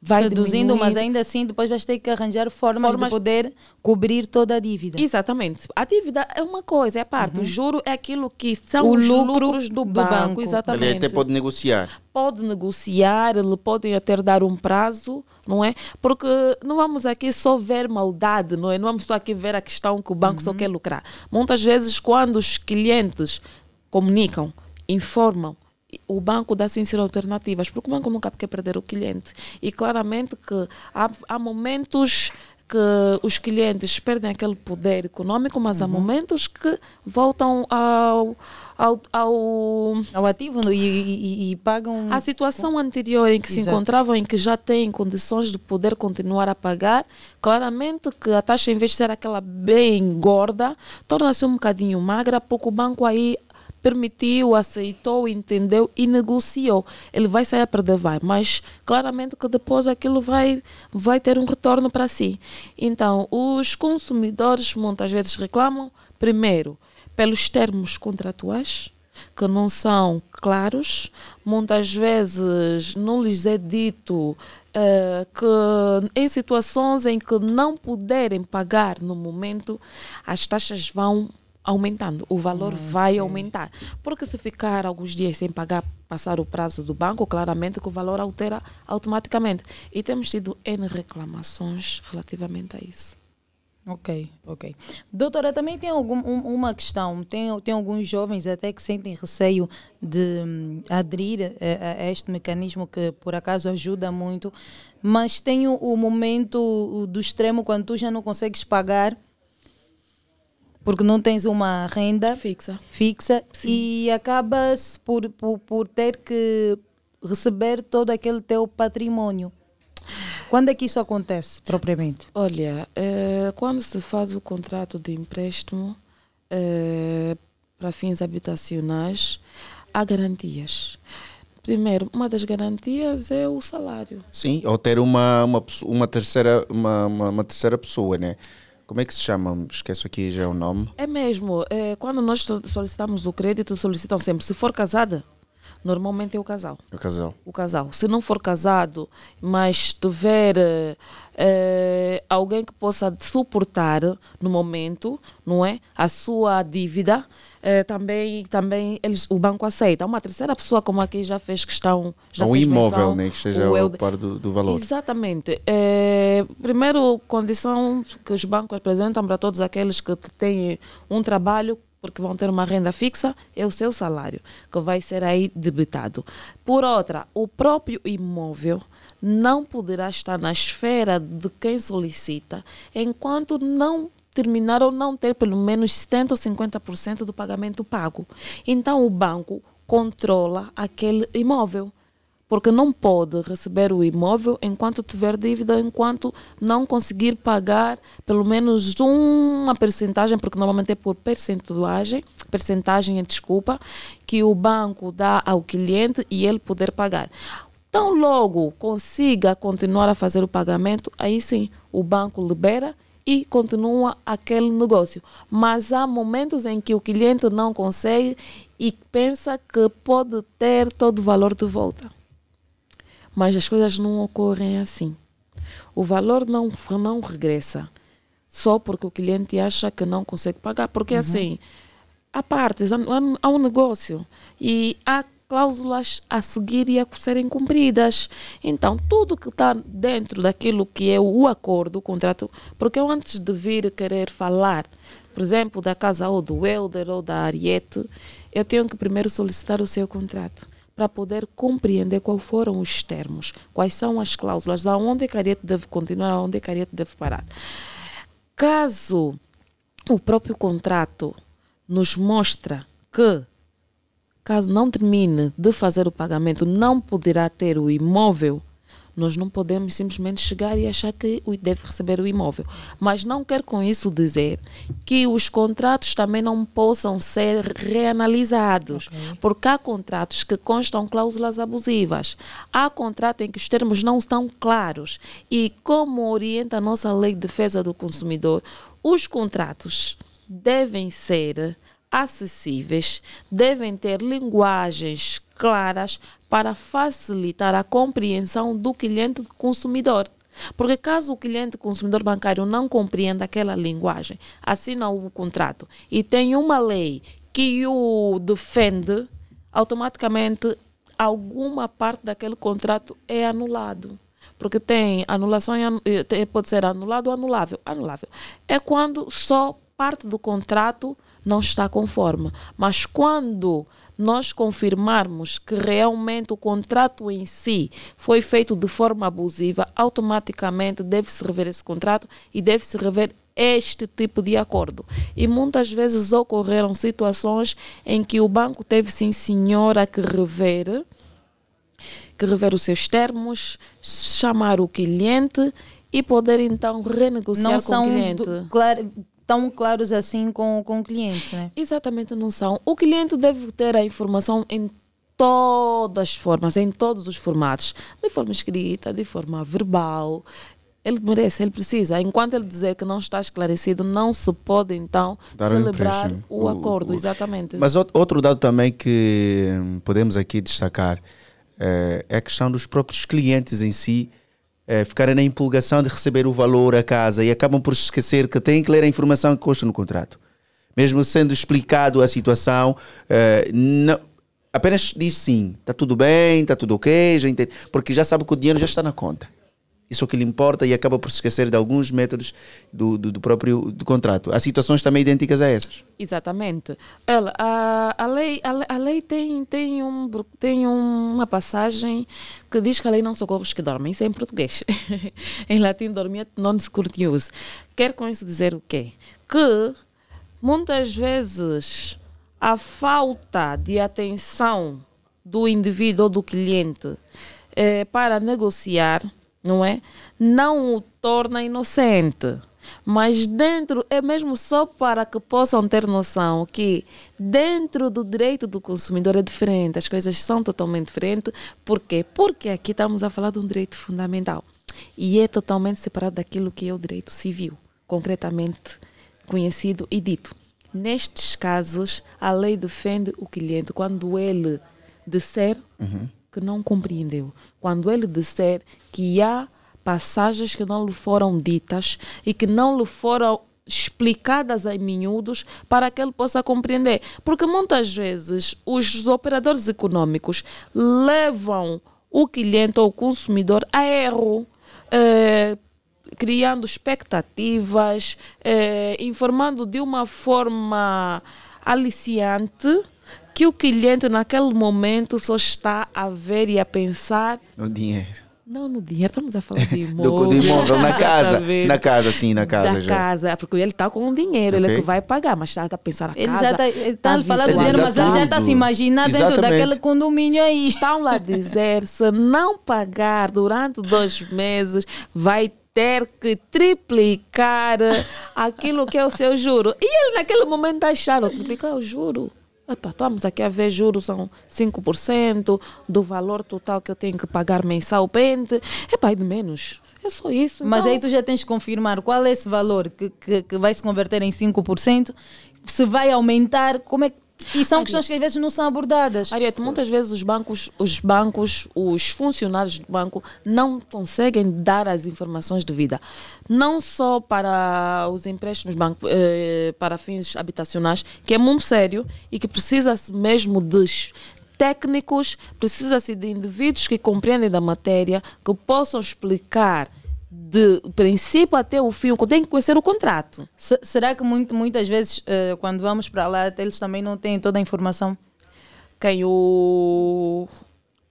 Vai Reduzindo, diminuir- mas ainda assim depois vais ter que arranjar formas, Formas- de poder cobrir toda a dívida. Exatamente. A dívida é uma coisa, é a parte. O juro é aquilo que são O os lucro lucros do, do banco. banco. Ele Exatamente. até pode negociar. pode negociar, ele pode até dar um prazo, não é? Porque não vamos aqui só ver maldade, não é? Não vamos só aqui ver a questão que o banco só quer lucrar. Muitas vezes, quando os clientes comunicam, informam, o banco dá sim ser alternativas, porque o banco nunca quer perder o cliente. E claramente que há, há momentos que os clientes perdem aquele poder econômico, mas há Uhum. momentos que voltam ao, ao, ao, ao ativo e, e- e pagam. a situação anterior em que se Exato. encontravam, em que já têm condições de poder continuar a pagar, claramente que a taxa, em vez de ser aquela bem gorda, torna-se um bocadinho magra, porque o banco aí permitiu, aceitou, entendeu e negociou. Ele vai sair a perder, vai, mas claramente que depois aquilo vai, vai ter um retorno para si. Então, os consumidores muitas vezes reclamam, primeiro, pelos termos contratuais, que não são claros, muitas vezes não lhes é dito eh, que em situações em que não puderem pagar no momento, as taxas vão aumentando, o valor vai aumentar. Porque se ficar alguns dias sem pagar, passar o prazo do banco, claramente que o valor altera automaticamente. E temos tido N reclamações relativamente a isso. Ok, ok. Doutora, também tem algum, um- uma questão. Tem, tem alguns jovens até que sentem receio de hum, aderir a, a este mecanismo que por acaso ajuda muito, mas tem o, o momento do extremo quando tu já não consegues pagar porque não tens uma renda fixa, fixa e acabas por, por, por ter que receber todo aquele teu patrimônio. Quando é que isso acontece, propriamente? Olha, eh, quando se faz o contrato de empréstimo eh, para fins habitacionais, há garantias. Primeiro, uma das garantias é o salário. Sim, ou ter uma, uma, uma, terceira, uma, uma, uma terceira pessoa, né? Como é que se chama? Esqueço aqui já o nome. É mesmo, eh, quando nós so- solicitamos o crédito, solicitam sempre, se for casada, normalmente é o casal. O casal. o casal. Se não for casado, mas tiver eh, alguém que possa suportar no momento, não é, a sua dívida, eh, também também eles o banco aceita. Uma terceira pessoa como aqui já fez questão, já um fez imóvel, menção, né? Que seja o o Helder- par do, do valor. Exatamente. É, primeiro, condição que os bancos apresentam para todos aqueles que têm um trabalho, porque vão ter uma renda fixa, é o seu salário, que vai ser aí debitado. Por outra, o próprio imóvel não poderá estar na esfera de quem solicita enquanto não terminar ou não ter pelo menos 70% ou 50% do pagamento pago. Então, o banco controla aquele imóvel porque não pode receber o imóvel enquanto tiver dívida, enquanto não conseguir pagar pelo menos uma percentagem, porque normalmente é por percentuagem, percentagem, desculpa, que o banco dá ao cliente e ele poder pagar. Tão logo consiga continuar a fazer o pagamento, aí sim o banco libera e continua aquele negócio. Mas há momentos em que o cliente não consegue e pensa que pode ter todo o valor de volta mas as coisas não ocorrem assim. O valor não, não regressa só porque o cliente acha que não consegue pagar. Porque assim, há partes, há, há- há um negócio e há cláusulas a seguir e a serem cumpridas. Então, tudo que está dentro daquilo que é o acordo, o contrato, porque eu antes de vir querer falar, por exemplo, da casa ou do Helder ou da Ariete, eu tenho que primeiro solicitar o seu contrato para poder compreender quais foram os termos, quais são as cláusulas, aonde é a Ariete deve continuar, aonde é a Ariete deve parar. Caso o próprio contrato nos mostra que caso não termine de fazer o pagamento, não poderá ter o imóvel, nós não podemos simplesmente chegar e achar que deve receber o imóvel. Mas não quer com isso dizer que os contratos também não possam ser reanalisados, porque há contratos que constam cláusulas abusivas, há contrato em que os termos não estão claros. E como orienta a nossa lei de defesa do consumidor, os contratos devem ser acessíveis, devem ter linguagens claras para facilitar a compreensão do cliente consumidor. Porque caso o cliente consumidor bancário não compreenda aquela linguagem, assina o contrato e tem uma lei que o defende, automaticamente alguma parte daquele contrato é anulado. Porque tem anulação, anu- eh, pode ser anulado ou anulável. Anulável é quando só parte do contrato não está conforme. Mas quando nós confirmarmos que realmente o contrato em si foi feito de forma abusiva, automaticamente deve-se rever esse contrato e deve-se rever este tipo de acordo. E muitas vezes ocorreram situações em que o banco teve, sim, senhora, que rever, que rever os seus termos, chamar o cliente e poder então renegociar Não com o cliente. do- clar- tão claros assim com, com o cliente, né? Exatamente, não são. O cliente deve ter a informação em todas as formas, em todos os formatos, de forma escrita, de forma verbal. Ele merece, ele precisa. Enquanto ele dizer que não está esclarecido, não se pode então Dar um celebrar empréstimo. o, O- acordo. o- exatamente. Mas out- outro dado também que hum, podemos aqui destacar eh, é a questão dos próprios clientes em si eh, ficarem na empolgação de receber o valor a casa e acabam por esquecer que têm que ler a informação que consta no contrato. Mesmo sendo explicado a situação, eh, não- apenas diz sim, está tudo bem, está tudo ok, já entende, porque já sabe que o dinheiro já está na conta. Isso é o que lhe importa e acaba por se esquecer de alguns métodos do, do, do próprio do contrato. Há situações também idênticas a essas. Exatamente. Ela, a, a lei, a, a lei tem, tem, um, tem uma passagem que diz que a lei não socorre os que dormem. Isso é em português. em latim, dormia non scurtius. Quer com isso dizer o quê? Que muitas vezes a falta de atenção do indivíduo ou do cliente eh, para negociar, não é? Não o torna inocente. Mas dentro, é mesmo só para que possam ter noção que dentro do direito do consumidor é diferente, as coisas são totalmente diferentes. Por quê? Porque aqui estamos a falar de um direito fundamental e é totalmente separado daquilo que é o direito civil, concretamente conhecido e dito. Nestes casos, a lei defende o cliente quando ele disser que não compreendeu, quando ele disser que há passagens que não lhe foram ditas e que não lhe foram explicadas em miúdos para que ele possa compreender. Porque muitas vezes os operadores econômicos levam o cliente ou o consumidor a erro. eh, criando expectativas, eh, informando de uma forma aliciante que o cliente naquele momento só está a ver e a pensar No dinheiro. não no dinheiro, estamos a falar de Do, imóvel. do imóvel, na casa. Exatamente. na casa, sim, na casa da já. casa, porque ele está com o dinheiro, ele é que vai pagar, mas está a pensar a Ele casa. já está tá a falar do dinheiro, mas ele já está a se imaginar dentro Exatamente. daquele condomínio aí. Estão lá a dizer, se não pagar durante dois meses, vai ter que triplicar aquilo que é o seu juro. E ele naquele momento está achando, triplicar o juro? Epa, estamos aqui a ver juros são 5% do valor total que eu tenho que pagar mensalmente. Epá, é de menos. É só isso. Mas então. aí tu já tens que confirmar qual é esse valor que, que, que vai se converter em 5%, se vai aumentar, como é que. E são questões que às vezes não são abordadas. Ariete, muitas vezes os bancos, os bancos, os funcionários do banco não conseguem dar as informações devidas. Não só para os empréstimos banco, eh, para fins habitacionais, que é muito sério e que precisa-se mesmo de técnicos, precisa-se de indivíduos que compreendem da matéria, que possam explicar de princípio até o fim, tem que conhecer o contrato. Se- será que muito, muitas vezes, eh, quando vamos para lá, eles também não têm toda a informação? Quem? O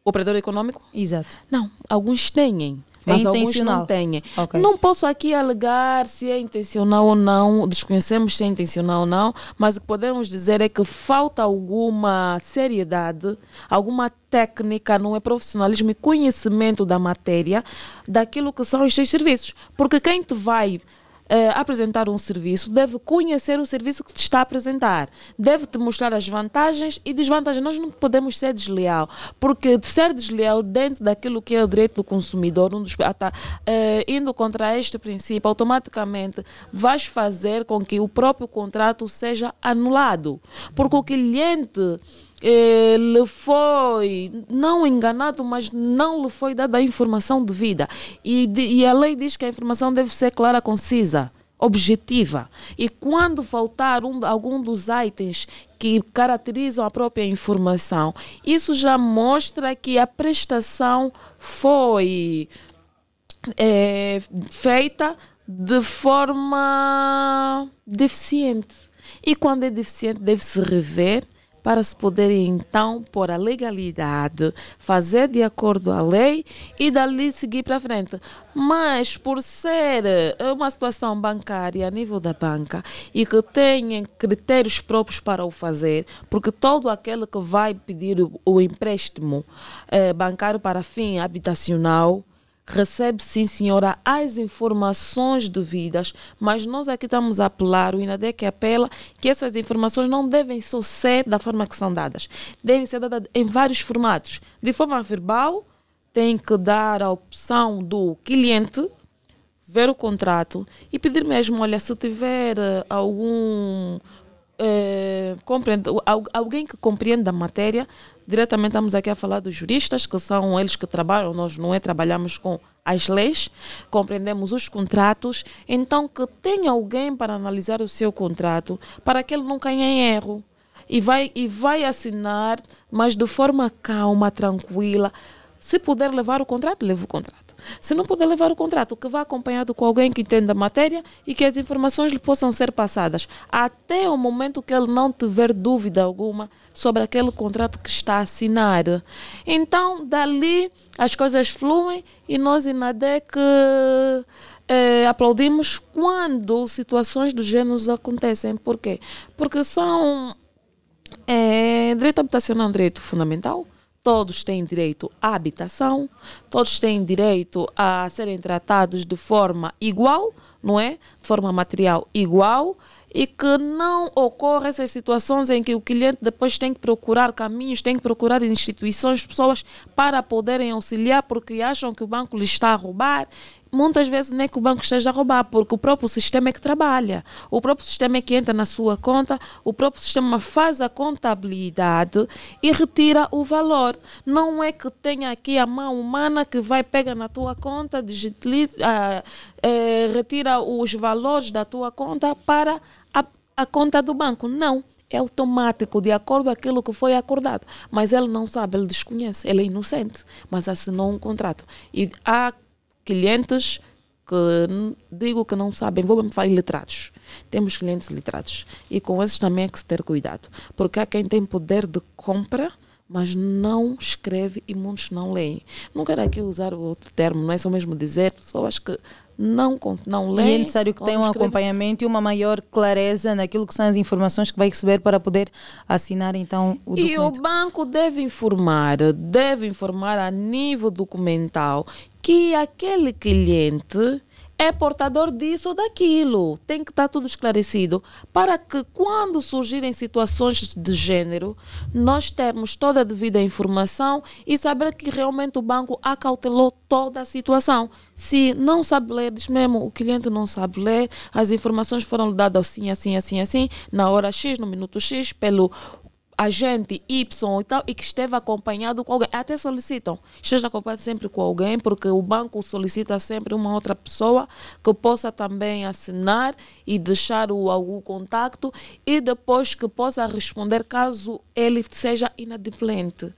operador econômico? Exato. Não, alguns têm. É Mas alguns intencional. não têm. Ok. Não posso aqui alegar se é intencional ou não, desconhecemos se é intencional ou não, mas o que podemos dizer é que falta alguma seriedade, alguma técnica, não é profissionalismo e conhecimento da matéria, daquilo que são os seus serviços. Porque quem te vai apresentar um serviço deve conhecer o serviço que te está a apresentar, deve te mostrar as vantagens e desvantagens. Nós não podemos ser desleal, porque ser desleal dentro daquilo que é o direito do consumidor, um dos, ah, tá, eh, indo contra este princípio, automaticamente vais fazer com que o próprio contrato seja anulado, porque o cliente ele foi não enganado, mas não lhe foi dada a informação devida. E, de- e a lei diz que a informação deve ser clara, concisa, objetiva. E quando faltar um, algum dos itens que caracterizam a própria informação, isso já mostra que a prestação foi é, feita de forma deficiente. E quando é deficiente, deve-se rever para se poder então pôr a legalidade, fazer de acordo a lei e dali seguir para frente. Mas por ser eh, uma situação bancária a nível da banca e que tenha critérios próprios para o fazer, porque todo aquele que vai pedir o, o empréstimo eh, bancário para fim habitacional recebe sim senhora as informações devidas, mas nós aqui estamos a apelar, o INADEC apela que essas informações não devem só ser da forma que são dadas, devem ser dadas em vários formatos. De forma verbal, tem que dar a opção do cliente ver o contrato e pedir mesmo, olha, se tiver eh, algum al- alguém que compreende a matéria, diretamente estamos aqui a falar dos juristas, que são eles que trabalham, nós não é, trabalhamos com as leis, compreendemos os contratos, então que tenha alguém para analisar o seu contrato, para que ele não caia em erro. E vai, e vai assinar, mas de forma calma, tranquila. Se puder levar o contrato, leve o contrato. Se não puder levar o contrato, que vá acompanhado com alguém que entenda a matéria e que as informações lhe possam ser passadas até o momento que ele não tiver dúvida alguma sobre aquele contrato que está a assinar. Então, dali as coisas fluem e nós, INADEC, eh, aplaudimos quando situações do gênero acontecem. Por quê? Porque são. É, direito habitacional é um direito fundamental. Todos têm direito à habitação, todos têm direito a serem tratados de forma igual, não é? De forma material igual e que não ocorra essas situações em que o cliente depois tem que procurar caminhos, tem que procurar instituições, pessoas para poderem auxiliar porque acham que o banco lhe está a roubar. Muitas vezes nem que o banco esteja a roubar, porque o próprio sistema é que trabalha. O próprio sistema é que entra na sua conta, o próprio sistema faz a contabilidade e retira o valor. Não é que tenha aqui a mão humana que vai pegar na tua conta, digitaliza, ah, eh, retira os valores da tua conta para a, conta do banco. Não. É automático, de acordo com aquilo que foi acordado. Mas ele não sabe, ele desconhece, ele é inocente, mas assinou um contrato. E há clientes que digo que não sabem, vou mesmo falar iletrados. Temos clientes letrados. E com esses também é que se ter cuidado. Porque há quem tem poder de compra, mas não escreve e muitos não leem. Não quero aqui usar outro termo, não é só mesmo dizer, pessoas que não, não E leem. é necessário que tenha um acompanhamento e uma maior clareza naquilo que são as informações que vai receber para poder assinar então o E documento. o banco deve informar, deve informar a nível documental que aquele cliente é portador disso ou daquilo. Tem que estar tudo esclarecido para que quando surgirem situações de gênero, nós termos toda a devida informação e saber que realmente o banco acautelou toda a situação. Se não sabe ler, diz mesmo, o cliente não sabe ler, as informações foram dadas assim, assim, assim, assim, na hora X, no minuto X, pelo agente Y e tal, e que esteve acompanhado com alguém. Até solicitam, esteja acompanhado sempre com alguém, porque o banco solicita sempre uma outra pessoa que possa também assinar e deixar o, algum contacto e depois que possa responder caso ele seja inadimplente.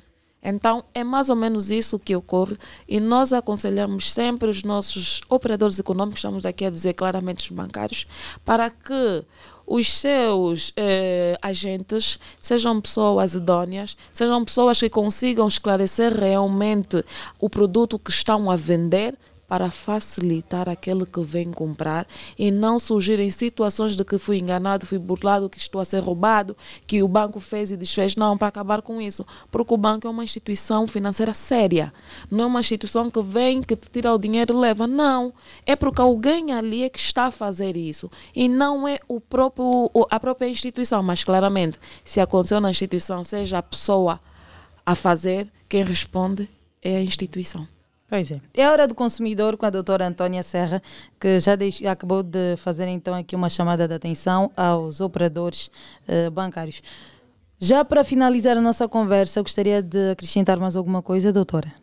Então, é mais ou menos isso que ocorre e nós aconselhamos sempre os nossos operadores econômicos, estamos aqui a dizer claramente os bancários, para que os seus eh, agentes sejam pessoas idôneas, sejam pessoas que consigam esclarecer realmente o produto que estão a vender para facilitar aquele que vem comprar e não surgirem situações de que fui enganado, fui burlado, que estou a ser roubado, que o banco fez e desfez. Não, para acabar com isso. Porque o banco é uma instituição financeira séria. Não é uma instituição que vem, que te tira o dinheiro e leva. Não. É porque alguém ali é que está a fazer isso. E não é o próprio, a própria instituição. Mas claramente, se aconteceu na instituição, seja a pessoa a fazer, quem responde é a instituição. Pois é. É hora do consumidor com a doutora Antônia Serra, que já acabou de fazer então aqui uma chamada de atenção aos operadores eh, bancários. Já para finalizar a nossa conversa, gostaria de acrescentar mais alguma coisa, doutora?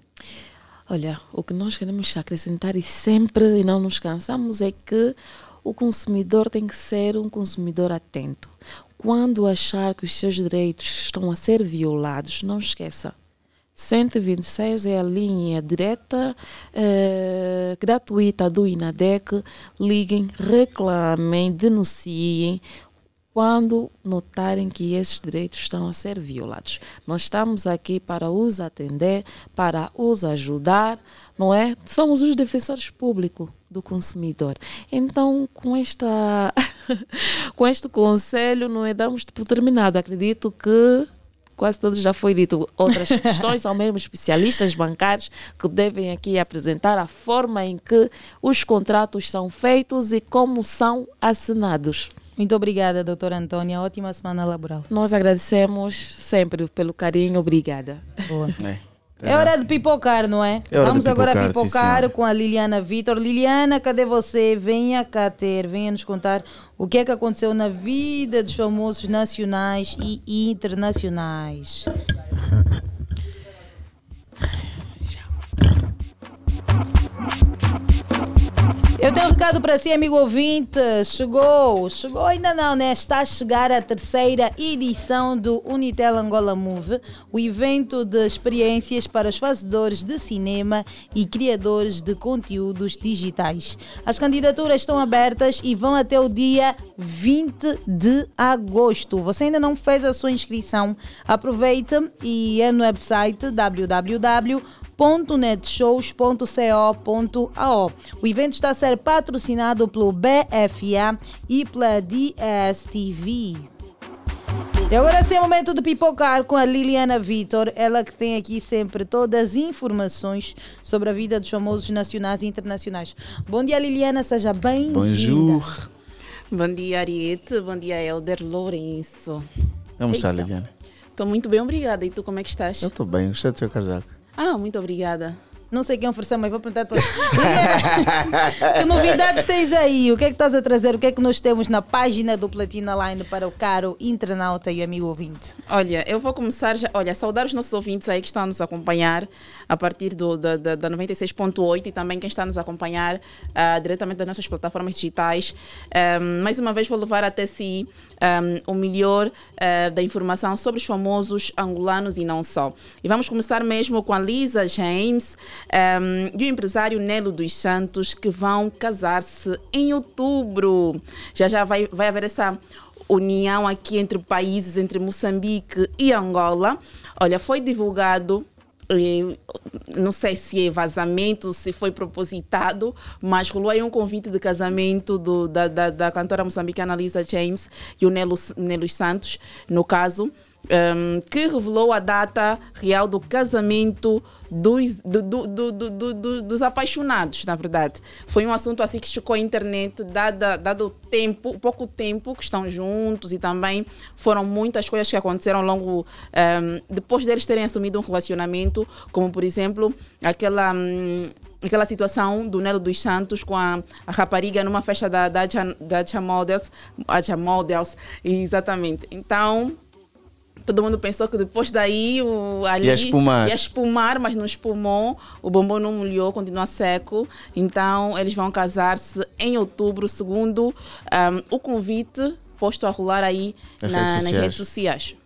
Olha, o que nós queremos acrescentar e sempre e não nos cansamos é que o consumidor tem que ser um consumidor atento. Quando achar que os seus direitos estão a ser violados, não esqueça. 126 é a linha direta eh, gratuita do INADEC. Liguem, reclamem, denunciem quando notarem que esses direitos estão a ser violados. Nós estamos aqui para os atender, para os ajudar, não é? Somos os defensores públicos do consumidor. Então, com esta com este conselho, não é damos por terminado. Acredito que quase tudo já foi dito. Outras questões são mesmo especialistas bancários que devem aqui apresentar a forma em que os contratos são feitos e como são assinados. Muito obrigada, doutora Antônia. Ótima semana laboral. Nós agradecemos sempre pelo carinho. Obrigada. Boa. É hora de pipocar, não é? É Vamos de agora pipocar, sim, pipocar com a Liliana Vitor. Liliana, cadê você? Venha cá ter, venha nos contar o que é que aconteceu na vida dos famosos nacionais e internacionais. Eu tenho um recado para si, amigo ouvinte. Chegou, chegou ainda não, né? Está a chegar a terceira edição do Unitel Angola Move, o evento de experiências para os fazedores de cinema e criadores de conteúdos digitais. As candidaturas estão abertas e vão até o dia 20 de agosto. Você ainda não fez a sua inscrição? Aproveite e é no website www www.netshows.co.ao. O evento está a ser patrocinado pelo BFA e pela DSTV. E agora sim é o momento de pipocar com a Liliana Vitor, ela que tem aqui sempre todas as informações sobre a vida dos famosos nacionais e internacionais. Bom dia, Liliana, seja bem-vinda. Bonjour. Bom dia, Ariete. Bom dia, Helder Lourenço. Como está, Liliana? Estou muito bem, obrigada. E tu, como é que estás? Eu estou bem, gostei do seu casaco. Ah, muito obrigada. Não sei quem ofereceu, mas vou perguntar depois. Que novidades tens aí? O que é que estás a trazer? O que é que nós temos na página do Platina Line para o caro internauta e amigo ouvinte? Olha, eu vou começar já. Olha, saudar os nossos ouvintes aí que estão a nos acompanhar a partir do, da, da, da 96.8 e também quem está a nos acompanhar ah, diretamente das nossas plataformas digitais. Ahm, mais uma vez vou levar até si ahm, o melhor ah, da informação sobre os famosos angolanos e não só. E vamos começar mesmo com a Lisa James ahm, e o empresário Nelo dos Santos que vão casar-se em outubro. Já já vai, vai haver essa união aqui entre países, entre Moçambique e Angola. Olha, foi divulgado eh, não sei se é vazamento, se foi propositado, mas rolou aí um convite de casamento do, da, da, da cantora moçambicana Lisa James e o Nelo, Nelo Santos, no caso, um, que revelou a data real do casamento dos, do, do, do, do- do- do- dos apaixonados, na verdade. Foi um assunto assim que chocou a internet, dada, dado o tempo, pouco tempo que estão juntos e também foram muitas coisas que aconteceram ao longo, um, depois deles terem assumido um relacionamento, como por exemplo, aquela. hum, Aquela situação do Nelo dos Santos com a, a rapariga numa festa da, da, da Models, Models, exatamente. Então, Todo mundo pensou que depois daí o ali Ia espumar. ia espumar, mas não espumou. O bombom não molhou, continua seco. Então eles vão casar-se em outubro, segundo ahm, o convite posto a rolar aí Nas na- redes nas redes sociais.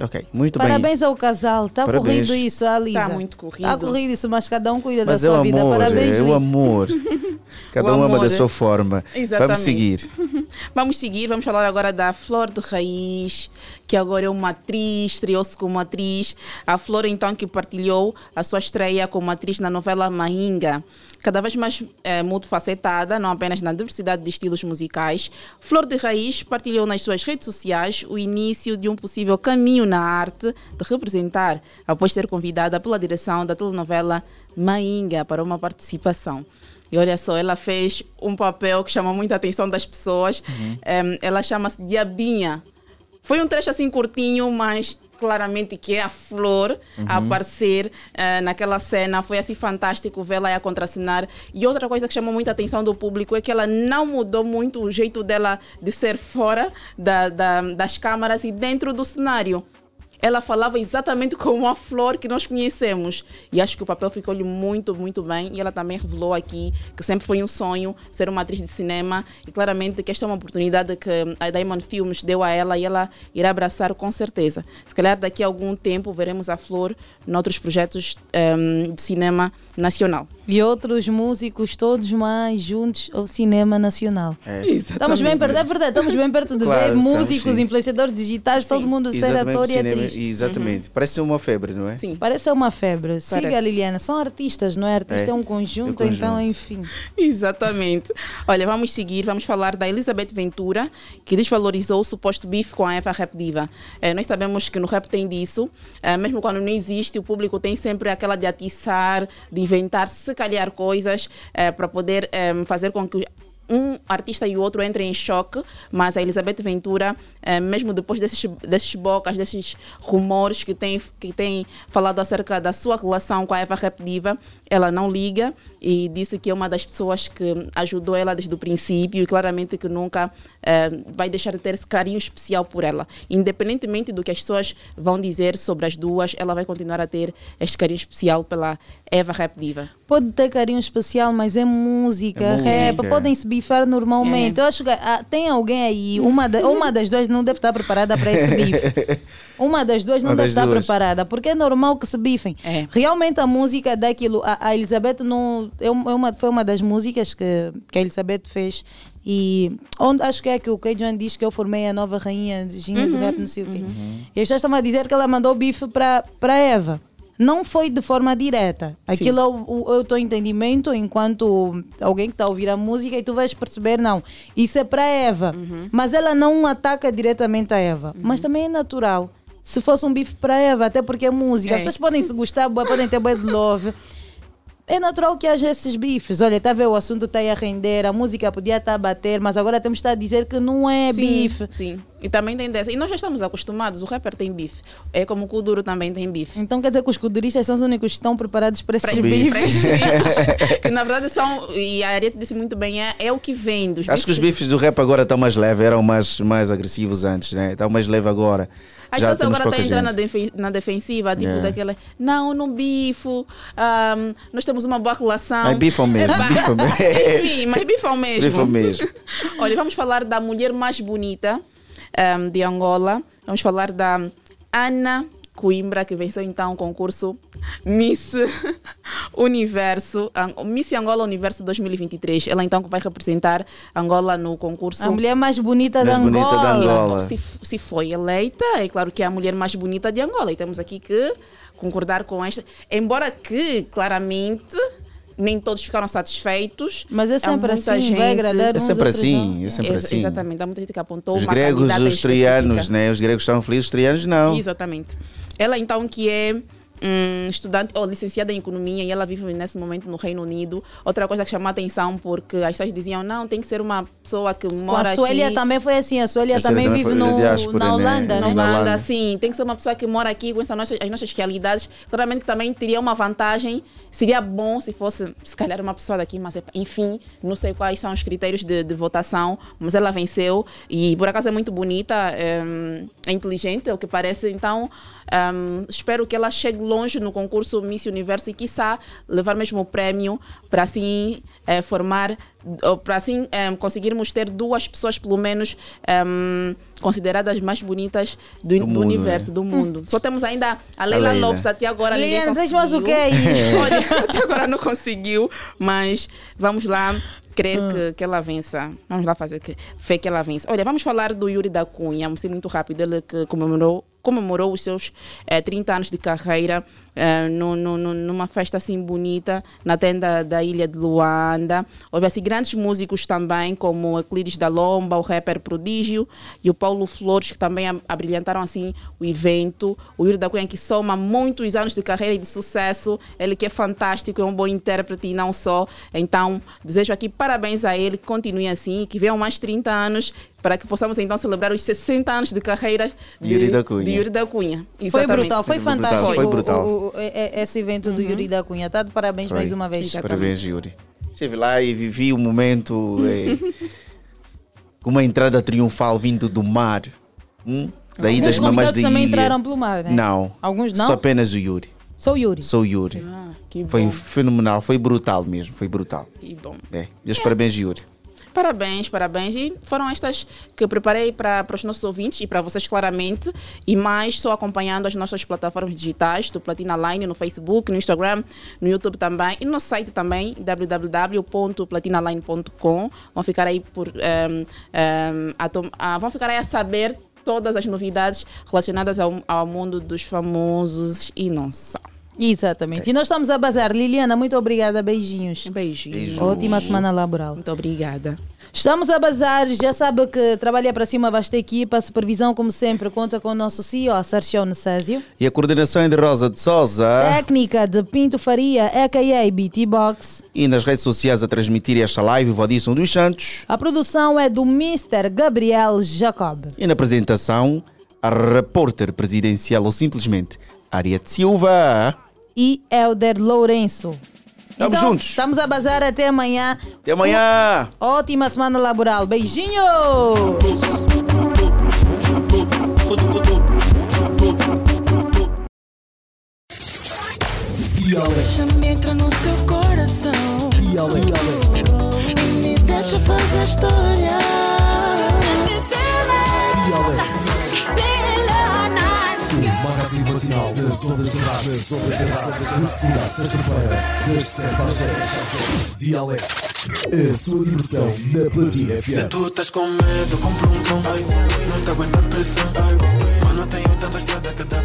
Ok, muito bem. Parabéns ao casal. Está Parabéns. corrido isso, Alisa. Tá muito corrido. Está corrido isso, mas cada um cuida Mas da é o sua vida. amor, Parabéns, é o Lisa. amor. Cada O um ama amor. da sua forma. Exatamente. Vamos seguir. Vamos seguir, vamos falar agora da Flor de Raiz, que agora é uma atriz, estreou-se como atriz. A Flor, então, que partilhou a sua estreia como atriz na novela Mahinga. Cada vez mais eh, multifacetada, não apenas na diversidade de estilos musicais, Flor de Raiz partilhou nas suas redes sociais o início de um possível caminho na arte de representar, após ser convidada pela direção da telenovela Mahinga para uma participação. E olha só, ela fez um papel que chamou muita atenção das pessoas. Em, ela chama-se Diabinha. Foi um trecho assim curtinho, mas claramente que é a flor a Uhum. aparecer eh, naquela cena. Foi assim fantástico vê-la a contracenar. E outra coisa que chamou muita atenção do público é que ela não mudou muito o jeito dela de ser fora da- da- das câmaras e dentro do cenário. Ela falava exatamente como a flor que nós conhecemos. E acho que o papel ficou-lhe muito, muito bem. E ela também revelou aqui que sempre foi um sonho ser uma atriz de cinema. E claramente que esta é uma oportunidade que a Diamond Films deu a ela e ela irá abraçar com certeza. Se calhar daqui a algum tempo veremos a flor noutros projetos ehm, de cinema nacional. E outros músicos todos mais juntos ao cinema nacional. É. Estamos bem perto, é verdade, estamos bem perto de Claro, ver músicos, sim. influenciadores digitais, todo mundo ser Exatamente, ator e cinema, atriz. Exatamente. Parece ser uma febre, não é? Sim. Parece ser uma febre. Siga, Parece. Liliana. São artistas, não é? Artista é, É, um conjunto, é então, enfim. Exatamente. Olha, vamos seguir, vamos falar da Elizabeth Ventura, que desvalorizou o suposto bife com a Eva Rap Diva. Eh, nós sabemos que no rap tem disso, eh, mesmo quando não existe, o público tem sempre aquela de atiçar, de inventar, se calhar coisas para poder eh, fazer com que um artista e o outro entrem em choque, mas a Elizabeth Ventura, eh, mesmo depois desses, desses bocas, desses rumores que tem, que tem falado acerca da sua relação com a Eva Rap Diva, ela não liga e disse que é uma das pessoas que ajudou ela desde o princípio e claramente que nunca eh, vai deixar de ter esse carinho especial por ela. Independentemente do que as pessoas vão dizer sobre as duas, ela vai continuar a ter este carinho especial pela Eva Rap Diva. Pode ter carinho especial, mas é música, É música, rap, é. podem se bifar normalmente. Eu acho que ah, tem alguém aí, uma, da- uma das duas não deve estar preparada para esse bife. Uma das duas não Uma deve estar duas. preparada, porque é normal que se bifem. Realmente a música daquilo, a, a Elizabeth não, é é uma, foi uma das músicas que, que a Elizabeth fez. E onde acho que é que o Cajun diz que eu formei a nova rainha de ginga do Uhum, rap, não sei o quê. E as pessoas estão a dizer que ela mandou bife para Eva. Não foi de forma direta. Aquilo é o, o, é o teu entendimento enquanto alguém que está a ouvir a música e tu vais perceber, não, isso é para Eva. Mas ela não ataca diretamente a Eva. Mas também é natural. Se fosse um bife para Eva, até porque é música. É. Vocês podem se gostar, podem ter bué de love. É natural que haja esses bifes. Olha, está a ver, o assunto está aí a render, a música podia estar a bater, mas agora temos que estar a dizer que não é sim, bife. Sim, e também tem dessa. E nós já estamos acostumados, o rapper tem bife. É como o Kuduro também tem bife. Então quer dizer que os kuduristas são os únicos que estão preparados para esses bifes. que na verdade são, e a Ariete disse muito bem, é, é o que vem dos Acho que os bifes do rap agora estão mais leves, eram mais, mais agressivos antes, né? Estão mais leves agora. As Já agora estão entrando na, defen- na defensiva, tipo É. daquela, não, não bifo, ahm, nós temos uma boa relação. Mas bifam mesmo, bifam mesmo. Sim, mas bifam mesmo. Bifam mesmo. Olha, vamos falar da mulher mais bonita ahm, de Angola. Vamos falar da Ana Coimbra, que venceu então o concurso Miss Universo, Miss Angola Universo 2023. Ela então vai representar Angola no concurso. A mulher mais bonita da Mais bonita Angola. da Angola. Se, f- se foi eleita, é claro que é a mulher mais bonita de Angola. E temos aqui que concordar com esta. Embora que, claramente, nem todos ficaram satisfeitos. Mas é Há sempre muita assim, vai agradar É uns, sempre assim, é sempre Ex- assim. Exatamente, há muita gente que apontou Os uma gregos, os trianos, né? Os gregos estavam felizes, os trianos não. Exatamente. Ela então que é hum, estudante ou licenciada em economia e ela vive nesse momento no Reino Unido. Outra coisa que chamou a atenção porque as pessoas diziam não, tem que ser uma pessoa que mora a Suélia aqui. também foi assim. A Suélia também também vive no, diáspora, na né? Holanda, na né? Holanda, Holanda. sim. Tem que ser uma pessoa que mora aqui, conhece as nossas, as nossas realidades. Claramente que também teria uma vantagem. Seria bom se fosse, se calhar, uma pessoa daqui, mas enfim, não sei quais são os critérios de, de votação, mas ela venceu e por acaso é muito bonita, é, é inteligente, é o que parece. Então, hum, espero que ela chegue longe no concurso Miss Universo e, quiçá, levar mesmo o prémio para assim eh, formar, para assim eh, conseguirmos ter duas pessoas, pelo menos, hum, consideradas mais bonitas do, do mundo, universo, né? do mundo. Só temos ainda a Leila, Leila. Lopes até agora. ninguém tens conseguiu. mais o que aí? Olha, até agora não conseguiu, mas vamos lá crer Ah. que, que ela vença. Vamos lá fazer que, fé que ela vença. Olha, vamos falar do Yuri da Cunha, vamos ser muito rápido. Ele que comemorou, comemorou os seus eh, 30 anos de carreira eh, no, no- no- numa festa assim bonita na tenda da ilha de Luanda. Houve assim, grandes músicos também, como Euclides da Lomba, o rapper Prodígio e o Paulo Flores, que também abrilhantaram assim o evento. O Yuri da Cunha, que soma muitos anos de carreira e de sucesso, ele que é fantástico, é um bom intérprete e não só. Então, desejo aqui parabéns a ele, que continue assim, que venham mais 30 anos para que possamos então celebrar os 60 anos de carreira de Yuri da Cunha. de Yuri da Cunha. Foi brutal, foi Foi brutal, fantástico. foi o- brutal. o- o- e- e- esse evento do Yuri da Cunha. Tá de parabéns Foi. mais uma vez. Parabéns, Yuri. Estive lá e vivi o momento eh, com uma entrada triunfal vindo do mar. Hum? Daí Alguns das mamães convidados da também ilha. entraram pelo mar, né? Não. Alguns não? Só apenas o Yuri. Sou o Yuri. Sou o Yuri. que foi fenomenal, foi brutal mesmo, foi brutal. Que bom. É. Deus parabéns, Yuri. Parabéns, parabéns. E foram estas que preparei para os nossos ouvintes e para vocês claramente. E mais, só acompanhando as nossas plataformas digitais, do Platina Line, no Facebook, no Instagram, no YouTube também. E no site também, www.platinaline.com. Vão ficar aí por. ehm, ehm, a a- vão ficar aí a saber todas as novidades relacionadas ao, ao mundo dos famosos e não só. Exatamente. E nós estamos a bazar. Liliana, muito obrigada. Beijinhos. Beijinhos. Ótima semana laboral. Muito obrigada. Estamos a bazar. Já sabe que trabalha para cima vasta equipa. A supervisão, como sempre, conta com o nosso CEO, Sérgio Necésio. E a coordenação é de Rosa de Souza. Técnica de Pinto Faria, a.k.a. BT Box. E nas redes sociais a transmitir esta live, o Vadisson dos Santos. A produção é do Mr. Gabriel Jacob. E na apresentação, a repórter presidencial ou simplesmente Ariete Silva. E Elder Lourenço. Estamos Então, juntos. Estamos a bazar até amanhã. Até amanhã. Ótima semana laboral. Beijinhos! Deixa-me entrar no seu coração. E me deixa fazer história. Magazine matinal das ondas do rádio. Das ondas do rádio. De segunda a sexta-feira, das 7 às 10. Dialeto. A sua diversão na Platina Se FM. tu estás com medo, compra um cão. Não te aguenta a pressão. Mano, tenho tanta estrada que dá